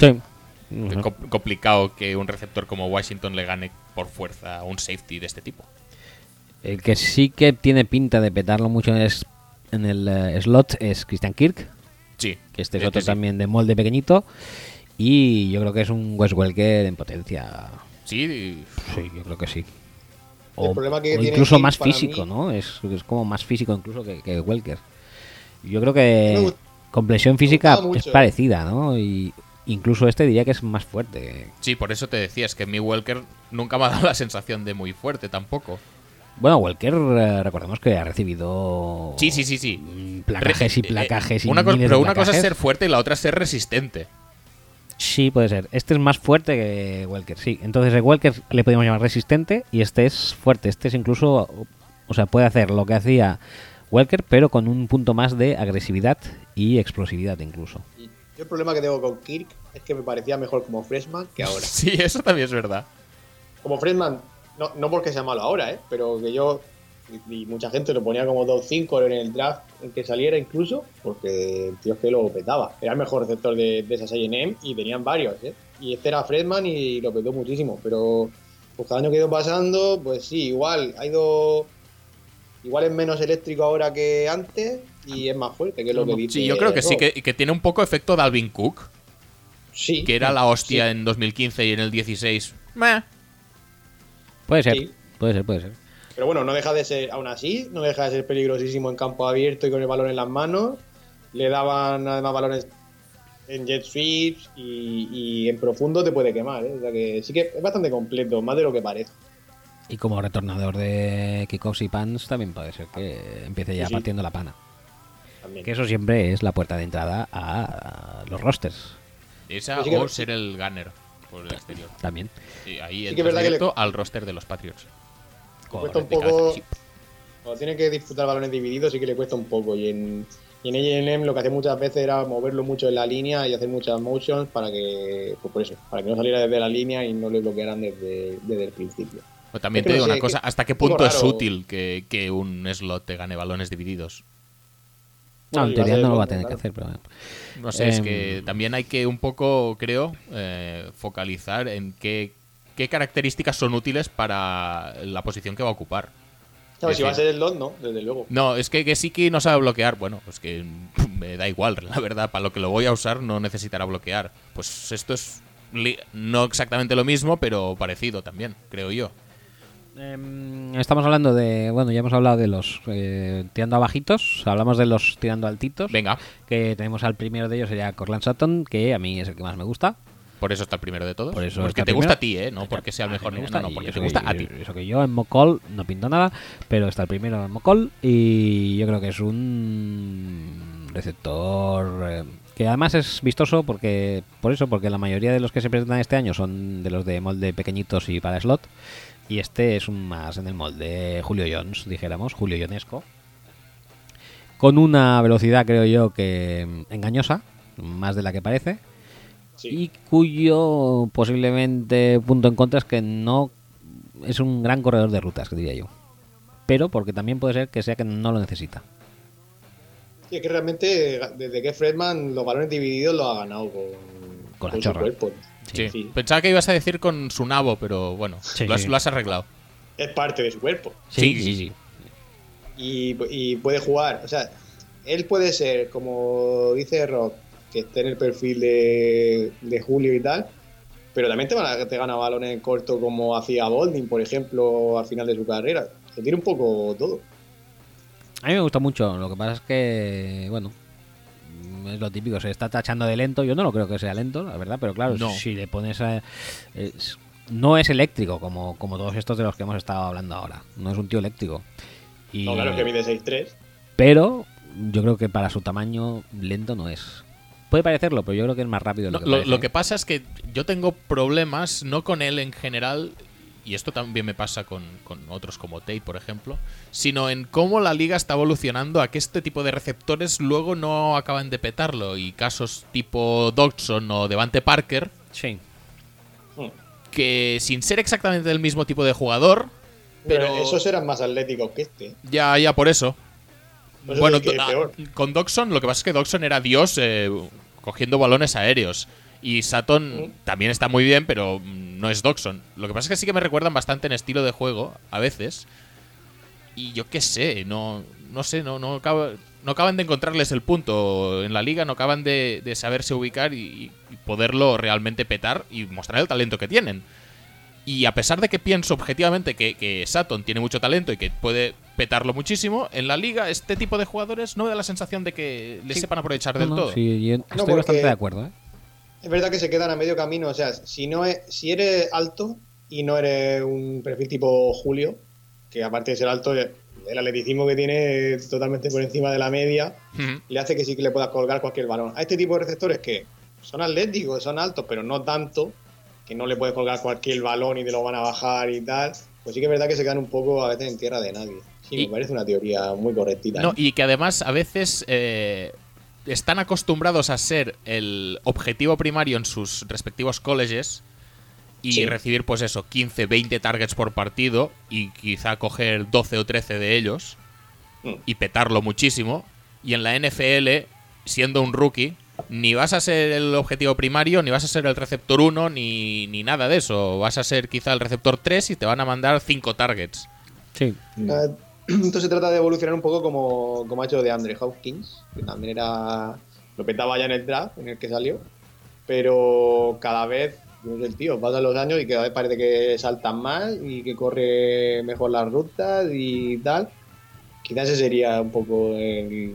Sí. Com- complicado que un receptor como Washington le gane por fuerza a un safety de este tipo. El que sí que tiene pinta de petarlo mucho es, en el eh, slot es Christian Kirk, Sí. que este es este otro sí. también de molde pequeñito. Y yo creo que es un Wes Welker en potencia. Sí, Sí, yo creo que sí. El problema que o tiene incluso Kirk más físico, mí- ¿no? Es, es como más físico incluso que, que Welker. Yo creo que gust- complexión física es parecida, ¿no? Y incluso este diría que es más fuerte. sí, por eso te decía, es que mi Welker nunca me ha dado la sensación de muy fuerte tampoco. Bueno, Welker, eh, recordemos que ha recibido Sí, sí, sí, sí. mm, placajes y Re- eh, placajes y una Pero una cosa es placajes. ser fuerte y la otra es ser resistente. Sí, puede ser. Este es más fuerte que Welker, sí. Entonces, el Welker le podemos llamar resistente y este es fuerte. Este es incluso, o sea, puede hacer lo que hacía Welker, pero con un punto más de agresividad y explosividad incluso. Y yo el problema que tengo con Kirk es que me parecía mejor como freshman que ahora. Sí, eso también es verdad. Como freshman, no, no porque sea malo ahora, ¿eh? pero que yo y, y mucha gente lo ponía como 2-5 en el draft en que saliera incluso, porque el tío es que lo petaba. Era el mejor receptor de, de esas A&M y tenían varios, ¿eh? Y este era freshman y lo petó muchísimo, pero pues cada año que ha ido pasando, pues sí, igual, ha ido... Igual es menos eléctrico ahora que antes y es más fuerte, que es lo que dice. Sí, yo creo que sí, que, que tiene un poco efecto Dalvin Cook, Sí. que era la hostia Sí. en 2015 y en el 16. Meh. Puede ser, Sí. puede ser, puede ser. Pero bueno, no deja de ser, aún así, no deja de ser peligrosísimo en campo abierto y con el balón en las manos. Le daban además balones en jet sweeps y, y en profundo te puede quemar. ¿eh? O sea que sí que es bastante completo, más de lo que parece. Y como retornador de kickoffs y pants también puede ser que empiece ya Sí, sí. partiendo la pana. También. Que eso siempre es la puerta de entrada a los rosters Esa Pues o ser el gunner por el exterior. también. Y ahí Sí que es entras verdad que le- directo al roster de los Patriots. Le cuesta un poco. sí. Cuando tiene que disputar balones divididos, sí que le cuesta un poco. Y en, y en A&M lo que hacía muchas veces era moverlo mucho en la línea y hacer muchas motions para que, pues por eso, para que no saliera desde la línea y no le bloquearan desde, desde el principio. Pero también Es que te no digo sé, una cosa, ¿hasta qué punto es útil que, que un slot te gane balones divididos? No, en teoría no lo va a tener claro. que hacer, pero bueno. No sé, es Em. que también hay que un poco, creo, eh, focalizar en qué, qué características son útiles para la posición que va a ocupar. Claro, si va a ser el lot, no, desde luego. No, es que, que no sabe bloquear. Bueno, pues que me da igual, la verdad. Para lo que lo voy a usar no necesitará bloquear. Pues esto es no exactamente lo mismo, pero parecido también, creo yo. Em, estamos hablando de, bueno, ya hemos hablado de los eh, tirando a bajitos, hablamos de los tirando altitos. Venga, Que tenemos al primero de ellos, sería Corland Sutton, que a mí es el que más me gusta. Por eso está el primero de todos. Por eso porque te gusta a ti, ¿eh? No porque sea el mejor. me ni- gusta, no, porque te que gusta a ti. Eso que yo en Mocol no pinto nada, pero está el primero en Mocol y yo creo que es un receptor eh, que además es vistoso porque por eso, porque la mayoría de los que se presentan este año son de los de molde pequeñitos y para slot y este es un más en el molde Julio Jones, dijéramos, Julio Jonesco. Con una velocidad, creo yo, que engañosa, más de la que parece Sí. y cuyo posiblemente punto en contra es que no es un gran corredor de rutas, diría yo. Pero porque también puede ser que sea que no lo necesita. Sí, es que realmente desde que Fredman los balones divididos los ha ganado con, Con la su chorra. cuerpo. Sí. Sí. Pensaba que ibas a decir con su nabo, pero bueno, Sí, lo, has, sí. lo has arreglado. Es parte de su cuerpo. Sí, sí, sí. Y, y puede jugar. O sea, él puede ser, como dice Rob, que esté en el perfil de, de Julio y tal. Pero también te, van a- te gana balones en corto como hacía Bolding, por ejemplo, al final de su carrera. Se tira un poco todo. A mí me gusta mucho. Lo que pasa es que, bueno, es lo típico. Se está tachando de lento. Yo no lo creo que sea lento, la verdad. Pero claro, No. si le pones a. es- no es eléctrico como, como todos estos de los que hemos estado hablando ahora. No es un tío eléctrico. Y, No, claro, que mide 6'3. Pero yo creo que para su tamaño lento no es. Puede parecerlo, pero yo creo que es más rápido No, lo que lo, que pasa es que yo tengo problemas, no con él en general, y esto también me pasa con, con otros como Tate, por ejemplo, sino en cómo la liga está evolucionando a que este tipo de receptores luego no acaban de petarlo. Y casos tipo Dodson o Devante Parker, Sí. Que sin ser exactamente el mismo tipo de jugador, Pero pero esos eran más atléticos que este. ya, ya por eso. Por eso bueno, peor. ah, con Dodson, lo que pasa es que Dodson era Dios eh, cogiendo balones aéreos. Y Saturn también está muy bien, pero no es Doxon. Lo que pasa es que sí que me recuerdan bastante en estilo de juego, a veces. Y yo qué sé, no, no sé, no, no, no acaban de encontrarles el punto en la liga, no acaban de, de saberse ubicar y, y poderlo realmente petar y mostrar el talento que tienen. Y a pesar de que pienso objetivamente que, que Saturn tiene mucho talento y que puede petarlo muchísimo, en la liga este tipo de jugadores no me da la sensación de que le Sí. sepan aprovechar del no, todo. sí, yo estoy bastante de acuerdo, ¿eh? Es verdad que se quedan a medio camino. O sea, si no es, si eres alto y no eres un perfil tipo Julio, que aparte de ser alto, el atleticismo que tiene es totalmente por encima de la media, le hace que sí que le puedas colgar cualquier balón. A este tipo de receptores que son atléticos, son altos, pero no tanto, que no le puedes colgar cualquier balón y te lo van a bajar y tal, pues sí que es verdad que se quedan un poco a veces en tierra de nadie. Sí, Y- me parece una teoría muy correctita. No, ¿eh? y que además a veces eh, están acostumbrados a ser el objetivo primario en sus respectivos colleges y Sí. recibir, pues eso, 15, 20 targets por partido y quizá coger 12 o 13 de ellos Mm. y petarlo muchísimo. Y en la NFL, siendo un rookie, ni vas a ser el objetivo primario, ni vas a ser el receptor 1, ni, ni nada de eso. Vas a ser quizá el receptor 3 y te van a mandar 5 targets. Sí. Eh, Esto se trata de evolucionar un poco como, como ha hecho de Andre Hopkins, que también era. Lo petaba ya en el draft en el que salió, pero cada vez, no sé, el tío, pasan los años y cada vez parece que saltan más y que corre mejor las rutas y tal. Quizás ese sería un poco el.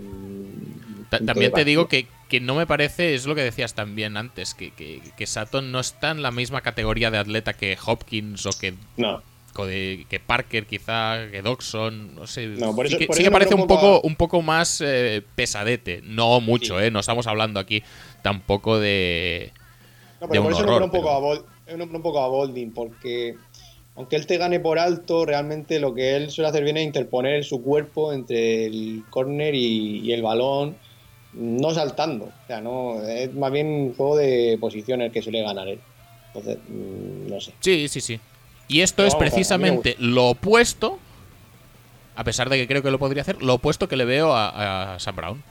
Ta- También te digo que, que no me parece, es lo que decías también antes, que, que, que no está en la misma categoría de atleta que Hopkins o que, No, o de- que Parker quizá, que Doxon, no sé. No, por sí eso- que, por sí eso que me parece un poco, un poco más eh, pesadete, no mucho, Sí. eh, no estamos hablando aquí tampoco de... No, de pero un por eso horror, me pone un poco, pero- a me un poco a Bolding, porque aunque él te gane por alto, realmente lo que él suele hacer bien es interponer su cuerpo entre el córner y, y el balón, no saltando. O sea, no, es más bien un juego de posiciones que suele ganar él. Entonces, mm, no sé. Sí, sí, sí. Y esto Pero es precisamente lo opuesto, a pesar de que creo que lo podría hacer, lo opuesto que le veo a, a Sam Brown,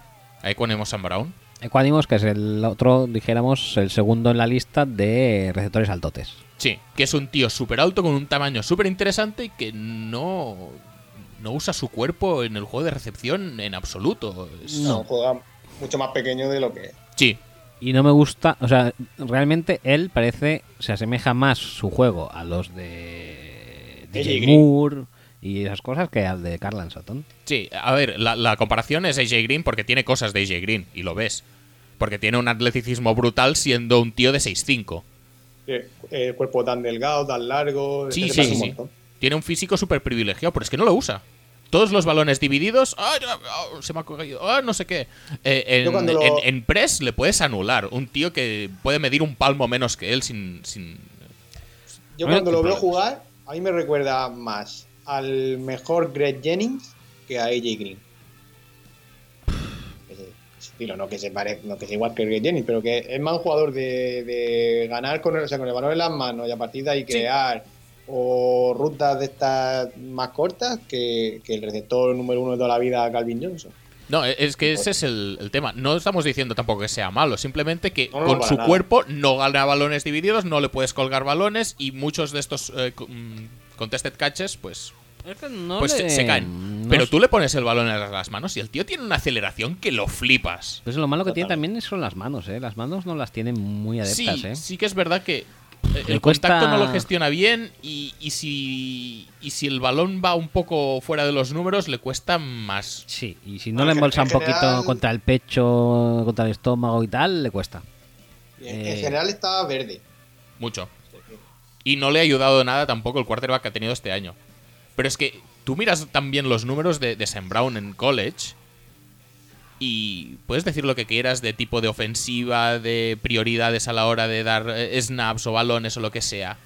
a Equanimous Sam Brown. Equanimous, que es el otro, dijéramos, el segundo en la lista de receptores altotes. Sí, que es un tío súper alto con un tamaño súper interesante y que no, no usa su cuerpo en el juego de recepción en absoluto. Es- No, juega mucho más pequeño de lo que es. Sí, Y no me gusta, o sea, realmente él parece, se asemeja más su juego a los de DJ Green. Moore y esas cosas que al de Carlan Sutton. sí. A ver, la, la comparación es AJ Green porque tiene cosas de AJ Green y lo ves. Porque tiene un atleticismo brutal siendo un tío de 6'5. Eh, El cuerpo tan delgado, tan largo. Sí, sí, un sí. Tiene un físico súper privilegiado, pero es que no lo usa. Todos los balones divididos, ¡ah, ya, ah, se me ha caído! ¡Ah, no sé qué! Eh, en, lo- en- en press le puedes anular. Un tío que puede medir un palmo menos que él sin. sin Yo cuando lo veo jugar, a mí me recuerda más al mejor Greg Jennings que a AJ Green. Estilo, no que se pare, no que sea igual que Greg Jennings, pero que es más un jugador de, de ganar con el, o sea, con el balón en las manos y a partir de ahí crear o rutas de estas más cortas que, que el receptor número uno de toda la vida, Calvin Johnson. No, e, es que ese es el, el tema. No estamos diciendo tampoco que sea malo, simplemente que No, no, con su nada. cuerpo no gana balones divididos, no le puedes colgar balones y muchos de estos eh, mm, contested catches, pues, pues se, se caen. Pero tú le pones el balón en las manos y el tío tiene una aceleración que lo flipas. Pues lo malo que tiene también son las manos, ¿eh? Las manos no las tienen muy adeptas, sí, ¿eh? sí que es verdad que el cuesta- contacto no lo gestiona bien y, y si, y si el balón va un poco fuera de los números le cuesta más. Sí, y si no le embolsa un poquito contra el pecho, contra el estómago y tal, le cuesta. En Eh. general está verde. Mucho. Y no le ha ayudado nada tampoco el quarterback que ha tenido este año. Pero es que tú miras también los números de, de Sam Brown en college y puedes decir lo que quieras de tipo de ofensiva, de prioridades a la hora de dar eh, snaps o balones o lo que sea.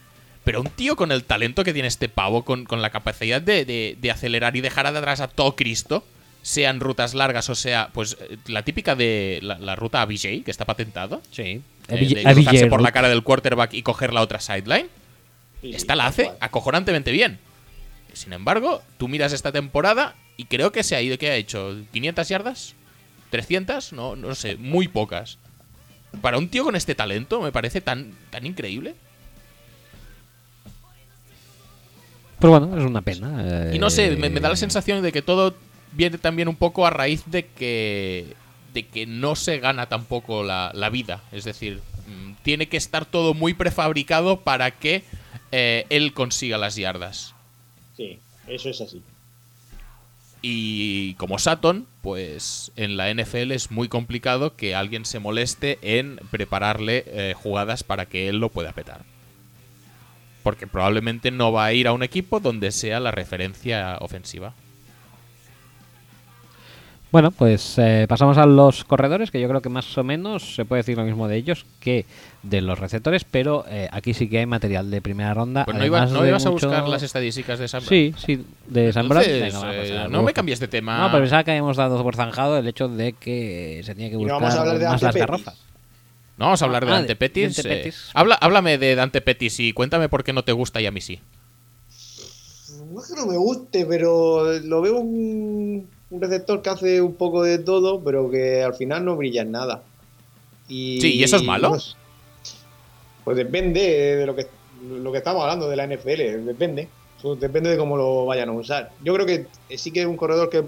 Pero un tío con el talento que tiene este pavo, con, con la capacidad de, de- de acelerar y dejar atrás a todo Cristo, sean rutas largas o sea, pues eh, la típica de la, la ruta ABJ, que está patentado, Sí. eh, de cruzarse por la cara del quarterback y coger la otra sideline. Sí, Esta la hace acojonantemente bien. Sin embargo, tú miras esta temporada y creo que se ha ido, ¿qué ha hecho? ¿500 yardas? ¿300? No, no sé, muy pocas. para un tío con este talento me parece tan, tan increíble. Pues bueno, es una pena. Y no sé, eh, me, me da la sensación de que todo viene también un poco a raíz de que, de que no se gana tampoco la, la vida. Es decir, mm, tiene que estar todo muy prefabricado para que eh, él consiga las yardas. Sí, eso es así. Y como Saturn, pues en la NFL es muy complicado que alguien se moleste en prepararle eh, jugadas para que él lo pueda petar. Porque probablemente no va a ir a un equipo donde sea la referencia ofensiva. Bueno, pues eh, pasamos a los corredores, que yo creo que más o menos se puede decir lo mismo de ellos que de los receptores, pero eh, aquí sí que hay material de primera ronda. Pues no, no ibas a buscar las estadísticas de Sam Brown? Sí, sí, de San pues, eh, no me cambies de tema. No, pero pensaba que habíamos dado por zanjado el hecho de que se tenía que no buscar vamos a hablar de más las Pettis. garrofas. No, vamos a hablar de Ah, Dante de- Pettis. Dante eh, Pettis. habla, háblame de Dante Pettis y cuéntame por qué no te gusta y a mí sí. No es que no me guste, pero lo veo un, un receptor que hace un poco de todo, pero que al final no brilla en nada. Y, Sí, ¿y eso es malo? sé. Pues depende de lo que, lo que estamos hablando de la NFL, depende. Pues depende de cómo lo vayan a usar. Yo creo que sí que es un corredor que es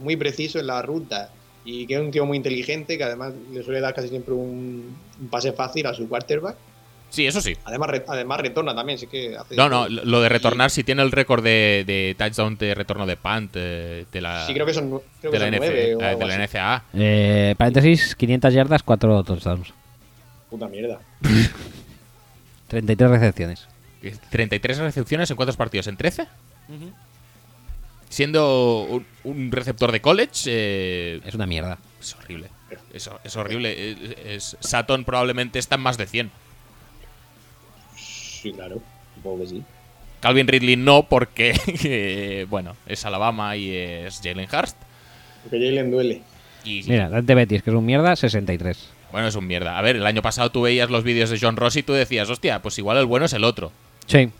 muy preciso en la ruta y que es un tío muy inteligente que además le suele dar casi siempre un, un pase fácil a su quarterback. Sí, eso sí. Además, re- además retorna también, sí que hace... No, no, lo de retornar, si tiene el récord de, de touchdown de retorno de punt eh, de la, Sí, creo que son, creo de que la, son NF nueve o eh, algo de la. NCAA. Eh, paréntesis, 500 yardas, 4 touchdowns. Puta mierda. 33 recepciones. 33 recepciones en cuántos partidos, ¿en 13? Siendo un, un receptor de college, eh, Es una mierda. es horrible. Es, es horrible. Es, es- Saturn probablemente está en más de 100. Sí, claro. Supongo que sí. Calvin Ridley no, porque, eh, bueno, es Alabama y es Jalen Hurst. Porque Jalen duele. Y Mira, Dante Betis, que es un mierda, 63. bueno, es un mierda. A ver, el año pasado tú veías los vídeos de John Ross y tú decías, hostia, pues igual el bueno es el otro. Sí.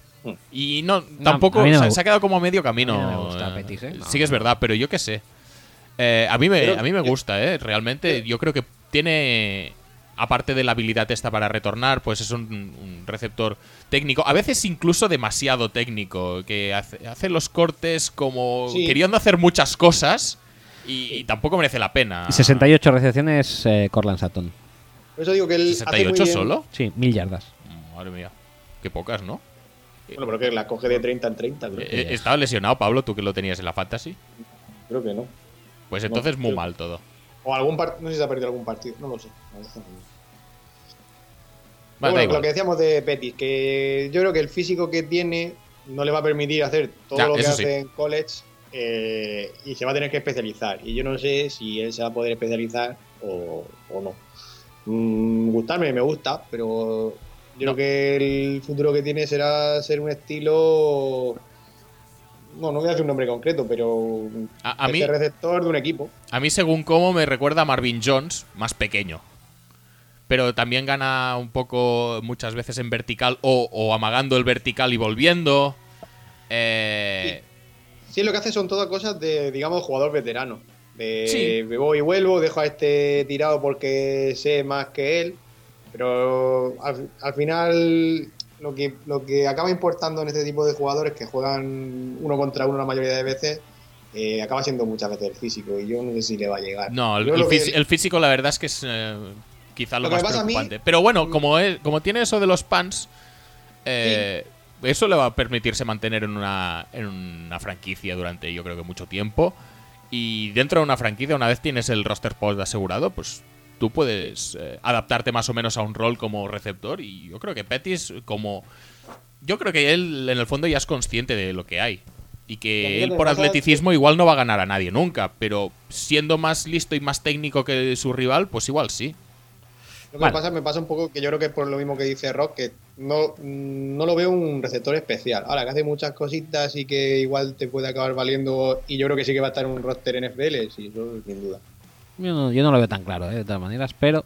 Y no, tampoco, no se ha quedado como a medio camino. a mí no me gusta eh, Pettis, ¿eh? No, sí que es verdad, pero yo qué sé. Eh, a, mí me, Pero- a mí me gusta, ¿eh? Realmente yo creo que tiene, aparte de la habilidad esta para retornar, pues es un, un receptor técnico, a veces incluso demasiado técnico, que hace, hace los cortes como Sí. queriendo hacer muchas cosas y, y tampoco merece la pena. 68 recepciones, eh, Corland Sutton. Por eso digo que él. hace muy ¿68 bien- solo? Sí, 1000 yardas. Madre mía, qué pocas, ¿no? Bueno, pero que la coge de 30 en 30. Creo, Eh, ¿Estaba lesionado, Pablo, tú que lo tenías en la fantasy? creo que no. Pues entonces muy creo- mal todo. O algún partido. No sé si se ha perdido algún partido. No lo sé. Vale, Bueno, lo que decíamos de Pettis, que yo creo que el físico que tiene no le va a permitir hacer todo Ya, lo que hace sí. en college eh, y se va a tener que especializar. Y yo no sé si él se va a poder especializar o, o no. Mm, gustarme me gusta, pero yo No. creo que el futuro que tiene será ser un estilo. No, no voy a decir un nombre concreto, pero A- a este mí- receptor de un equipo. A mí, según cómo, me recuerda a Marvin Jones, más pequeño. Pero también gana un poco muchas veces en vertical o, o amagando el vertical y volviendo. Eh, Sí, lo que hace son todas cosas de, digamos, jugador veterano. De Sí. me voy y vuelvo, dejo a este tirado porque sé más que él. Pero al, al final lo que, lo que acaba importando en este tipo de jugadores que juegan uno contra uno la mayoría de veces, eh, acaba siendo muchas veces el físico. Y yo no sé si le va a llegar. no, el, el que- fisi- el físico la verdad es que es eh, quizá lo, más mí- preocupante. Pero bueno, como, es- como tiene eso de los pants, eh, eso le va a permitirse mantener en una, en una franquicia durante yo creo que mucho tiempo. Y dentro de una franquicia, una vez tienes el roster post asegurado, pues tú puedes eh, adaptarte más o menos a un rol como receptor. Y yo creo que Pettis, como. Yo creo que él en el fondo ya es consciente de lo que hay. Y que él por atleticismo igual no va a ganar a nadie nunca. Pero siendo más listo y más técnico que su rival, pues igual sí. Lo que Vale. me pasa, me pasa un poco que yo creo que es por lo mismo que dice Rock, que no, no lo veo un receptor especial. Ahora, que hace muchas cositas y que igual te puede acabar valiendo, y yo creo que sí que va a estar en un roster NFL, sí, eso sin duda. Yo no, yo no lo veo tan claro, eh, de todas maneras, pero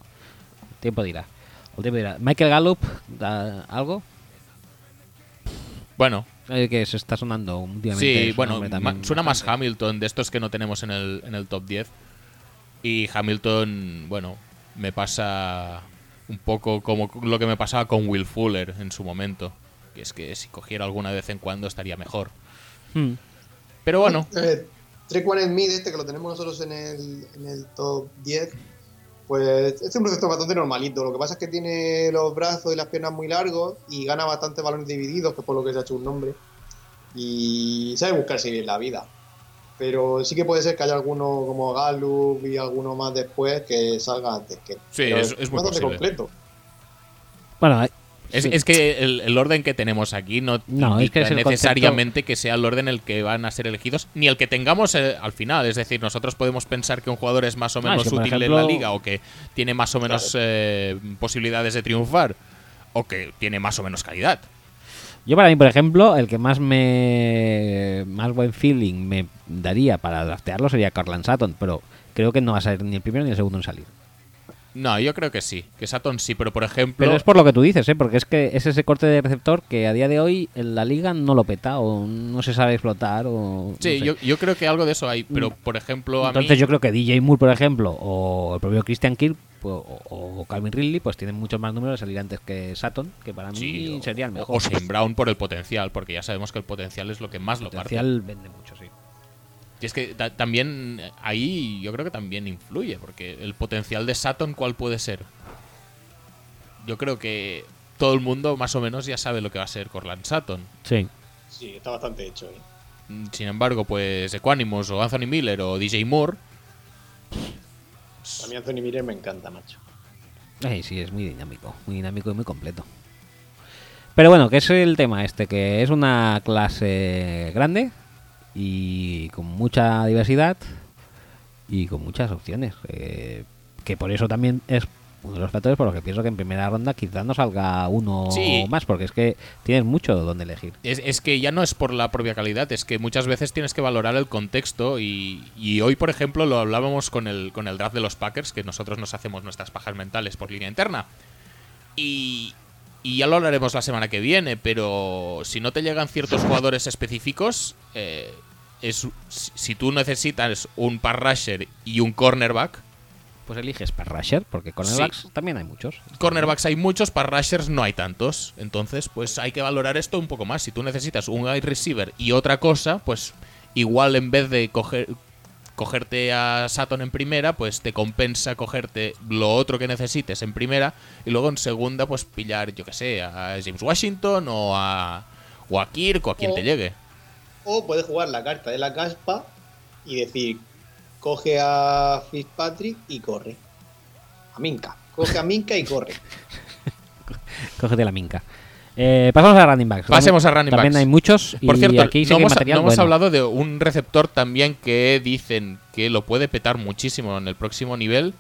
el tiempo dirá. El tiempo dirá. Michael Gallup, ¿da ¿algo? Bueno, Eh, que se está sonando últimamente. Sí, bueno, suena más. Hamilton, de estos que no tenemos en el, en el top 10. Y Hamilton, bueno, me pasa Un poco como lo que me pasaba con Will Fuller en su momento. Que es que si cogiera alguna de vez en cuando estaría mejor. Hmm. Pero bueno, Eh, Trek One and Mid, este que lo tenemos nosotros en el, en el top 10, pues es un receptor bastante normalito. Lo que pasa es que tiene los brazos y las piernas muy largos y gana bastante balones divididos, que es por lo que se ha hecho un nombre. Y sabe buscarse bien la vida. Pero sí que puede ser que haya alguno como Gallup y alguno más después que salga antes que. Sí, Pero es- es muy posible. completo. Bueno, es, sí. es que el, el orden que tenemos aquí no, No, es que es necesariamente que sea el orden en el que van a ser elegidos, ni el que tengamos eh, al final. Es decir, nosotros podemos pensar que un jugador es más o Ah, menos útil en la liga o que tiene más o menos eh, posibilidades de triunfar o que tiene más o menos calidad. Yo para mí, por ejemplo, el que más me más buen feeling me daría para draftearlo sería Carlan Sutton, pero creo que no va a ser ni el primero ni el segundo en salir. No, yo creo que sí, que Saturn sí, pero por ejemplo... Pero es por lo que tú dices, ¿eh? porque es que es ese corte de receptor que a día de hoy en la liga no lo peta o no se sabe explotar o... Sí, no sé. yo, yo creo que algo de eso hay, pero por ejemplo a Entonces mí... yo creo que DJ Moore, por ejemplo, o el propio Christian Kirk pues, o, o Calvin Ridley, pues tienen muchos más números de salir antes que Sutton, que para mí o- sería el mejor. O Shane Brown por el potencial, porque ya sabemos que el potencial es lo que más lo parte. potencial vende mucho, sí. Y es que ta- también eh, ahí yo creo que también influye, porque el potencial de Saturn, ¿cuál puede ser? Yo creo que todo el mundo más o menos ya sabe lo que va a ser Corland Sutton. Sí. Sí, está bastante hecho. ¿eh? Mm, Sin embargo, pues Equanimous o Anthony Miller o DJ Moore, A mí Anthony Miller me encanta, macho. Ay, sí, es muy dinámico, muy dinámico y muy completo. Pero bueno, que es el tema este, que es una clase grande y con mucha diversidad y con muchas opciones. eh, que por eso también es uno de los factores por los que pienso que en primera ronda quizás no salga uno Sí. más, porque es que tienes mucho donde elegir. es, es que ya no es por la propia calidad, es que muchas veces tienes que valorar el contexto y, y hoy, por ejemplo, lo hablábamos con el, con el draft de los Packers, que nosotros nos hacemos nuestras pajas mentales por línea interna. Y, y ya lo hablaremos la semana que viene, pero si no te llegan ciertos jugadores específicos, eh, es, si tú necesitas un pass rusher y un cornerback, Pues eliges para Rusher, porque cornerbacks también hay muchos. cornerbacks hay muchos, pass rushers no hay tantos. Entonces, pues hay que valorar esto un poco más. Si tú necesitas un wide receiver y otra cosa, pues igual en vez de coger, cogerte a Saturn en primera, pues te compensa cogerte lo otro que necesites en primera y luego en segunda, pues pillar, yo que sé, a James Washington o a, o a Kirk o a quien O- te llegue. O puedes jugar la carta de la caspa y decir, coge a Fitzpatrick y corre. A Minka. Coge a Minka y corre. Cógete la minca. Eh, pasamos a running backs. Pasemos a running También backs. hay muchos. Por y cierto, aquí sí no hemos, material no hemos hablado de un receptor también que dicen que lo puede petar muchísimo en el próximo nivel,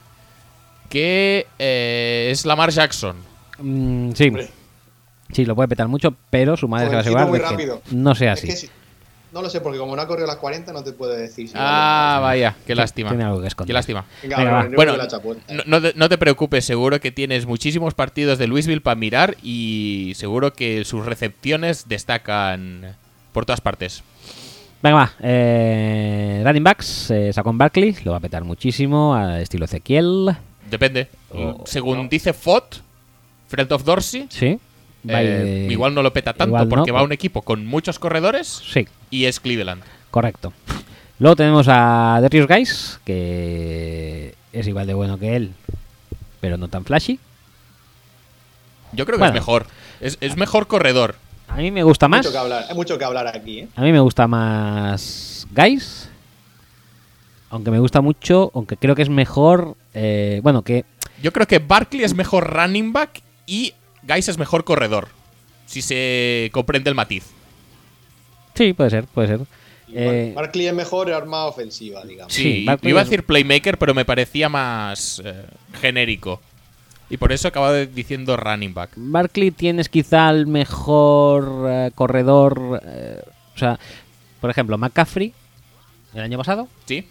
que eh, es Lamar Jackson. Mm, sí. Hombre. Sí, lo puede petar mucho, pero su madre se va a rápido. no sea Es así. que si- no lo sé, porque como no ha corrido las 40, no te puedo decir. si Ah, vaya, qué lástima. Tiene algo que esconder. Qué lástima. Venga, Venga, va. bueno, no, no te- preocupes, seguro que tienes muchísimos partidos de Louisville para mirar y seguro que sus recepciones destacan por todas partes. Venga, va. Eh, running backs, eh, Saquon Barkley, lo va a petar muchísimo, a estilo Ezequiel. Depende. Oh, Según dice Fott, Fred of Dorsey, Sí. Eh, igual no lo peta tanto igual no, porque va a un equipo con muchos corredores Sí, y es Cleveland. correcto. Luego tenemos a Darius Guys, que es igual de bueno que él, pero no tan flashy. Yo creo que Bueno. es mejor. Es, es mejor corredor. A mí me gusta Hay más. mucho que hablar, hay mucho que hablar aquí, ¿eh? A mí me gusta más Guys. Aunque me gusta mucho, aunque creo que es mejor. eh, bueno, que Yo creo que Barkley es mejor running back y Guys es mejor corredor. Si se comprende el matiz. Sí, puede ser, puede ser. Barkley eh, es mejor arma ofensiva, digamos. Sí, sí iba a decir playmaker, pero me parecía más eh, genérico. Y por eso acababa diciendo running back. Barkley tienes quizá el mejor eh, corredor. o sea, por ejemplo, McCaffrey, el año pasado. Sí.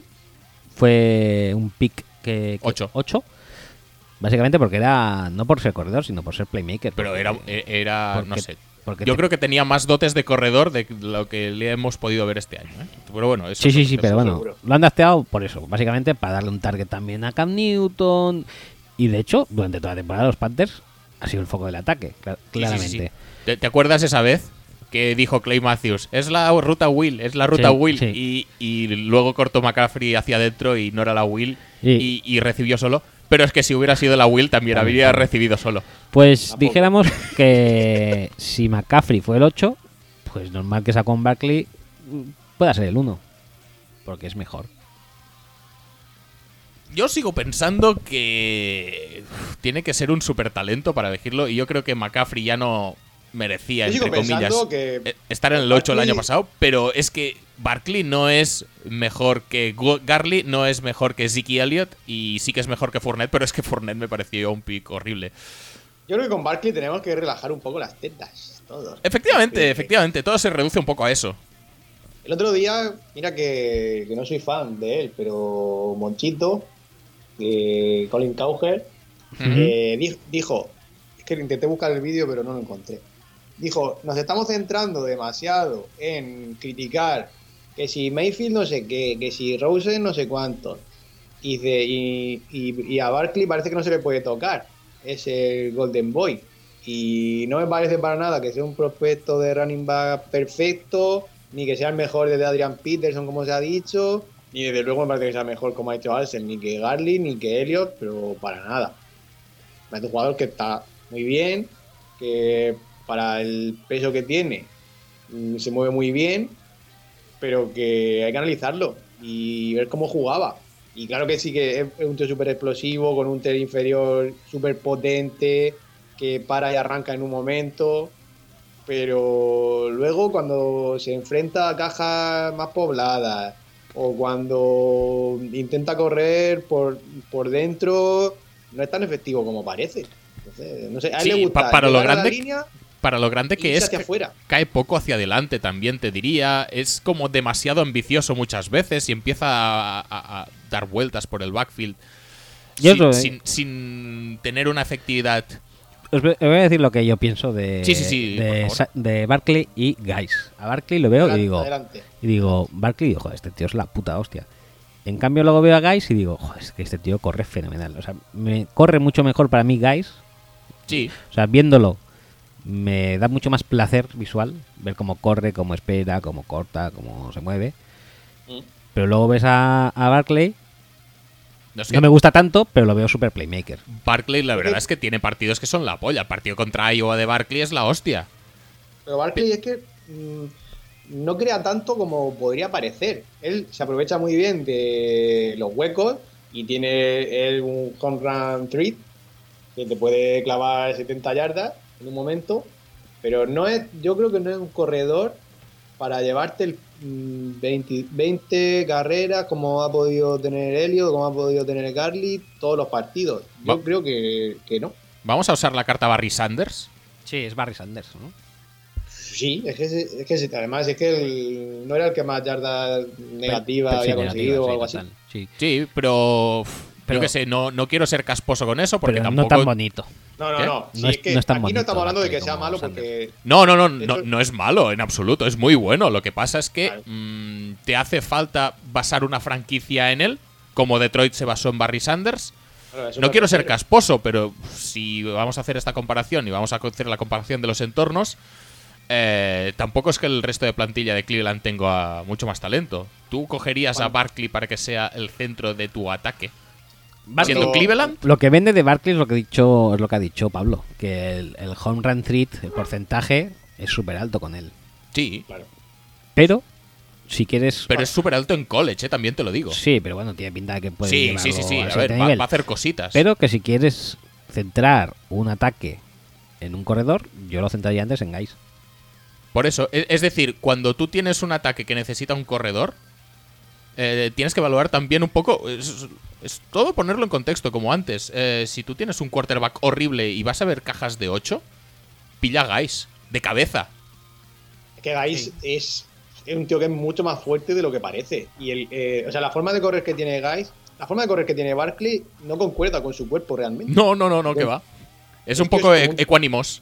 Fue un pick que. 8. 8 Básicamente porque era. No por ser corredor, sino por ser playmaker. Pero era, eh, era no sé. porque Yo te- creo que tenía más dotes de corredor de lo que le hemos podido ver este año. ¿eh? Pero bueno, eso Sí, sí, es sí, pero bueno, seguro. lo han dasteado por eso, básicamente para darle un target también a Cam Newton Y de hecho, durante toda la temporada los Panthers ha sido el foco del ataque, cla- Sí, sí, claramente. sí, sí. ¿Te, te acuerdas esa vez que dijo Clay Matthews? Es la ruta Will, es la ruta Sí, Will. sí. Y, y luego cortó McCaffrey hacia adentro y no era la Will Y- y, y recibió solo. Pero es que si hubiera sido la Will también habría recibido solo. Pues Tampoco. dijéramos que si McCaffrey fue el 8, pues normal que Saquon Barkley mm, pueda ser el 1. Porque es mejor. Yo sigo pensando que uf, tiene que ser un super talento para elegirlo y yo creo que McCaffrey ya no merecía, Yo entre comillas, que eh, estar en el 8 el año pasado, pero es que Barkley no es mejor que Garley, no es mejor que Zeke Elliott y sí que es mejor que Fournette, pero es que Fournette me pareció un pick horrible. yo creo que con Barkley tenemos que relajar un poco las tetas, todos. Efectivamente, efectivamente, todo se reduce un poco a eso. El otro día, mira que, que no soy fan de él, pero Monchito, eh, Colin Cowher, eh, di- dijo, es que intenté buscar el vídeo pero no lo encontré. Dijo, nos estamos centrando demasiado en criticar que si Mayfield no sé qué, que si Rosen no sé cuánto. Y, y, y- a Barkley parece que no se le puede tocar. Es el Golden Boy. Y no me parece para nada que sea un prospecto de running back perfecto, ni que sea el mejor desde Adrian Peterson, como se ha dicho, ni desde luego me parece que sea mejor como ha hecho Alsen, ni que Garley, ni que Elliot, pero para nada. Es un jugador que está muy bien, que para el peso que tiene mm, se mueve muy bien, pero que hay que analizarlo y ver cómo jugaba. Y claro que sí que es un tío súper explosivo, con un tel inferior súper potente, que para y arranca en un momento, pero luego cuando se enfrenta a cajas más pobladas o cuando intenta correr por, por dentro, no es tan efectivo como parece. Entonces, no sé, a él Sí, le gusta pa- para lo llegar a la línea Para lo grande que es, hacia ca- afuera. cae poco hacia adelante también, te diría. Es como demasiado ambicioso muchas veces y empieza a, a- a dar vueltas por el backfield Yo sin, sin- sin tener una efectividad. Os voy a decir lo que yo pienso de, Sí, sí, sí, por de, de Barkley y Guys. A Barkley lo veo Adelante, y digo, adelante. y digo, Barkley, joder, este tío es la puta hostia. En cambio luego veo a Guys y digo, joder, es que este tío corre fenomenal. O sea, me corre mucho mejor para mí Guys. Sí, O sea, viéndolo me da mucho más placer visual ver cómo corre, cómo espera, cómo corta, cómo se mueve. Mm. Pero luego ves a, a Barkley, no me gusta tanto, pero lo veo super playmaker. Barkley, la verdad es que tiene partidos que son la polla. El partido contra Iowa de Barkley es la hostia. Pero Barkley es que mm, no crea tanto como podría parecer. Él se aprovecha muy bien de los huecos y tiene él un home run treat que te puede clavar 70 yardas en un momento. Pero no es, yo creo que no es un corredor para llevarte el mm, 20, 20 carreras como ha podido tener Elliot, como ha podido tener Garley, todos los partidos. Yo Va- creo que, que no. Vamos a usar la carta Barry Sanders. Sí, es Barry Sanders, ¿no? Sí, es que, es que sí, además es que el- no era el que más yardas negativas había conseguido negativa, o sí, algo así. sí. Sí, pero. Pero- yo qué sé, no, no quiero ser casposo con eso porque Pero tampoco. no tan bonito. No, no, ¿Qué? no. No es, es- que no es tan aquí bonito, no estamos hablando de que sea malo porque No, no, no, no, no es malo en absoluto, es muy bueno. Lo que pasa es que Claro. mm, te hace falta basar una franquicia en él, como Detroit se basó en Barry Sanders. Bueno, No quiero ser casposo, pero si vamos a hacer esta comparación y vamos a hacer la comparación de los entornos, eh, tampoco es que el resto de plantilla de Cleveland tenga mucho más talento. ¿Tú cogerías a Cuando- Barkley para que sea el centro de tu ataque? Siendo Cleveland, Lo que vende de Barkley es lo que, dicho, es lo que ha dicho Pablo, que el, el home run treat, el porcentaje, es súper alto con él. sí, Claro. Pero, si quieres... pero es súper alto en college, eh, también te lo digo. Sí, pero bueno, tiene pinta de que puede Sí, sí, sí, sí. A ver, va a hacer cositas. Pero que si quieres centrar un ataque en un corredor, yo lo centraría antes en Guys. Por eso, e- es decir, cuando tú tienes un ataque que necesita un corredor, eh, tienes que evaluar también un poco. Es, todo ponerlo en contexto, como antes. Eh, si tú tienes un quarterback horrible y vas a ver cajas de 8, pilla guys, de cabeza. Es que Gais es, es un tío que es mucho más fuerte de lo que parece. Y el, eh, o sea, la forma de correr que tiene Gais, la forma de correr que tiene Barkley no concuerda con su cuerpo realmente. No, no, no, no, que va. Es es un poco es como un- ecuánimos.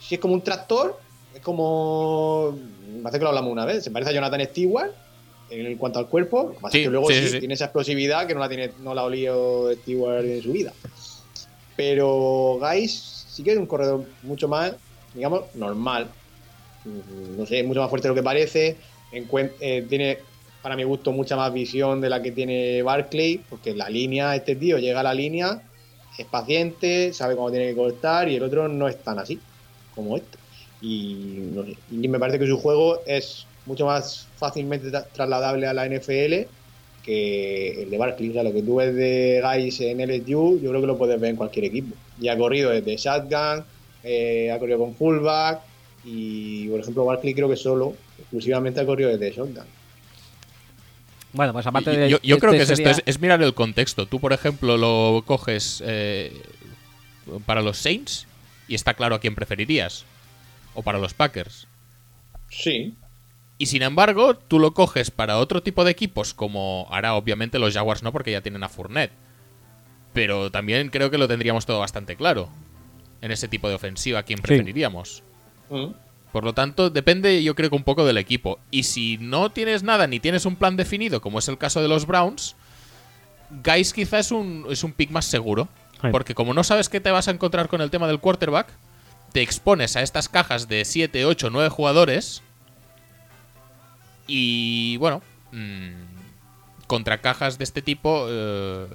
Si es como un tractor, es como. Me parece que lo hablamos una vez. Se parece a Jonathan Stewart en cuanto al cuerpo. Lo que pasa Sí, es que luego sí, tiene esa explosividad que no la, tiene, no la ha olido Stewart en su vida. Pero Guys sí que es un corredor mucho más, digamos, normal. Mm, No sé, mucho más fuerte de lo que parece. Eh, tiene, para mi gusto, mucha más visión de la que tiene Barclay, porque la línea, este tío llega a la línea, es paciente, sabe cómo tiene que cortar, y el otro no es tan así como este. Y, no sé, y me parece que su juego es mucho más fácilmente tra- trasladable a la NFL que el de Barclay. O sea, lo que tú ves de Guys en LSU, yo creo que lo puedes ver en cualquier equipo. Y ha corrido desde shotgun, eh, ha corrido con fullback, y por ejemplo, Barclay creo que solo, exclusivamente ha corrido desde shotgun. Bueno, pues aparte de. yo, yo creo este que es esto, es mirar el contexto. Tú, por ejemplo, lo coges eh, para los Saints y está claro a quién preferirías. O para los Packers. Sí, Y sin embargo, tú lo coges para otro tipo de equipos, como hará obviamente los Jaguars no, porque ya tienen a Fournette. Pero también creo que lo tendríamos todo bastante claro. En ese tipo de ofensiva, a quién preferiríamos. Mm. Por lo tanto, depende yo creo que un poco del equipo. Y si no tienes nada ni tienes un plan definido, como es el caso de los Browns, Guys quizá es un, es un pick más seguro. Sí. Porque como no sabes qué te vas a encontrar con el tema del quarterback, te expones a estas cajas de 7, 8, 9 jugadores. Y bueno, mm, contra cajas de este tipo, eh,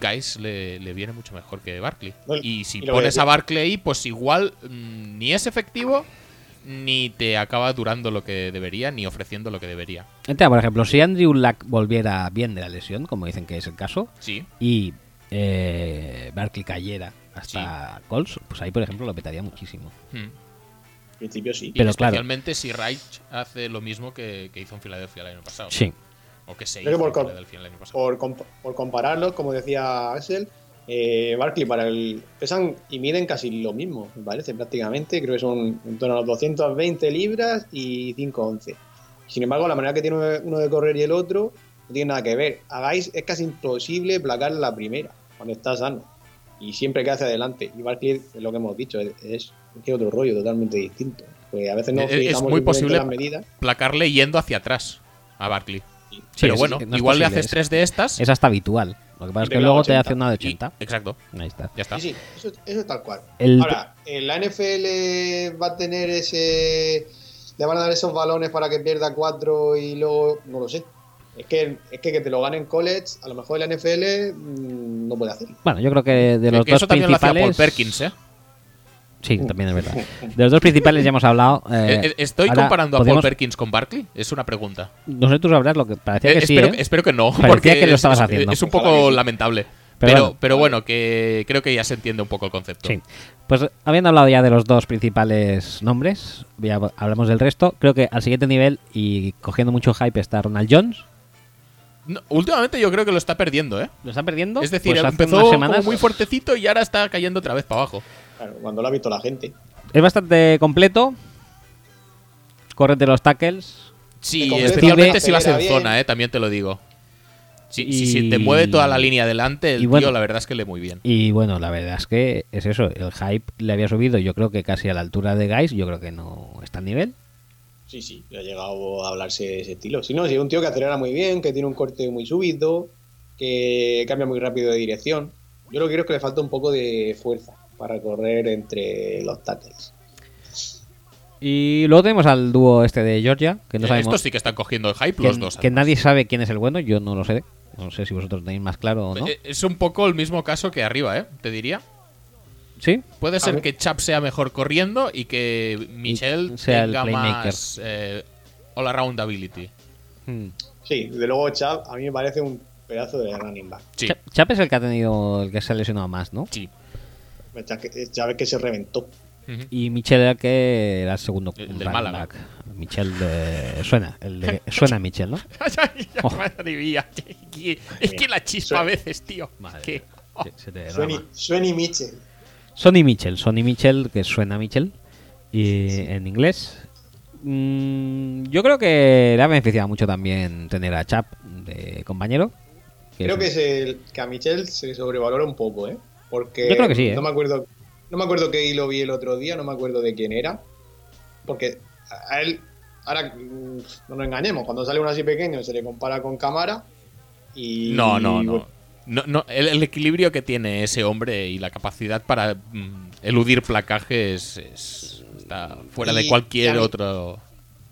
Guys le, le viene mucho mejor que Barkley. No, Y si y pones que- a Barkley, pues igual mm, ni es efectivo, ni te acaba durando lo que debería, ni ofreciendo lo que debería. Entiendo, por ejemplo, si Andrew Luck volviera bien de la lesión, como dicen que es el caso, Sí, y eh, Barkley cayera hasta Colts, pues ahí, por ejemplo, lo petaría muchísimo. mm. En principio sí. Y Pero claro. especialmente si Reich hace lo mismo que, que hizo en Filadelfia el año pasado. Sí. O que se hizo en por com- Filadelfia el año pasado. por, comp- por compararlos, como decía Axel, eh, Barkley para el pesan y miden casi lo mismo, me parece prácticamente. Creo que son en torno a los 220 libras y 5'11. Sin embargo, la manera que tiene uno de correr y el otro no tiene nada que ver. A Guys es casi imposible placar la primera cuando está sano y siempre que hace adelante. Y Barkley, es lo que hemos dicho, es, es, es otro rollo totalmente distinto. Pues a veces no es fijamos muy posible- las. Placarle yendo hacia atrás a Barkley. Sí, Pero es- bueno, no es igual le haces es- tres de estas. Es hasta habitual. Lo que pasa es que luego te 80. hace una de y- 80. exacto, Ahí está. ya está. Sí, sí, eso, eso es tal cual. El- Ahora, ¿en la NFL va a tener ese. ¿Le van a dar esos balones para que pierda cuatro y luego.? No lo sé. Es que, es que que te lo gane en college, a lo mejor la NFL mm, no puede hacerlo. Bueno, yo creo que de los Que dos eso también lo hacía principales. Paul Perkins, ¿eh? Sí, también es verdad. De los dos principales ya hemos hablado. eh, Eh, eh, ¿Estoy comparando a Paul Perkins con Barkley? Es una pregunta. No sé, tú sabrás lo que parecía Eh, que sí. espero, ¿eh? espero que no, Parecía porque que lo es- estabas es, haciendo. es un poco lamentable. Pero Pero, bueno. pero bueno, que creo que ya se entiende un poco el concepto. Sí. Pues habiendo hablado ya de los dos principales nombres, ya hablamos del resto. Creo que al siguiente nivel y cogiendo mucho hype está Ronald Jones. No, últimamente yo creo que lo está perdiendo, ¿eh? ¿Lo está perdiendo? Es decir, Pues empezó como semanas. muy fuertecito y ahora está cayendo otra vez para abajo. Claro, cuando lo ha visto la gente. Es bastante completo. Corre de los tackles. Sí, Te especialmente si vas en bien. zona, ¿eh? También te lo digo. Si, si- Y- si te mueve toda la línea adelante, el y bueno. tío la verdad es que le muy bien. Y bueno, la verdad es que es eso. El hype le había subido, yo creo que casi a la altura de Guys. Yo creo que no está al nivel. Sí, sí, ha llegado a hablarse de ese estilo. Si no, si es un tío que acelera muy bien, que tiene un corte muy súbito, que cambia muy rápido de dirección. Yo lo que creo es que le falta un poco de fuerza para correr entre los tackles. Y luego tenemos al dúo este de Georgia, que no Eh, sabemos. Estos sí que están cogiendo el hype, que, los dos. que además. nadie sabe quién es el bueno, yo no lo sé. No sé si vosotros tenéis más claro o no. Eh, Es un poco el mismo caso que arriba, ¿eh? Te diría. ¿Sí? Puede ser que Chap sea mejor corriendo y que Michel sea el tenga playmaker. más eh, all around ability. Hmm. Sí, desde luego Chap a mí me parece un pedazo de running back. Sí, Chap es el que ha tenido, el que se ha lesionado más, ¿no? sí. Chap que- Chap es que se reventó. Y Michel era el que era el segundo El del Málaga. back. Michel de... Suena, el de... Suena Michel, ¿no? Oh. Madre mía. Es que la chispa a veces, tío. Madre Que- mía. oh. Sueni, Mitchell. Sonny Mitchell, Sonny Mitchell, que suena Mitchell y en inglés. Mm, yo creo que le ha beneficiado mucho también tener a Chap de compañero. Creo que es- es el que a Michel se sobrevalora un poco, ¿eh? Porque Yo creo que sí, ¿eh? no me acuerdo, no me acuerdo qué hilo vi el otro día, no me acuerdo de quién era. Porque a él, ahora mm, no nos engañemos, cuando sale uno así pequeño se le compara con cámara y No, no, no. No, no, el, el equilibrio que tiene ese hombre y la capacidad para mm, eludir placajes es- está fuera de cualquier y a mí- otro.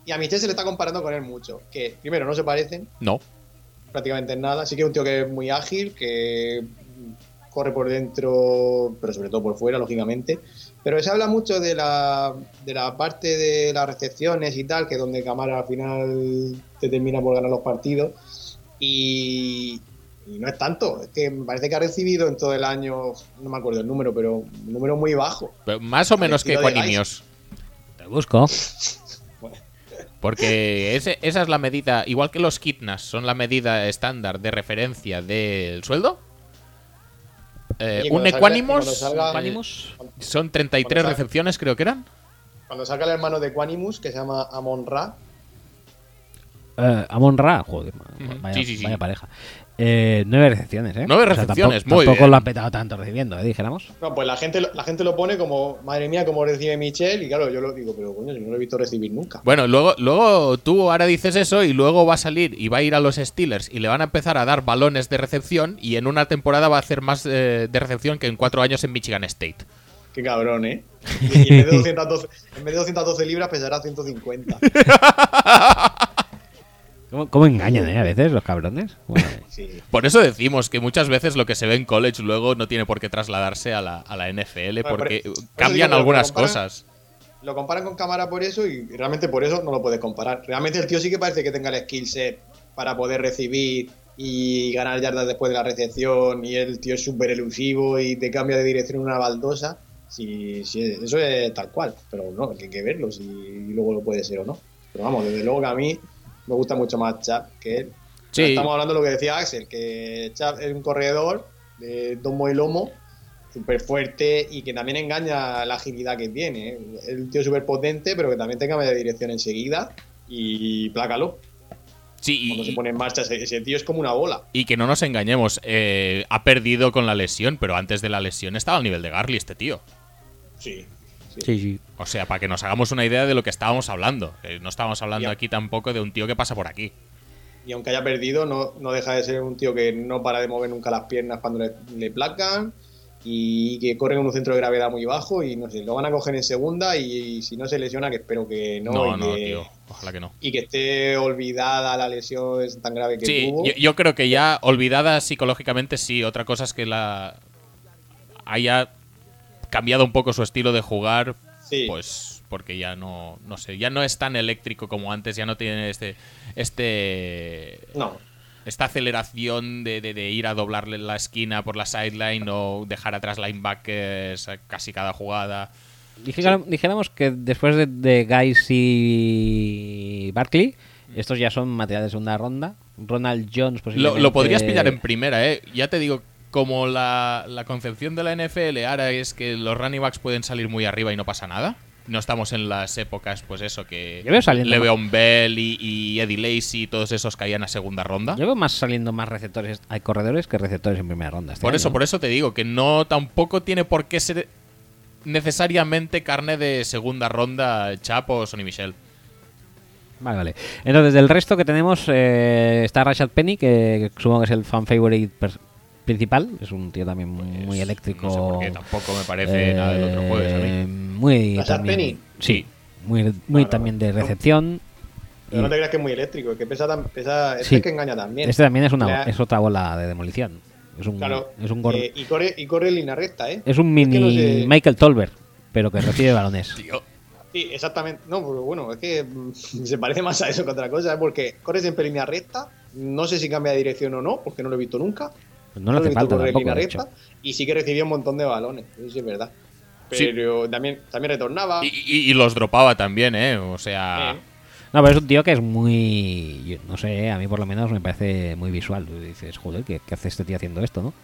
Y a Michel se le está comparando con él mucho. Que primero no se parecen No. prácticamente en nada. Sí que es un tío que es muy ágil, que corre por dentro, pero sobre todo por fuera, lógicamente. Pero se habla mucho de la, de la parte de las recepciones y tal, que es donde Camara al final te termina por ganar los partidos. Y, y no es tanto. Es que me parece que ha recibido en todo el año, no me acuerdo el número, pero un número muy bajo. Pero más o menos que Equanimios. Te busco. Porque ese- esa es la medida, igual que los kitnas son la medida estándar de referencia del sueldo. Eh, un Equanimous. son 33 cuando salga- recepciones, creo que eran. Cuando saca el hermano de Quanimus, que se llama Amon Ra, Eh, Amon Ra, joder, Ujú. vaya, Sí, sí, sí. vaya pareja. Eh, nueve recepciones, ¿eh? Nueve O sea, recepciones, tampoco, muy tampoco bien. lo han petado tanto recibiendo, ¿eh? Dijéramos. No, pues la gente, lo- la gente lo pone como, madre mía, como recibe Michel, y claro, yo lo digo, pero coño, si no lo he visto recibir nunca. Bueno, luego, luego tú ahora dices eso y luego va a salir y va a ir a los Steelers y le van a empezar a dar balones de recepción y en una temporada va a hacer más eh, de recepción que en cuatro años en Michigan State. Qué cabrón, ¿eh? Y, y en, vez de 212, en vez de 212 libras pesará 150. ¿Cómo, cómo engañan, eh? A veces los cabrones. Bueno, Sí. Por eso decimos que muchas veces lo que se ve en college luego no tiene por qué trasladarse a la, a la NFL Bueno, porque por- por eso cambian digo, algunas comparan- cosas. Lo comparan con cámara por eso y realmente por eso no lo puedes comparar. Realmente el tío sí que parece que tenga el skill set para poder recibir y ganar yardas después de la recepción y el tío es súper elusivo y te cambia de dirección en una baldosa. Sí, sí, eso es tal cual, pero no, hay que verlo si luego lo puede ser o no. Pero vamos, desde luego que a mí me gusta mucho más Chap que él. Sí. Estamos hablando de lo que decía Axel, que Chap es un corredor de domo y lomo, súper fuerte y que también engaña la agilidad que tiene. ¿eh? Es un tío súper potente, pero que también te cambia de dirección enseguida y plácalo. Sí, Cuando se pone en marcha, ese, ese tío es como una bola. y que no nos engañemos, eh, ha perdido con la lesión, pero antes de la lesión estaba al nivel de Garly este tío. Sí. Sí. sí, sí. O sea, para que nos hagamos una idea de lo que estábamos hablando. Eh, no estábamos hablando Ya. aquí tampoco de un tío que pasa por aquí. Y aunque haya perdido, no, no deja de ser un tío que no para de mover nunca las piernas cuando le, le placan y que corre con un centro de gravedad muy bajo y no sé, lo van a coger en segunda y, si no se lesiona, que espero que no. No, y no, que, tío. Ojalá que no. Y que esté olvidada la lesión es tan grave que Sí, tuvo. yo, yo creo que ya olvidada psicológicamente sí. Otra cosa es que la haya cambiado un poco su estilo de jugar, Sí. pues porque ya no, no sé, ya no es tan eléctrico como antes, ya no tiene este, este, No. esta aceleración de, de- de ir a doblarle la esquina por la sideline o dejar atrás linebackers casi cada jugada. Dijéramos que después de, de Guys y Barkley, estos ya son materiales de segunda ronda. Ronald Jones, Lo, posiblemente. lo podrías pillar en primera, ¿eh? Ya te digo, como la, la concepción de la NFL ahora es que los running backs pueden salir muy arriba y no pasa nada. No estamos en las épocas, pues eso, que Yo veo saliendo Le'Veon Bell y, y Eddie Lacy, todos esos caían a segunda ronda. Yo veo más saliendo más receptores, hay corredores que receptores en primera ronda. este Por eso, por eso te digo que no tampoco tiene por qué ser necesariamente carne de segunda ronda Chapo o Sonny Michel. Vale, vale. Entonces, del resto que tenemos, eh, está Rashad Penny, que supongo que es el fan favorite principal. Es un tío también muy, muy Pues, eléctrico. No sé por qué, tampoco me parece nada del otro jueves a mí. Eh, Muy ¿Rashad también-? Sí, muy, muy también de recepción. Pero Y no te creas que es muy eléctrico, es que pesa, tan- pesa este Sí. es que engaña también. este también es una es otra bola de demolición. Es un, Claro, es un, eh, y, corre, y corre en línea recta, ¿eh? es un que mini no sé- Michael Tolbert, pero que recibe balones. Tío, Sí, exactamente. No, pero bueno, es que mm, se parece más a eso que a otra cosa, ¿eh? porque corre siempre en línea recta. No sé si cambia de dirección o no, porque no lo he visto nunca. Pues no le hace falta tampoco. Y sí que recibía un montón de balones, eso sí es verdad. Sí. Pero también, también retornaba. Y, y- y los dropaba también, ¿eh? O sea... Eh, No, pero es un tío que es muy. yo No sé, a mí por lo menos me parece muy visual. Tú dices, joder, ¿qué, qué hace este tío haciendo esto, no?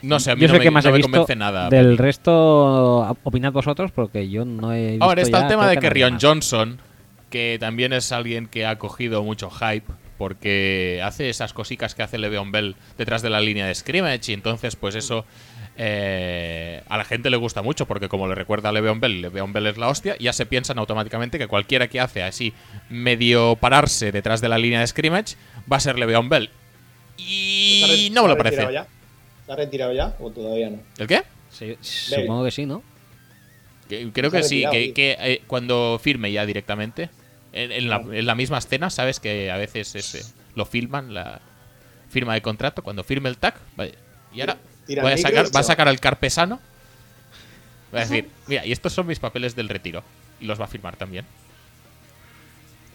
No sé, a mí yo no sé me, que más no he me visto. convence nada. Del resto, opinad vosotros, porque yo no he visto. Ahora está ya, el tema de que más. Johnson, que también es alguien que ha cogido mucho hype, porque hace esas cositas que hace Le'Veon Bell detrás de la línea de scrimmage, y entonces pues eso eh, a la gente le gusta mucho, porque como le recuerda a Le'Veon Bell, Le'Veon Bell es la hostia, ya se piensan automáticamente que cualquiera que hace así medio pararse detrás de la línea de scrimmage va a ser Le'Veon Bell. ¿se ha Y no me lo ha retirado parece. ya? ¿Se ha retirado ya o todavía no? ¿El qué? Sí, supongo que sí, ¿no? Que- Creo sí, que, sí. que, eh, cuando firme ya directamente, en, en la, en la misma escena, sabes que a veces ese, lo filman, la firma de contrato, cuando firme el tag, vaya, y ahora voy a sacar, va a sacar el carpesano, va a decir, mira, y estos son mis papeles del retiro, y los va a firmar también.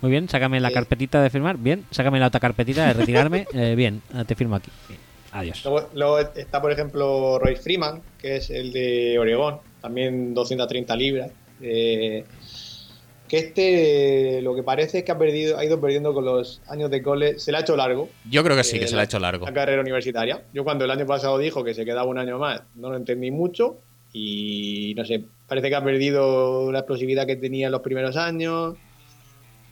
Muy bien, sácame la Eh. carpetita de firmar. Bien, sácame la otra carpetita de retirarme. Eh, bien, ah, te firmo aquí. Bien, Adiós. Luego, luego está, por ejemplo, Royce Freeman, que es el de Oregón, también 230 libras. eh, que este, lo que parece es que ha perdido, ha ido perdiendo con los años de cole. Se le ha hecho largo Yo creo que sí, Eh, que se la- le ha hecho largo. la carrera universitaria. Yo cuando el año pasado dijo que se quedaba un año más, no lo entendí mucho y no sé, parece que ha perdido la explosividad que tenía en los primeros años.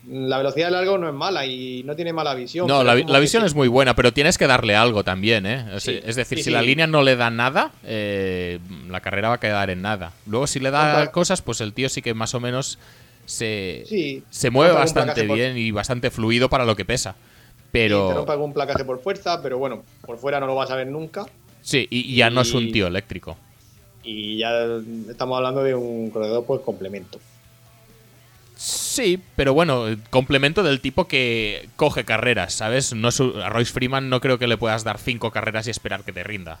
La velocidad de largo no es mala y no tiene mala visión. No, la, visión sí- es muy buena, pero tienes que darle algo también, ¿eh? Sí, es decir, sí, si la línea no le da nada, eh, la carrera va a quedar en nada. Luego, si le da cosas, pues el tío sí que más o menos se, Sí, se mueve bastante por- bien y bastante fluido para lo que pesa. Sí, te Pero rompe algún placaje por fuerza, pero bueno, por fuera no lo vas a ver nunca. sí, y, y ya no es un tío eléctrico. Y ya estamos hablando de un corredor pues complemento. Sí, pero bueno, complemento del tipo que coge carreras, ¿sabes? No a Royce Freeman no creo que le puedas dar cinco carreras y esperar que te rinda.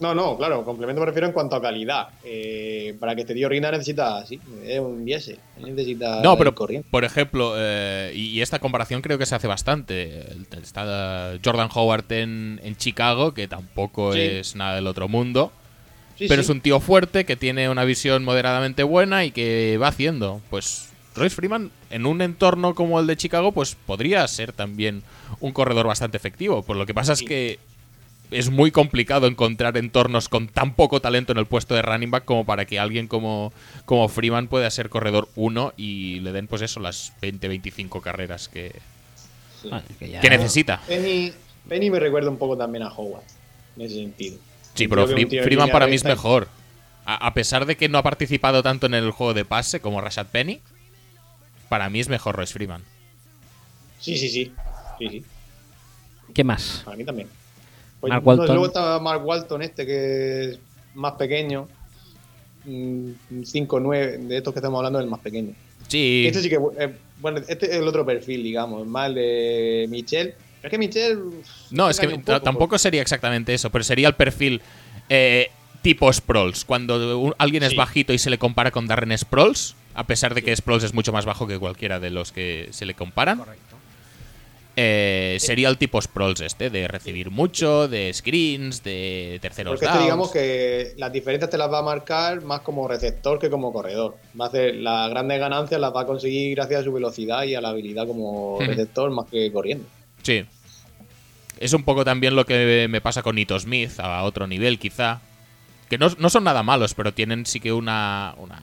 No, no, claro, complemento me refiero en cuanto a calidad. Eh, para que este tío rinda necesita, sí, es un diésel. Necesita No, pero corriendo. por ejemplo, eh, y, esta comparación creo que se hace bastante. Está Jordan Howard en, en Chicago, que tampoco Sí. es nada del otro mundo, Sí, pero sí. es un tío fuerte que tiene una visión moderadamente buena y que va haciendo. Pues Royce Freeman, en un entorno como el de Chicago, pues podría ser también un corredor bastante efectivo. Por lo que pasa es que es muy complicado encontrar entornos con tan poco talento en el puesto de running back como para que alguien como, como Freeman pueda ser corredor 1 y le den pues eso, las 20-25 carreras que, Sí. Ah, que ya- que necesita. Penny, Penny me recuerda un poco también a Howard, en ese sentido. Sí, pero Freeman para mí es mejor. A, a pesar de que no ha participado tanto en el juego de pase como Rashad Penny, para mí es mejor Royce Freeman. Sí, sí, sí. Sí, sí. ¿Qué más? Para mí también. Pues, Mark no, Walton. luego está Mark Walton, este que es más pequeño. 5-9, de estos que estamos hablando, es el más pequeño. Sí, Este sí que. eh, bueno, este es el otro perfil, digamos, más el de Michel. Pero es que Michel. no, es que poco, tampoco sería exactamente eso, pero sería el perfil eh, tipo Sproles. Cuando un- alguien es Sí. bajito y se le compara con Darren Sproles, a pesar de que Sproles es mucho más bajo que cualquiera de los que se le comparan. Eh, sería el tipo Sproles este, de recibir mucho, de screens, de terceros Porque este, downs. digamos que las diferencias te las va a marcar más como receptor que como corredor. Va a hacer las grandes ganancias las va a conseguir gracias a su velocidad y a la habilidad como Ujú. receptor más que corriendo. Sí. Es un poco también lo que me pasa con Nito Smith, a otro nivel quizá. Que no, no son nada malos, pero tienen sí que una, una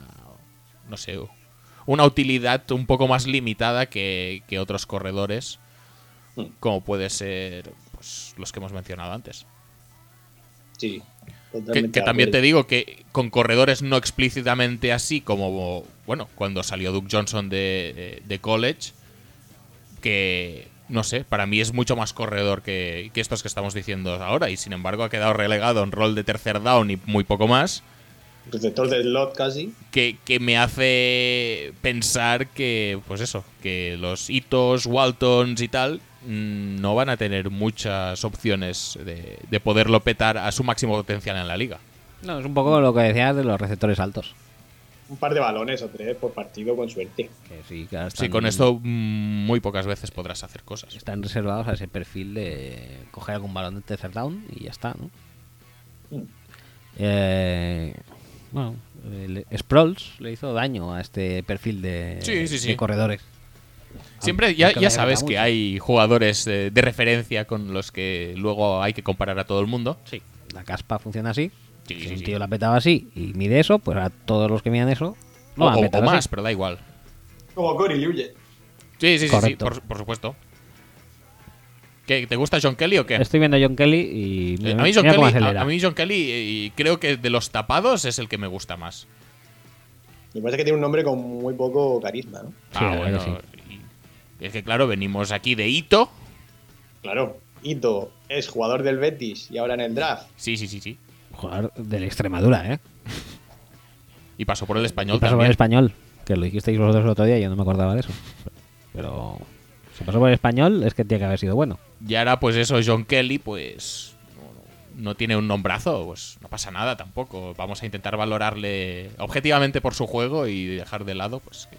no sé, una utilidad un poco más limitada que, que otros corredores, Hmm. Como puede ser pues, los que hemos mencionado antes. Sí. Que, que también te digo que con corredores no explícitamente así como, bueno, cuando salió Duke Johnson de, de- college, que, no sé, para mí es mucho más corredor que, que estos que estamos diciendo ahora y sin embargo ha quedado relegado en rol de tercer down y muy poco más, Receptor de slot casi. que, que me hace pensar que, pues eso, que los hitos, Waltons y tal no van a tener muchas opciones de, de poderlo petar a su máximo potencial en la liga. No, es un poco lo que decías de los receptores altos. Un par de balones o tres por partido con suerte. Que sí, con esto mm, muy pocas veces podrás hacer cosas. Están reservados a ese perfil de coger algún balón de tercer down y ya está, ¿no? Mm. Eh, bueno, el Sproles le hizo daño a este perfil de, Sí, sí, sí. de corredores. Siempre Aunque ya, ya sabes que hay jugadores de referencia con los que luego hay que comparar a todo el mundo. Sí. La caspa funciona así. Sí, si sí, un sí. tío la petaba así y mide eso, pues a todos los que midan eso lo o, van a o- petar o así. más, pero da igual. Como Cory Luye. Sí, sí, sí, sí, Correcto. por, por supuesto. ¿Qué, ¿Te gusta John Kelly o qué? Estoy viendo a John Kelly y Eh, mira, a, mí John mira cómo Kelly, a- mí John Kelly, y creo que de los tapados es el que me gusta más. Me parece que tiene un nombre con muy poco carisma, ¿no? Sí, verdad que y- es que claro, venimos aquí de Hito. Claro. Ito es jugador del Betis y ahora en el draft. Sí, sí, sí, sí. Jugador de la Extremadura, ¿eh? Y pasó por el español Y pasó por el español, que lo dijisteis vosotros el otro día y yo no me acordaba de eso. Pero si pasó por el español es que tiene que haber sido bueno. Y ahora, pues eso, John Kelly, pues. No, no tiene un nombrazo, pues no pasa nada tampoco. Vamos a intentar valorarle objetivamente por su juego y dejar de lado, pues. que-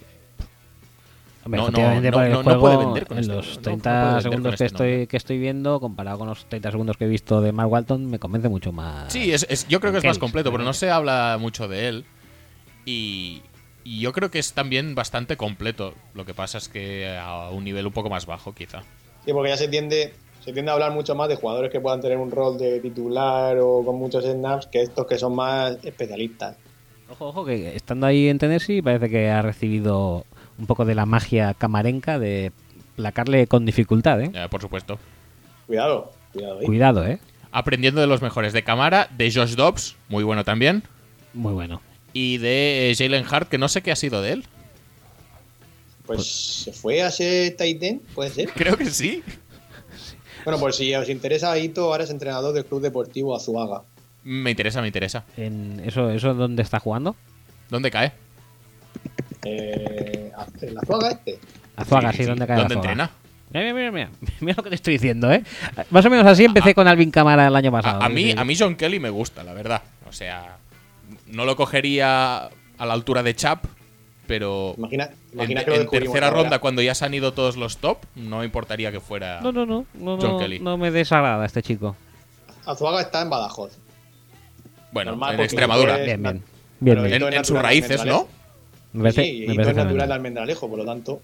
Hombre, No, no, no, por el no, no juego, puede vender con en este- los no, no 30 puede vender segundos que, este estoy, que estoy viendo, comparado con los 30 segundos que he visto de Mark Walton, me convence mucho más. Sí, es, es- yo creo que es más completo, pero no se habla mucho de él. Y, y yo creo que es también bastante completo. Lo que pasa es que a un nivel un poco más bajo, quizá. Sí, porque ya se tiende, se tiende a hablar mucho más de jugadores que puedan tener un rol de titular o con muchos snaps que estos que son más especialistas. Ojo, ojo, que estando ahí en Tennessee parece que ha recibido un poco de la magia camarenca de placarle con dificultad, ¿eh? Eh, por supuesto. Cuidado, cuidado ahí. Cuidado, ¿eh? Aprendiendo de los mejores de cámara, de Josh Dobbs, muy bueno también. Muy bueno. Y de eh, Jalen Hart, que no sé qué ha sido de él. Pues se fue a ser Titan, puede ser. Creo que sí. Bueno, por si os interesa, Ito ahora es entrenador del Club Deportivo Azuaga. Me interesa, me interesa. En ¿Eso, ¿Eso dónde está jugando? ¿Dónde cae? Eh, ¿El Azuaga este? Azuaga, sí, Sí, sí. ¿dónde cae ¿Dónde Azuaga? entrena? Mira, mira, mira, mira. Mira lo que te estoy diciendo, ¿eh? Más o menos así empecé con Alvin Cámara el año pasado. A, a mí, a mí John Kelly me gusta, la verdad. O sea, no lo cogería a la altura de Chap, pero Imagina, en, imagina que lo en tercera ahora. ronda, cuando ya se han ido todos los top, no me importaría que fuera. No, no, no. No, John no, Kelly. no me desagrada este chico. Azuaga está en Badajoz. Bueno, Normal, en Extremadura. Bien, bien. Bien, bien. En, en sus raíces, ¿no? Me parece, sí, me Ito parece es natural de Almendralejo, por lo tanto.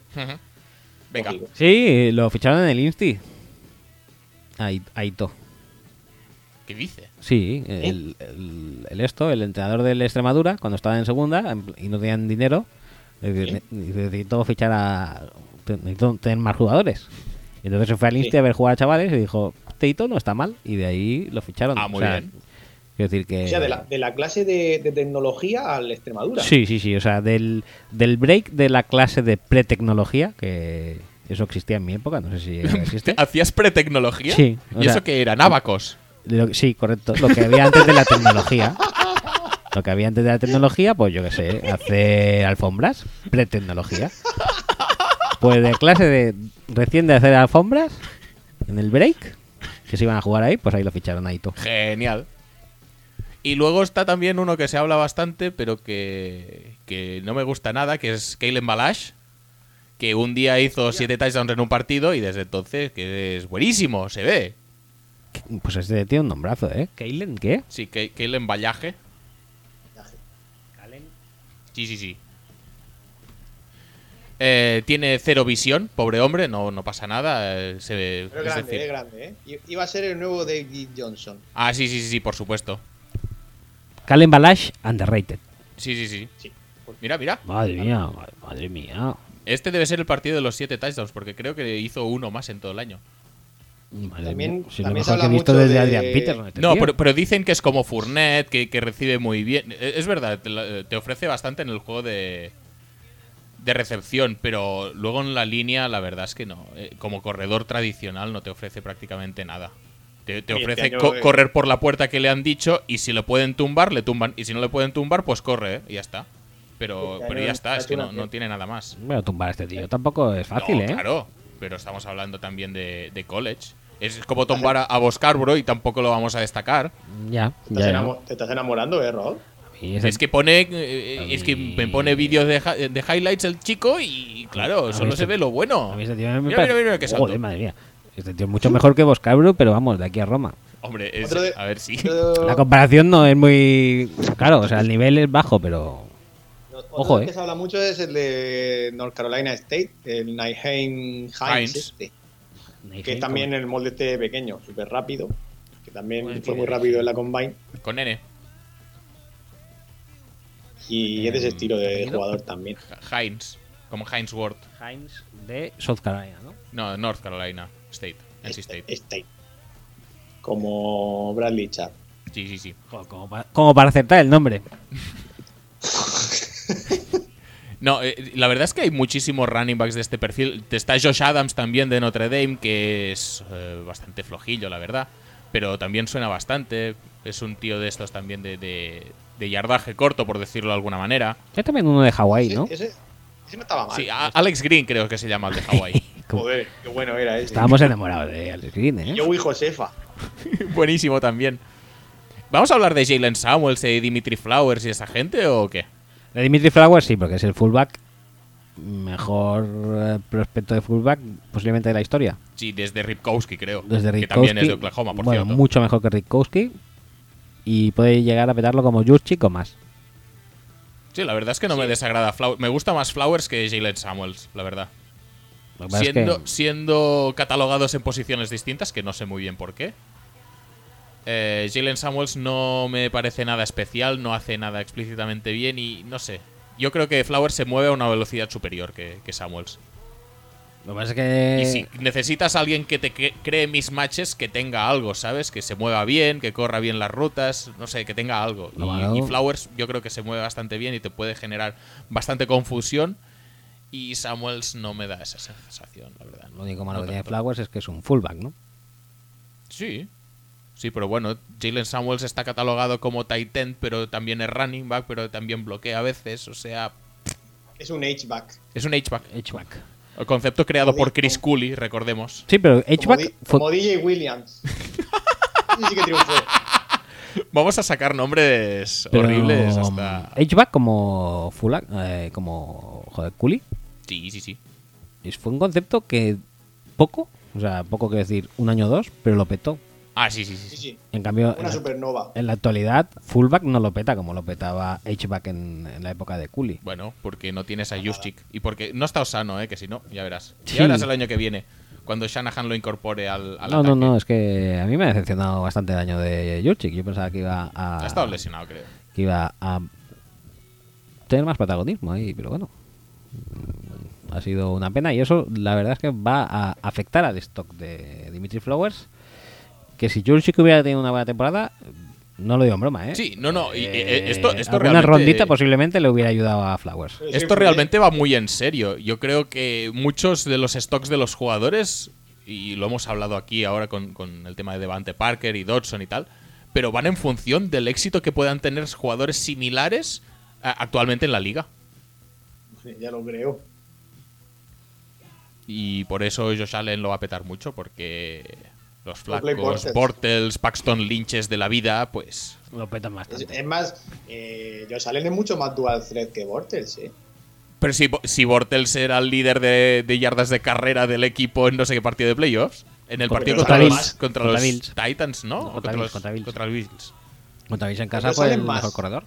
Venga. lógico. Sí, lo ficharon en el Insti. Ahí, Aito. ¿Qué dice? Sí, el, el- el esto, el entrenador del Extremadura, cuando estaba en segunda y no tenían dinero, le dice, Sí. "Ne- necesito fichar a. Necesito tener más jugadores. Y entonces se fue al Insti Sí. a ver jugar a chavales y dijo: Teito no está mal. Y de ahí lo ficharon. Ah, muy O sea, bien. Quiero decir que. O sea, de la, de la clase de, de tecnología al Extremadura. Sí, sí, sí. O sea, del, del break de la clase de pre-tecnología, que eso existía en mi época, no sé si existe. ¿Hacías pretecnología? Sí, ¿Y sea- eso qué eran? ¿Abacos? Lo que- sí, correcto. Lo que había antes de la tecnología. Lo que había antes de la tecnología, pues yo qué sé, hacer alfombras, pre-tecnología. Pues de clase de recién de hacer alfombras, en el break, que se iban a jugar ahí, pues ahí lo ficharon ahí todo. Genial. Y luego está también uno que se habla bastante, pero que, que no me gusta nada, que es Kalen Balash, que un día hizo siete touchdowns en un partido y desde entonces que es buenísimo, se ve. Pues este tiene un nombrazo, ¿eh? ¿Keilen qué? Sí, que Kalen Ballaje. Sí, sí, sí. Eh, tiene cero visión, pobre hombre, no, no pasa nada. eh, se- Pero es grande, decir- es grande, ¿eh? Iba a ser el nuevo David Johnson. Ah, sí, sí, sí, sí, por supuesto. Kalen Balash, underrated. Sí, sí, sí. Sí. Mira, mira. Madre mía, madre mía. Este debe ser el partido de los siete touchdowns, porque creo que hizo uno más en todo el año. Madre También- mía. Si lo también se mejor que he habla visto mucho desde de- Adrian Peterson. este No, pero, pero dicen que es como Fournette, que, que recibe muy bien. E- Es verdad, te, te ofrece bastante en el juego de, de recepción, pero luego en la línea la verdad es que no. Eh, Como corredor tradicional no te ofrece prácticamente nada. Te, este ofrece co- correr por la puerta que le han dicho y si lo pueden tumbar, le tumban. Y si no le pueden tumbar, pues corre, ¿eh? y ya está. Pero, Este pero ya está, es que no, no tiene nada más. Bueno, tumbar a este tío tampoco es fácil, No, ¿eh? Claro, pero estamos hablando también de, de college. Es como tumbar a, a Boscarboro y tampoco lo vamos a destacar. Ya, ¿Te ya. estás, ya. te estás enamorando, eh, ese- Es que pone eh, es que me pone vídeos de, hi- de highlights el chico y claro, solo este- se ve lo bueno. a mí este tío me Mira, parece- mira, mira qué salto. Joder, madre mía. Este tío es mucho mejor que Boscabro, pero vamos, de aquí a Roma. Hombre, es- Otro de- a ver si. La comparación no es muy. Claro, o sea, el nivel es bajo, pero. otro ojo, eh. que se habla mucho es el de North Carolina State, el Nyheim Hines, Hines. este, que es también el molde este pequeño, súper rápido, que también Bueno, fue muy rápido en la Combine, Con N. y es de ese estilo de jugador también. Heinz. Como Heinz Ward. Hines de South Carolina, ¿no? No, North Carolina State. NC State. State. Como Bradley Chubb. Sí, sí, sí. Como, para, como para acertar el nombre. No, eh, la verdad es que hay muchísimos running backs de este perfil. Está Josh Adams también de Notre Dame, que es eh, bastante flojillo, la verdad. Pero también suena bastante. Es un tío de estos también de, de- de yardaje corto, por decirlo de alguna manera. Hay también uno de Hawái, ¿no? Ese, ese no estaba mal. Sí, a- Alex Green creo que se llama el de Hawái. Joder, qué bueno era ese. Estábamos enamorados de Alex Green, ¿eh? Yo y Josefa. Buenísimo también. ¿Vamos a hablar de Jalen Samuels, de Dimitri Flowers y esa gente o qué? De Dimitri Flowers sí, porque es el fullback mejor eh, prospecto de fullback posiblemente de la historia. Sí, desde Ripkowski, creo. Desde que Rick también es de Oklahoma, por bueno, cierto. mucho mejor que Rickowski y puede llegar a petarlo como Jurchik o más. Sí, la verdad es que no me desagrada Flowers. Me gusta más Flowers que Jalen Samuels, la verdad. Es Siendo, que- siendo catalogados en posiciones distintas, que no sé muy bien por qué. Eh, Jalen Samuels no me parece nada especial, no hace nada explícitamente bien y no sé. Yo creo que Flowers se mueve a una velocidad superior que, que Samuels. Lo que pasa es que Y si necesitas a alguien que te cre- cree mismatches, que tenga algo, ¿sabes? Que se mueva bien, que corra bien las rutas, no sé, que tenga algo. Y- Flowers yo creo que se mueve bastante bien y te puede generar bastante confusión. Y Samuels no me da esa sensación, la verdad. lo único malo No que tiene. Flowers es que es un fullback, ¿no? Sí. Sí, pero bueno, Jalen Samuels está catalogado como tight end, pero también es running back, pero también bloquea a veces. O sea, Es un H-back. es un H-back. H-back. El concepto creado Como por Chris Cooley, recordemos. Sí, pero Como, H-back di- fue- como DJ Williams. Sí que triunfó. Vamos a sacar nombres pero, horribles hasta. H-back como fullback, eh, como joder, Cooley. Sí, sí, sí. Es- Fue un concepto que poco, o sea, poco que decir, un año o dos, pero lo petó. Ah, sí, sí, sí. Sí. En cambio, en la, supernova. en la actualidad, fullback no lo peta como lo petaba H-back en, en la época de Cooley. Bueno, porque no tienes a Juszczyk. Y porque no está sano, ¿eh? Que si no, ya verás. Sí. Ya verás el año que viene. Cuando Shanahan lo incorpore al, al No, no, ataque. no, es que a mí me ha decepcionado bastante el año de Jurchik. Yo pensaba que iba a, Ha estado lesionado, creo. que iba a tener más protagonismo ahí, pero bueno. Ha sido una pena y eso la verdad es que va a afectar al stock de Dimitri Flowers. Que si Jurchik hubiera tenido una buena temporada, no lo digo en broma, ¿eh? Sí, no, no, y- y- Eh, esto- esto realmente- rondita posiblemente le hubiera ayudado a Flowers. Esto realmente va muy en serio. Yo creo que muchos de los stocks de los jugadores, y lo hemos hablado aquí ahora con, con el tema de Devante Parker y Dodson y tal, pero van en función del éxito que puedan tener jugadores similares a- actualmente en la liga. Ya lo creo. Y por eso Josh Allen lo va a petar mucho, porque los flacos, Bortles. Bortles, Paxton Lynches de la vida, pues... Lo petan Es, bastante. es más, eh, Josh Allen es mucho más dual threat que Bortles, ¿eh? Pero si, si Bortles era el líder de, de yardas de carrera del equipo en no sé qué partido de playoffs, en el Contra partido los contra, Bills. los, contra Contra los Bills. Titans, ¿no? No, contra Bills, los- contra Bills. contra los Bills. Contra Bills en casa fue salen el más. mejor corredor.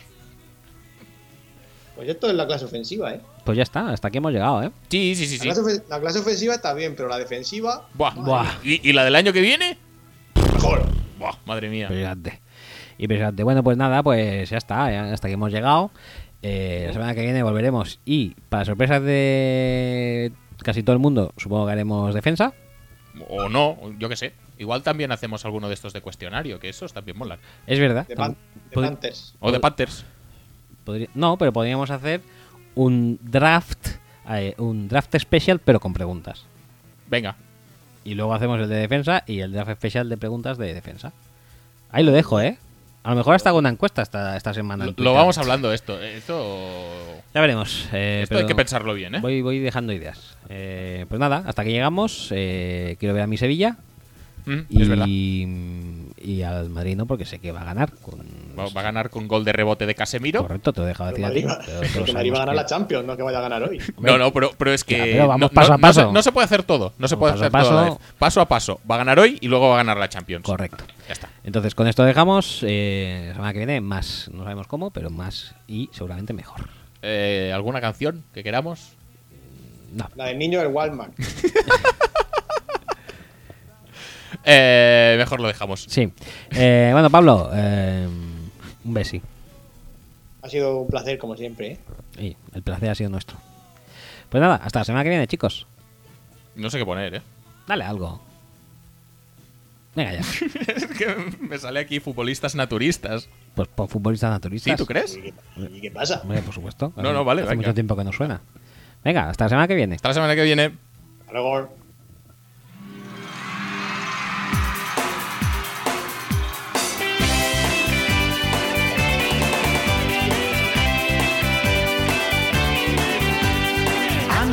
Pues esto es la clase ofensiva, ¿eh? Pues ya está, hasta aquí hemos llegado, ¿eh? Sí, sí, sí. La, sí. clase, la clase ofensiva está bien, pero la defensiva. Buah. Buah. ¿Y, y la del año que viene? Mejor. Buah, madre mía. Impresionante. Impresionante. Bueno, pues nada, pues ya está, hasta aquí hemos llegado. Eh, la semana que viene volveremos y para sorpresas de casi todo el mundo, supongo que haremos defensa. O no, yo qué sé. Igual también hacemos alguno de estos de cuestionario, que esos también molan. Es verdad. De, Pan- Panthers. O de Panthers. Podría- no, pero podríamos hacer un draft, eh, un draft especial, pero con preguntas. Venga. Y luego hacemos el de defensa y el draft especial de preguntas de defensa. Ahí lo dejo, ¿eh? A lo mejor hasta hago una encuesta esta, esta semana. Lo, lo vamos hablando esto. Esto, Ya veremos. eh, esto pero hay que pensarlo bien, ¿eh? Voy, voy dejando ideas. Eh, pues nada, hasta que llegamos. eh, quiero ver a mi Sevilla. Mm, Y, Es verdad. y al Madrid no, porque sé que va a ganar. Con, Va, va a ganar con gol de rebote de Casemiro. Correcto, te lo he dejado Pero decir. Madrid a ti, pero porque Madrid va a ganar que- la Champions, no que vaya a ganar hoy. No, no, pero, pero es que. Ya, pero vamos no, paso a no- no se- paso. No se, puede hacer todo. No se Vamos puede paso a hacer todo a la paso. vez. Paso a paso. Va a ganar hoy y luego va a ganar la Champions. Correcto. Ya está. Entonces, con esto dejamos. eh, la semana que viene, más. No sabemos cómo, pero más y seguramente mejor. Eh, ¿Alguna canción que queramos? No. La del niño del Walmart. Eh, mejor lo dejamos. Sí. Eh, bueno, Pablo, eh, un besi. Ha sido un placer, como siempre, ¿eh? Y el placer ha sido nuestro. Pues nada, hasta la semana que viene, chicos. No sé qué poner, ¿eh? Dale algo. Venga ya. es que me sale aquí futbolistas naturistas. Pues por futbolistas naturistas. ¿Sí, tú crees? ¿Y qué, y qué pasa? Hombre, por supuesto. No, no, vale, Hace venga. mucho tiempo que no suena. Venga, hasta la semana que viene. Hasta la semana que viene. Hasta luego.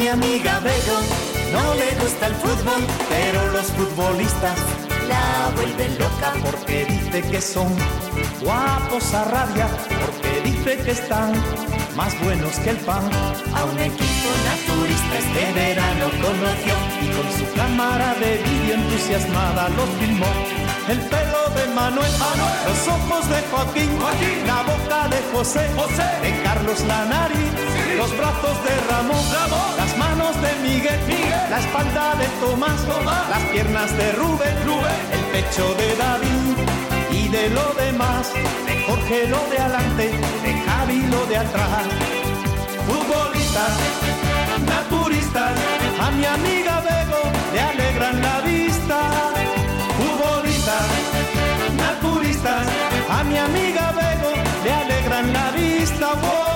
Mi amiga Bego no le gusta el fútbol, pero los futbolistas la vuelven loca porque dice que son guapos a rabia, porque dice que están más buenos que el pan. A un equipo naturista este verano conoció y con su cámara de vídeo entusiasmada los filmó. El pelo de Manuel, los ojos de Joaquín, la boca de José, de Carlos la nariz, los brazos de Ramón, las manos de Miguel, la espalda de Tomás, las piernas de Rubén, el pecho de David y de lo demás, de Jorge lo de adelante, de Javi lo de atrás. Futbolistas, naturistas, a mi amiga Bego le alegran la vista. Futbolistas, naturistas, a mi amiga Bego le alegran la vista.